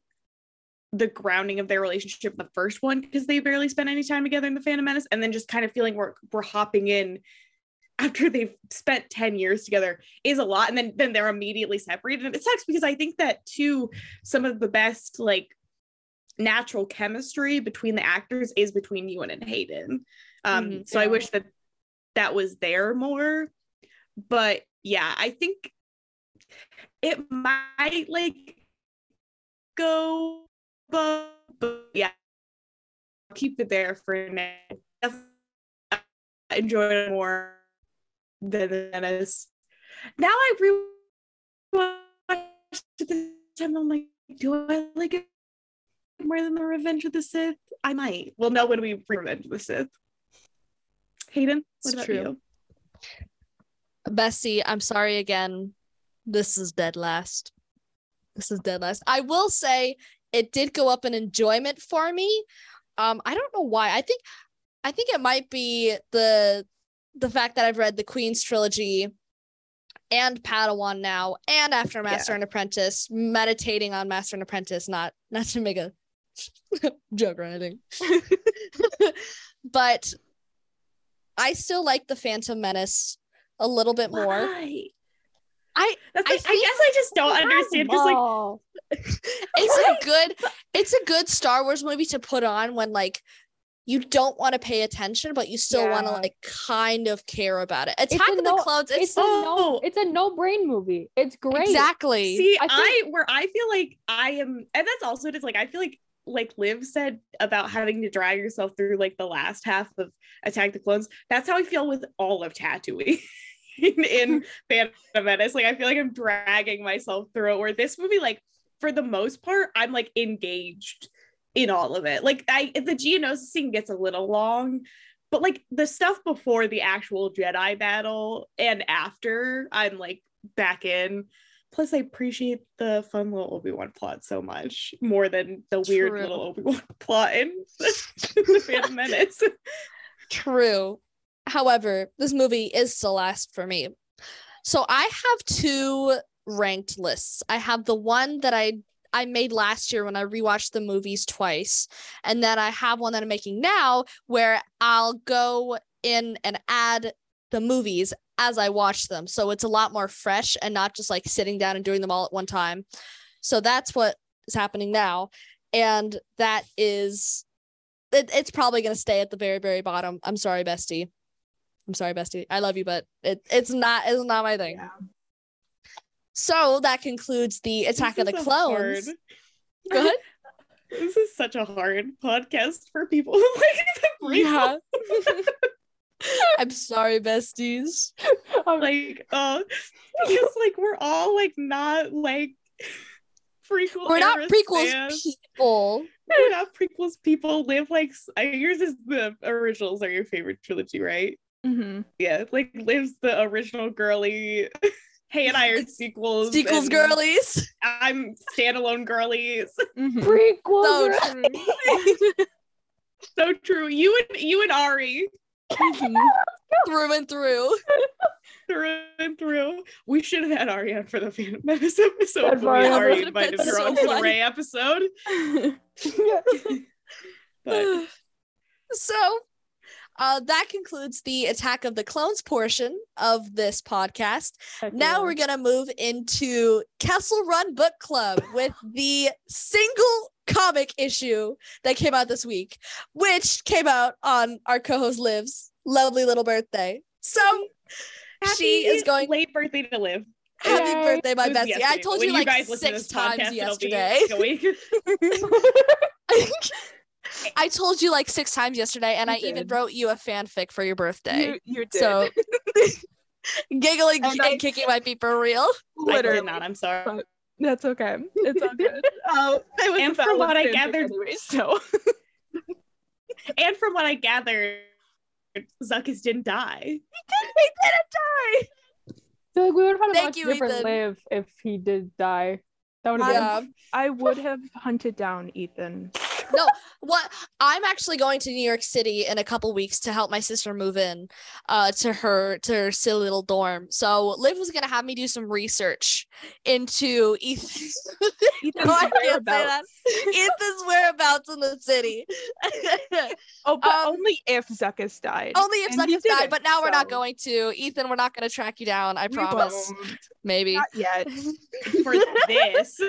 the grounding of their relationship in the first one because they barely spent any time together in the Phantom Menace, and then just kind of feeling we're we're hopping in after they've spent 10 years together is a lot and then then they're immediately separated and it sucks because i think that too some of the best like natural chemistry between the actors is between Ewan and Hayden. Um, Mhm, so I wish that that was there more. But yeah, I think it might like go, but, but yeah, I'll keep it there for now. Enjoyed it more than the Now I rewatched it this time. I'm like, do I like it more than the Revenge of the Sith? I might. We'll know when we Revenge of the Sith. Hayden, what It's about true. you? Bessie, I'm sorry again. This is dead last. This is dead last. I will say it did go up in enjoyment for me. Um, I don't know why. I think I think it might be the the fact that I've read the Queen's trilogy and Padawan now and after Master Yeah. and Apprentice, meditating on Master and Apprentice, not not to make a joke or anything. but I still like the Phantom Menace a little bit more. Why? I That's I like, I, think- guess I just don't understand. Just like it's a good it's a good Star Wars movie to put on when like you don't want to pay attention, but you still want to like kind of care about it. Attack a of the no- Clones, it's, it's a no, Oh. it's a no brain movie. It's great. exactly see, I I, where I feel like I am, and that's also just like I feel like like Liv said about having to drag yourself through like the last half of Attack the Clones. That's how I feel with all of Tatooine. in, in Phantom Menace, like I feel like I'm dragging myself through it. Where this movie, like for the most part, I'm like engaged in all of it. Like I, the Geonosis scene gets a little long, but like the stuff before the actual Jedi battle and after, I'm like back in. Plus, I appreciate the fun little Obi Wan plot so much more than the weird True. little Obi Wan plot in the Phantom Menace. true. However, this movie is the last for me. So I have two ranked lists. I have the one that I I made last year when I rewatched the movies twice, and then I have one that I'm making now where I'll go in and add the movies as I watch them. So it's a lot more fresh and not just like sitting down and doing them all at one time. So that's what is happening now. And that is it, it's probably gonna stay at the very, very bottom. I'm sorry, bestie. I'm sorry, bestie. I love you, but it, it's not it's not my thing. Yeah. So that concludes the Attack This of the Clones. Go ahead. This is such a hard podcast for people who like. Yeah. I'm sorry, besties. I'm like uh because like we're all like not like prequel We're not prequels stans. people. we're not prequels people live like uh, yours is the originals are your favorite trilogy right Mhm. yeah like lives the original girly hey and i are sequels Sequels girlies. i'm standalone girlies Mhm. prequel. So true. so true you and you and ari through and through. through and through. We should have had Ari on for the Phantom Menace episode. That's but we fine. already Would've invited her so on for the. Rey episode. But so uh, that concludes the Attack of the Clones portion of this podcast. Heck Now we're gonna move into Kessel Run Book Club with the single comic issue that came out this week, which came out on our co-host Liv's lovely little birthday. So she is going late birthday to live. happy Yay. birthday, my bestie. I told when you like to six times podcast, it'll be yesterday. going- I told you like six times yesterday, and You I even wrote you a fanfic for your birthday. You, you did. So giggling And and, I- kicking might be for real. I literally. did not. I'm sorry. That's okay. It's all good. Uh, it And from what I gathered- anyway, so And from what I gathered, Zuckus didn't die. He didn't die. I feel like we would have had a Thank much you, different Ethan. live if he did die. That would have Yeah. I would have hunted down Ethan. No, what I'm actually going to New York City in a couple weeks to help my sister move in uh to her to her silly little dorm. So Liv was gonna have me do some research into Ethan's Ethan's No, I can't say whereabouts. Ethan's whereabouts in the city. Oh, but Um, only if Zuckus died. Only if And he Zuckus died, but now we're not going to. Ethan, we're not gonna track you down, I promise. Maybe. Not yet. For this.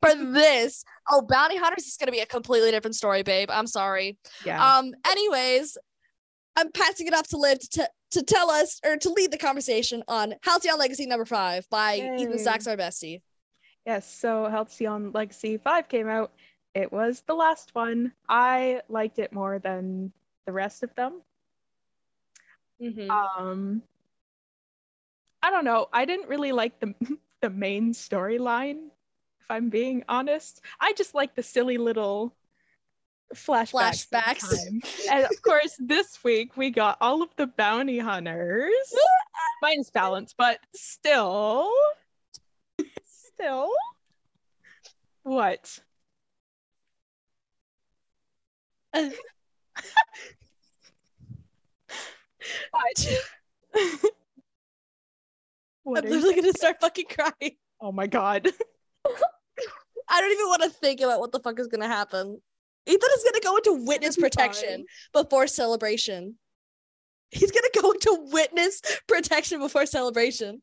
For this. Oh, Bounty Hunters is gonna be a completely different story, babe. I'm sorry. Yeah. Um, anyways, I'm passing it off to Liv to, t- to tell us or to lead the conversation on Halcyon Legacy number five by Ethan Yay. Sacks, our bestie. Yes, so Halcyon Legacy 5 came out. It was the last one. I liked it more than the rest of them. Mm-hmm. Um I don't know. I didn't really like the the main storyline, if I'm being honest. I just like the silly little flashbacks. Flashbacks. and of course, this week we got all of the bounty hunters. Minus Valance, but still. Still. What? what? What I'm literally gonna start fucking crying. oh my god. I don't even want to think about what the fuck is gonna happen. Ethan is gonna go into witness be protection before celebration. He's gonna go into witness protection before celebration.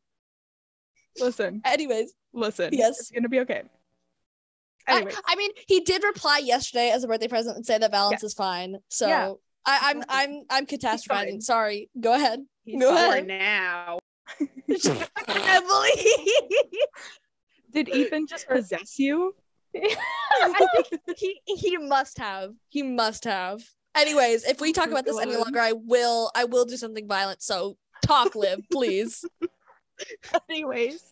Listen, Anyways, listen. Yes. It's gonna be okay. I, Anyway, I mean, he did reply yesterday as a birthday present and say that Valance is fine. So Yeah. I, I'm I'm I'm catastrophizing. Sorry. Go ahead. he's go ahead. Now. Emily. Did Ethan just possess you? I think he he must have. He must have. Anyways, if we talk about this any longer, I will I will do something violent. So talk, Liv, please. Anyways,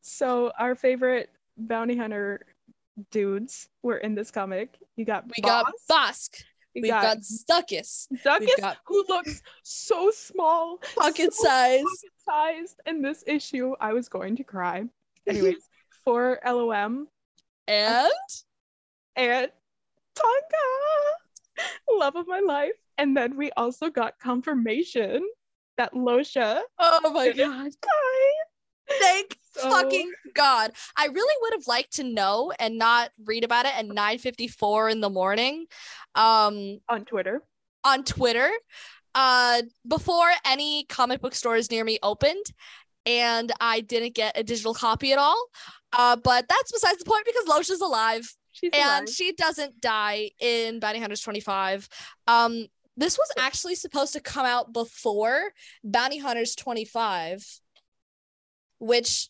so our favorite bounty hunter dudes were in this comic. You got We got Bossk. we We've got, got Stuckus. Zuckus, got- who looks so small, Pocket so size. pocket-sized. In this issue, I was going to cry. Anyways, 4-LOM And and T'onga, love of my life. And then we also got confirmation that Losha oh my god. died. Thank So- fucking God. I really would have liked to know and not read about it at 9:54 in the morning. Um on Twitter. on Twitter uh before any comic book stores near me opened and I didn't get a digital copy at all. Uh but that's besides the point because Losha's alive She's and alive. she doesn't die in Bounty Hunters 25. Um this was actually supposed to come out before Bounty Hunters 25 which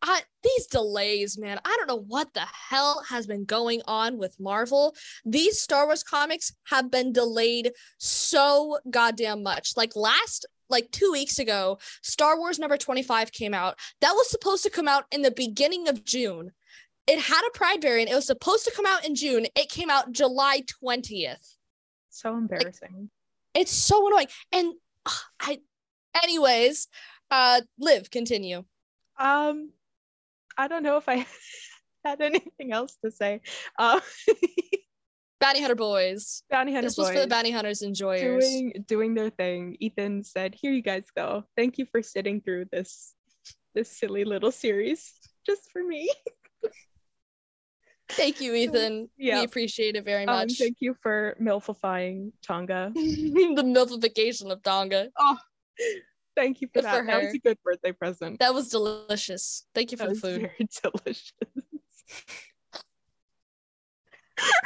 I these delays, man. I don't know what the hell has been going on with Marvel. These Star Wars comics have been delayed so goddamn much. Like last like 2 weeks ago, Star Wars number 25 came out. That was supposed to come out in the beginning of June. It had a Pride variant. It was supposed to come out in June. It came out July 20th. so embarrassing. It's so annoying. And ugh, I anyways, uh live continue. Um, I don't know if I had anything else to say. Uh, Bounty Hunter boys. bounty hunter This was for the Bounty Hunters enjoyers. doing doing their thing. Ethan said, "Here you guys go. Thank you for sitting through this this silly little series just for me. Thank you, Ethan. Yeah. We appreciate it very Um, much. thank you for milfifying T'onga. the milfification of T'onga. Oh, thank you for Good that. for that was a good birthday present. That was delicious. Thank you for That the food. very delicious.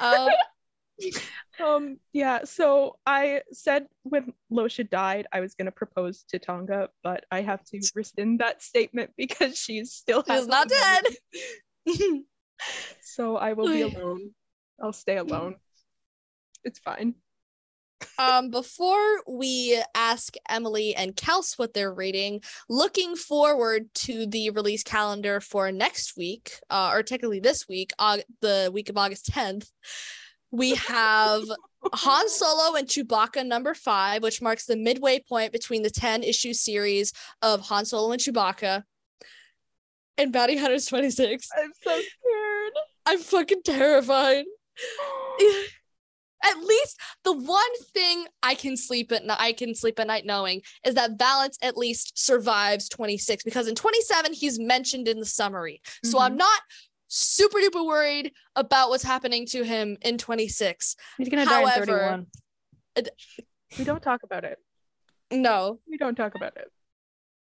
Um, Um, yeah, so I said when Losha died, I was gonna propose to T'onga, but I have to rescind that statement because she's still she's not dead. So I will be alone. I'll stay alone. It's fine. um, before we ask Emily and Kels what they're reading, looking forward to the release calendar for next week, uh, or technically this week, uh, the week of August 10th, we have Han Solo and Chewbacca number five, which marks the midway point between the 10 issue series of Han Solo and Chewbacca. And Bounty Hunters 26. I'm so scared. I'm fucking terrified. at least the one thing I can sleep at night I can sleep at night knowing is that Valance at least survives 26 because in 27 he's mentioned in the summary. So I'm mm-hmm. not super duper worried about what's happening to him in 26. He's gonna die in However- 31. we don't talk about it. No, We don't talk about it.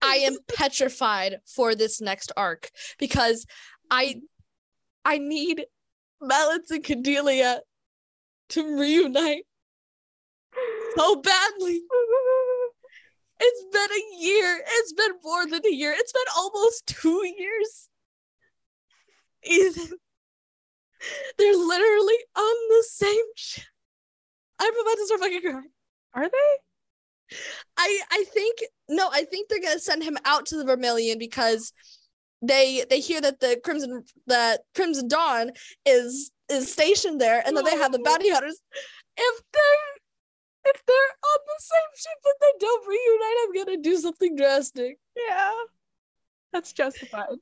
I am petrified for this next arc because I I need Valance and Cordelia to reunite so badly. It's been a year. It's been more than a year. It's been almost two years. Ethan. They're literally on the same ship. I'm about to start fucking crying. Are they? I I think no, I think they're gonna send him out to the Vermillion because they they hear that the Crimson that Crimson Dawn is is stationed there and that they have the bounty hunters. If they're if they're on the same ship and they don't reunite, I'm gonna do something drastic. Yeah. That's justified.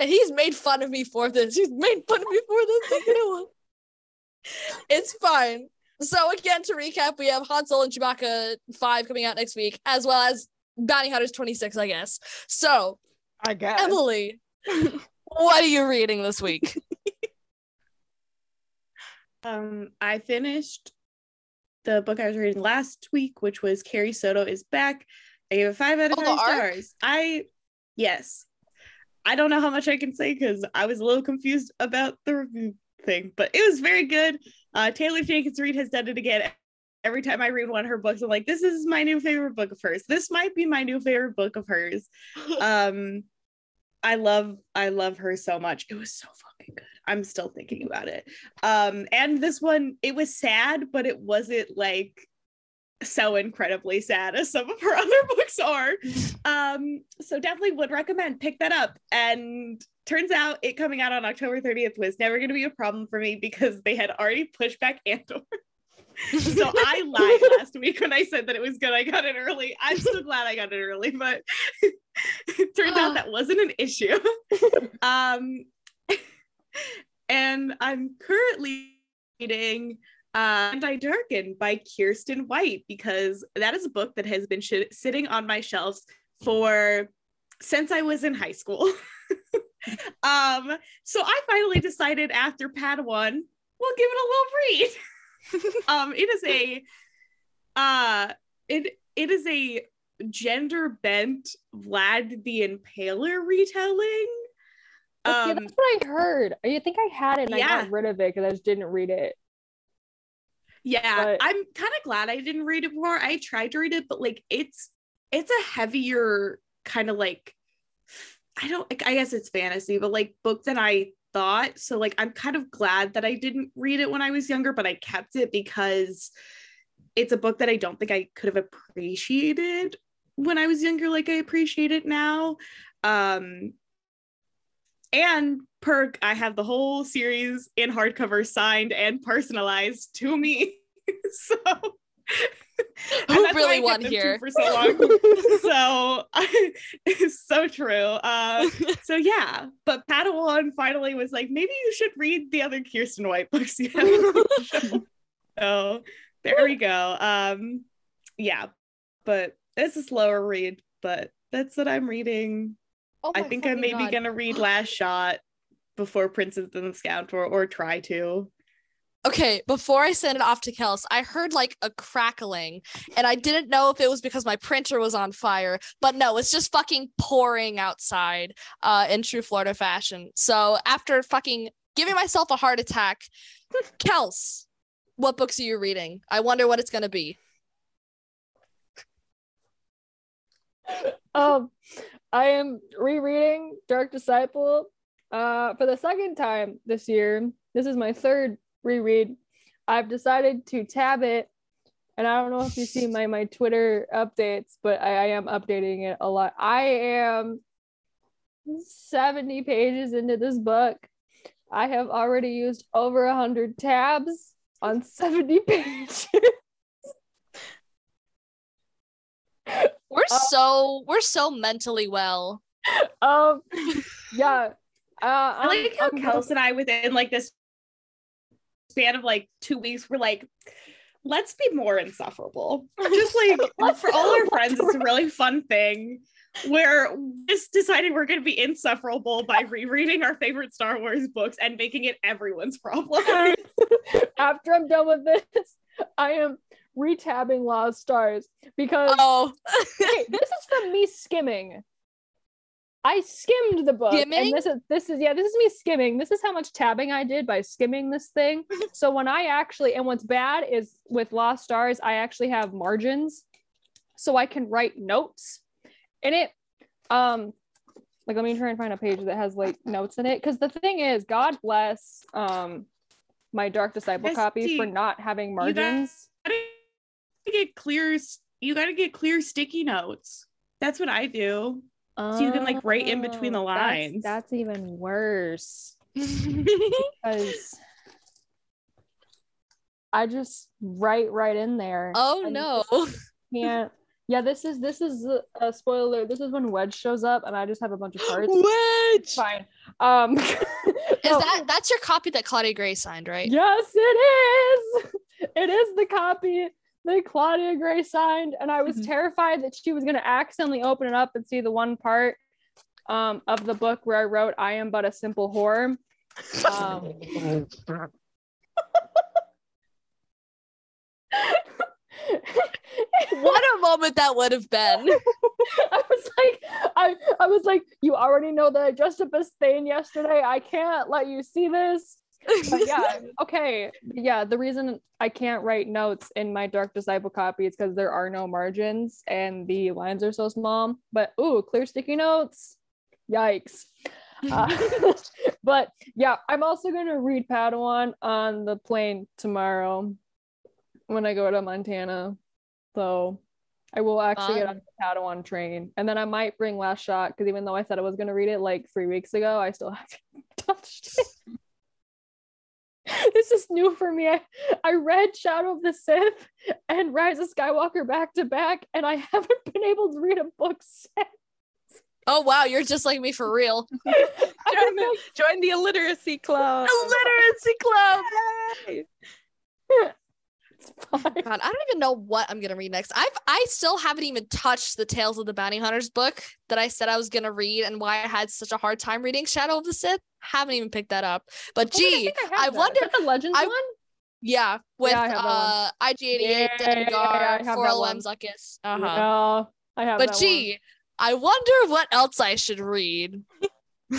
And he's made fun of me for this. He's made fun of me for this. But you know what? It's fine. So again, to recap, we have Han Solo and Chewbacca 5 coming out next week, as well as Bounty Hunters 26, I guess. So, I guess. Emily, what are you reading this week? Um, I finished the book I was reading last week, which was Carrie Soto is back. I gave it five out of Oh, five arc? stars. I yes. I don't know how much I can say because I was a little confused about the review thing, but it was very good. Uh, Taylor Jenkins Reid has done it again. Every time I read one of her books, I'm like, this is my new favorite book of hers. This might be my new favorite book of hers. Um, I love, I love her so much. It was so fucking good. I'm still thinking about it. Um, and this one, it was sad, but it wasn't like so incredibly sad as some of her other books are. Um, so definitely would recommend pick that up. And turns out it coming out on October 30th was never going to be a problem for me because they had already pushed back Andor. so I lied last week when I said that it was good. I got it early. I'm so glad I got it early, but it turned out that wasn't an issue. um, and I'm currently reading uh, I Darken by Kiersten White because that is a book that has been sh- sitting on my shelves for since I was in high school. um, so I finally decided after Padawan, we'll give it a little read. um, it is a uh, it it is a gender bent Vlad the Impaler retelling. Okay, Um, that's what I heard. I think I had it and I got rid of it because I just didn't read it. Yeah, But- I'm kind of glad I didn't read it before. I tried to read it, but like it's it's a heavier kind of like I don't like. I guess it's fantasy, but like book than I thought. So like I'm kind of glad that I didn't read it when I was younger, but I kept it because it's a book that I don't think I could have appreciated when I was younger like I appreciate it now. Um and perk I have the whole series in hardcover signed and personalized to me. so Who really won here? for so long. so it's so true. Uh, so yeah, but Padawan finally was like, maybe you should read the other Kiersten White books. You know? so there we go. Um, yeah, but it's a slower read, but that's what I'm reading. Oh I think I'm fucking maybe gonna read Last Shot before Princess and the Scoundrel, or try to. Okay, before I send it off to Kels, I heard like a crackling, and I didn't know if it was because my printer was on fire, but no, it's just fucking pouring outside uh, in true Florida fashion. So after fucking giving myself a heart attack. Kels, what books are you reading? I wonder what it's gonna be. um, I am rereading Dark Disciple uh, for the second time this year. This is my third reread. I've decided to tab it, and I don't know if you see my my Twitter updates, but I, I am updating it a lot. I am 70 pages into this book. I have already used over 100 tabs on 70 pages. We're Uh, so we're so mentally well. um, yeah. Uh, I like how I'm- Kels and I, within like this span of like two weeks, were like, let's be more insufferable. Just like for all our friends, it's a really fun thing where we just decided we're going to be insufferable by rereading our favorite Star Wars books and making it everyone's problem. after I'm done with this, I am retabbing Lost Stars because Oh, hey, this is from me skimming. I skimmed the book, Skimming? and this is this is yeah, this is me skimming. This is how much tabbing I did by skimming this thing. so when I actually and what's bad is with Lost Stars, I actually have margins, so I can write notes in it. Um, like let me try and find a page that has like notes in it because the thing is, God bless um my Dark Disciple copy for not having margins. Gotta get clear. You got to get clear sticky notes. That's what I do. So you can, like, write in between the Oh, that's- lines. That's, even worse because I just write right in there. oh no. Can't. Yeah, this is this is a, a spoiler. This is when Wedge shows up, and I just have a bunch of cards Wedge. Fine. Um, Is that that's your copy that Claudia Gray signed, right? Yes, it is. It is the copy that Claudia Gray signed, and I was Mm-hmm. Mhm. terrified that she was going to accidentally open it up and see the one part um, of the book where I wrote "I am but a simple whore." Um, What a moment that would have been. I was like, I, I was like, you already know that I dressed up as Thane yesterday. I can't let you see this. But yeah, okay. Yeah, the reason I can't write notes in my Dark Disciple copy is because there are no margins and the lines are so small. But ooh, clear sticky notes. Yikes. Uh, but yeah, I'm also gonna read Padawan on the plane tomorrow when I go to Montana. So I will actually get on the Padawan train, and then I might bring Last Shot because even though I said I was gonna read it like three weeks ago, I still haven't touched it. this is new for me. I, I read Shadow of the Sith and Rise of Skywalker back to back, and I haven't been able to read a book since. Oh wow, you're just like me for real. Join the, join the illiteracy club. Illiteracy club. Yay. like, God, I don't even know what I'm gonna read next. I've I still haven't even touched the Tales of the Bounty Hunters book that I said I was gonna read and why I had such a hard time reading Shadow of the Sith. Haven't even picked that up. But Oh, gee, think have I wonder- the Legends I- one. yeah, with I have that one. uh IG88, Yeah, yeah, yeah, I Dengar, for that. Zuckus. Uh-huh. Yeah, I have. But that one. gee, I wonder what else I should read.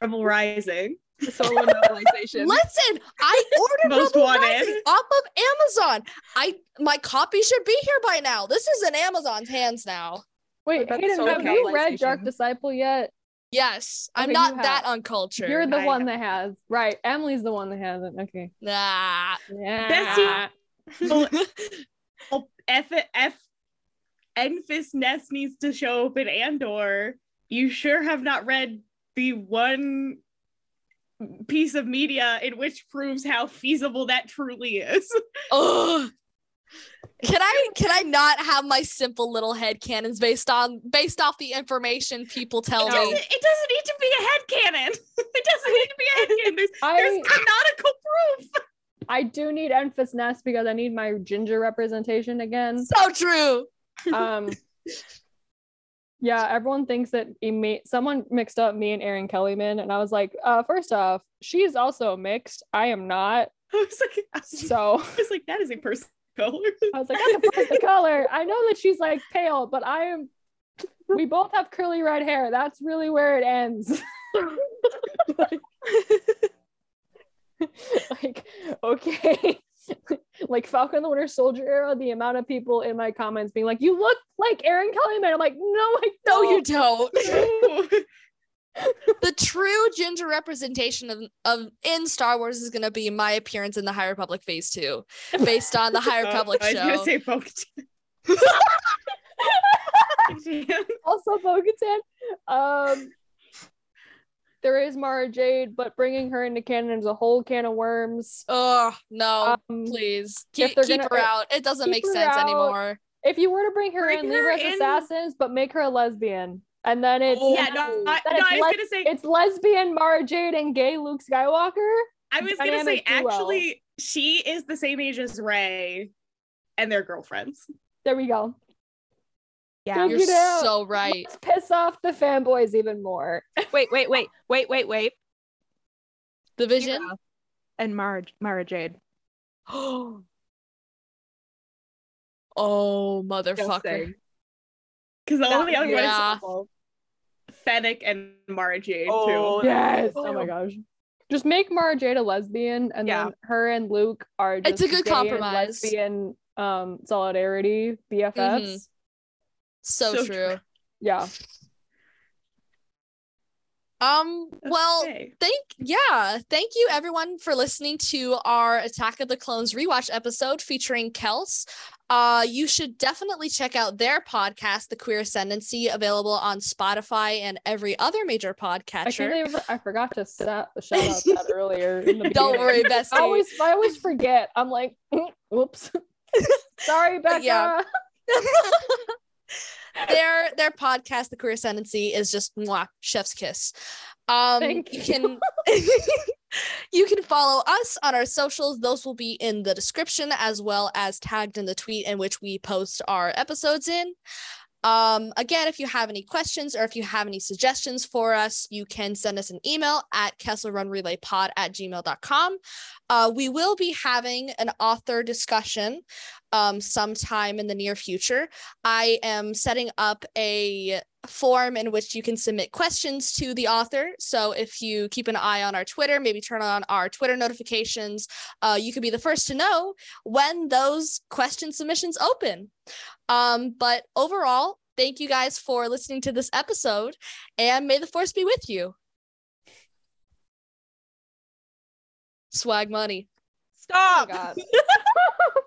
Rebel Rising. Solo novelization. Listen, I ordered Most Rebel wanted. Rising off of Amazon. I my copy should be here by now. This is in Amazon's hands now. Wait, Hayden, have you read Dark? Disciple yet? Yes, I'm not that uncultured. You're the I one that has. Right. Emily's the one that hasn't. Okay. Nah. Yeah. Oh, oh, F F Enfys Nest needs to show up in Andor. You sure have not read the one piece of media in which proves how feasible that truly is. Ugh. Can I can I not have my simple little head canons based on based off the information people tell It me? doesn't, it doesn't need to be a head canon. It doesn't need to be a head canon. there's I canonical proof. I do need Enfys Nest because I need my ginger representation again. So true. Um Yeah, everyone thinks that someone mixed up me and Erin Kellyman, and I was like, uh, first off, she's also mixed. I am not. I was like, I was, So I was like, that is a person color. I was like, that's a person color. I know that she's like pale, but I am. We both have curly red hair. That's really where it ends. like, okay. like Falcon and the Winter Soldier era, the amount of people in my comments being like, "You look like Erin Kellyman." I'm like, "No, I No, don't." you don't. the true ginger representation of, of in Star Wars is gonna be my appearance in the High Republic Phase Two, based on the High Republic I was show. gonna say Bo-Katan. Also Bo-Katan. Um, there is Mara Jade, but bringing her into canon is a whole can of worms. oh no, Um, please keep, keep gonna- her out. It doesn't make sense out. anymore. if you were to bring her Bring in, leave her her as in- assassins, but make her a lesbian, and then it's Oh, Yeah, no, I, Then no, it's I was like- gonna say it's lesbian Mara Jade and gay Luke Skywalker. I was gonna say duo. actually she is the same age as Rey and they're girlfriends. There we go. Yeah. Figure You're so right. Let's piss off the fanboys even more. Wait, wait, wait, wait, wait, wait. The vision. Kira And Mara Mara Jade. oh, Just motherfucker. Because all the other yeah. one is Fennec and Mara Jade Oh, too. Yes. Oh my gosh. Just make Mara Jade a lesbian, and Yeah. then her and Luke are just It's a good gay and compromise. lesbian um solidarity BFFs. So, So true. true. Yeah. Um, well, Okay. thank yeah thank you everyone for listening to our attack of the clones rewatch episode featuring kels uh you should definitely check out their podcast the queer ascendancy available on spotify and every other major I podcatcher believe I forgot to sa- shout out that earlier. In the don't worry bestie I always I always forget. I'm like, whoops. Sorry, Becca. Yeah. Their their podcast the queer ascendancy is just mwah, chef's kiss. Um Thank you you. can you can follow us on our socials. Those will be in the description as well as tagged in the tweet in which we post our episodes in um again if you have any questions or if you have any suggestions for us you can send us an email at kesselrunrelaypod at gmail.com uh, we will be having an author discussion um, sometime in the near future. I am setting up a form in which you can submit questions to the author. So if you keep an eye on our Twitter, maybe turn on our Twitter notifications, uh, you could be the first to know when those question submissions open. Um, but overall, thank you guys for listening to this episode, and may the force be with you. Swag money. Oh Stop. my God.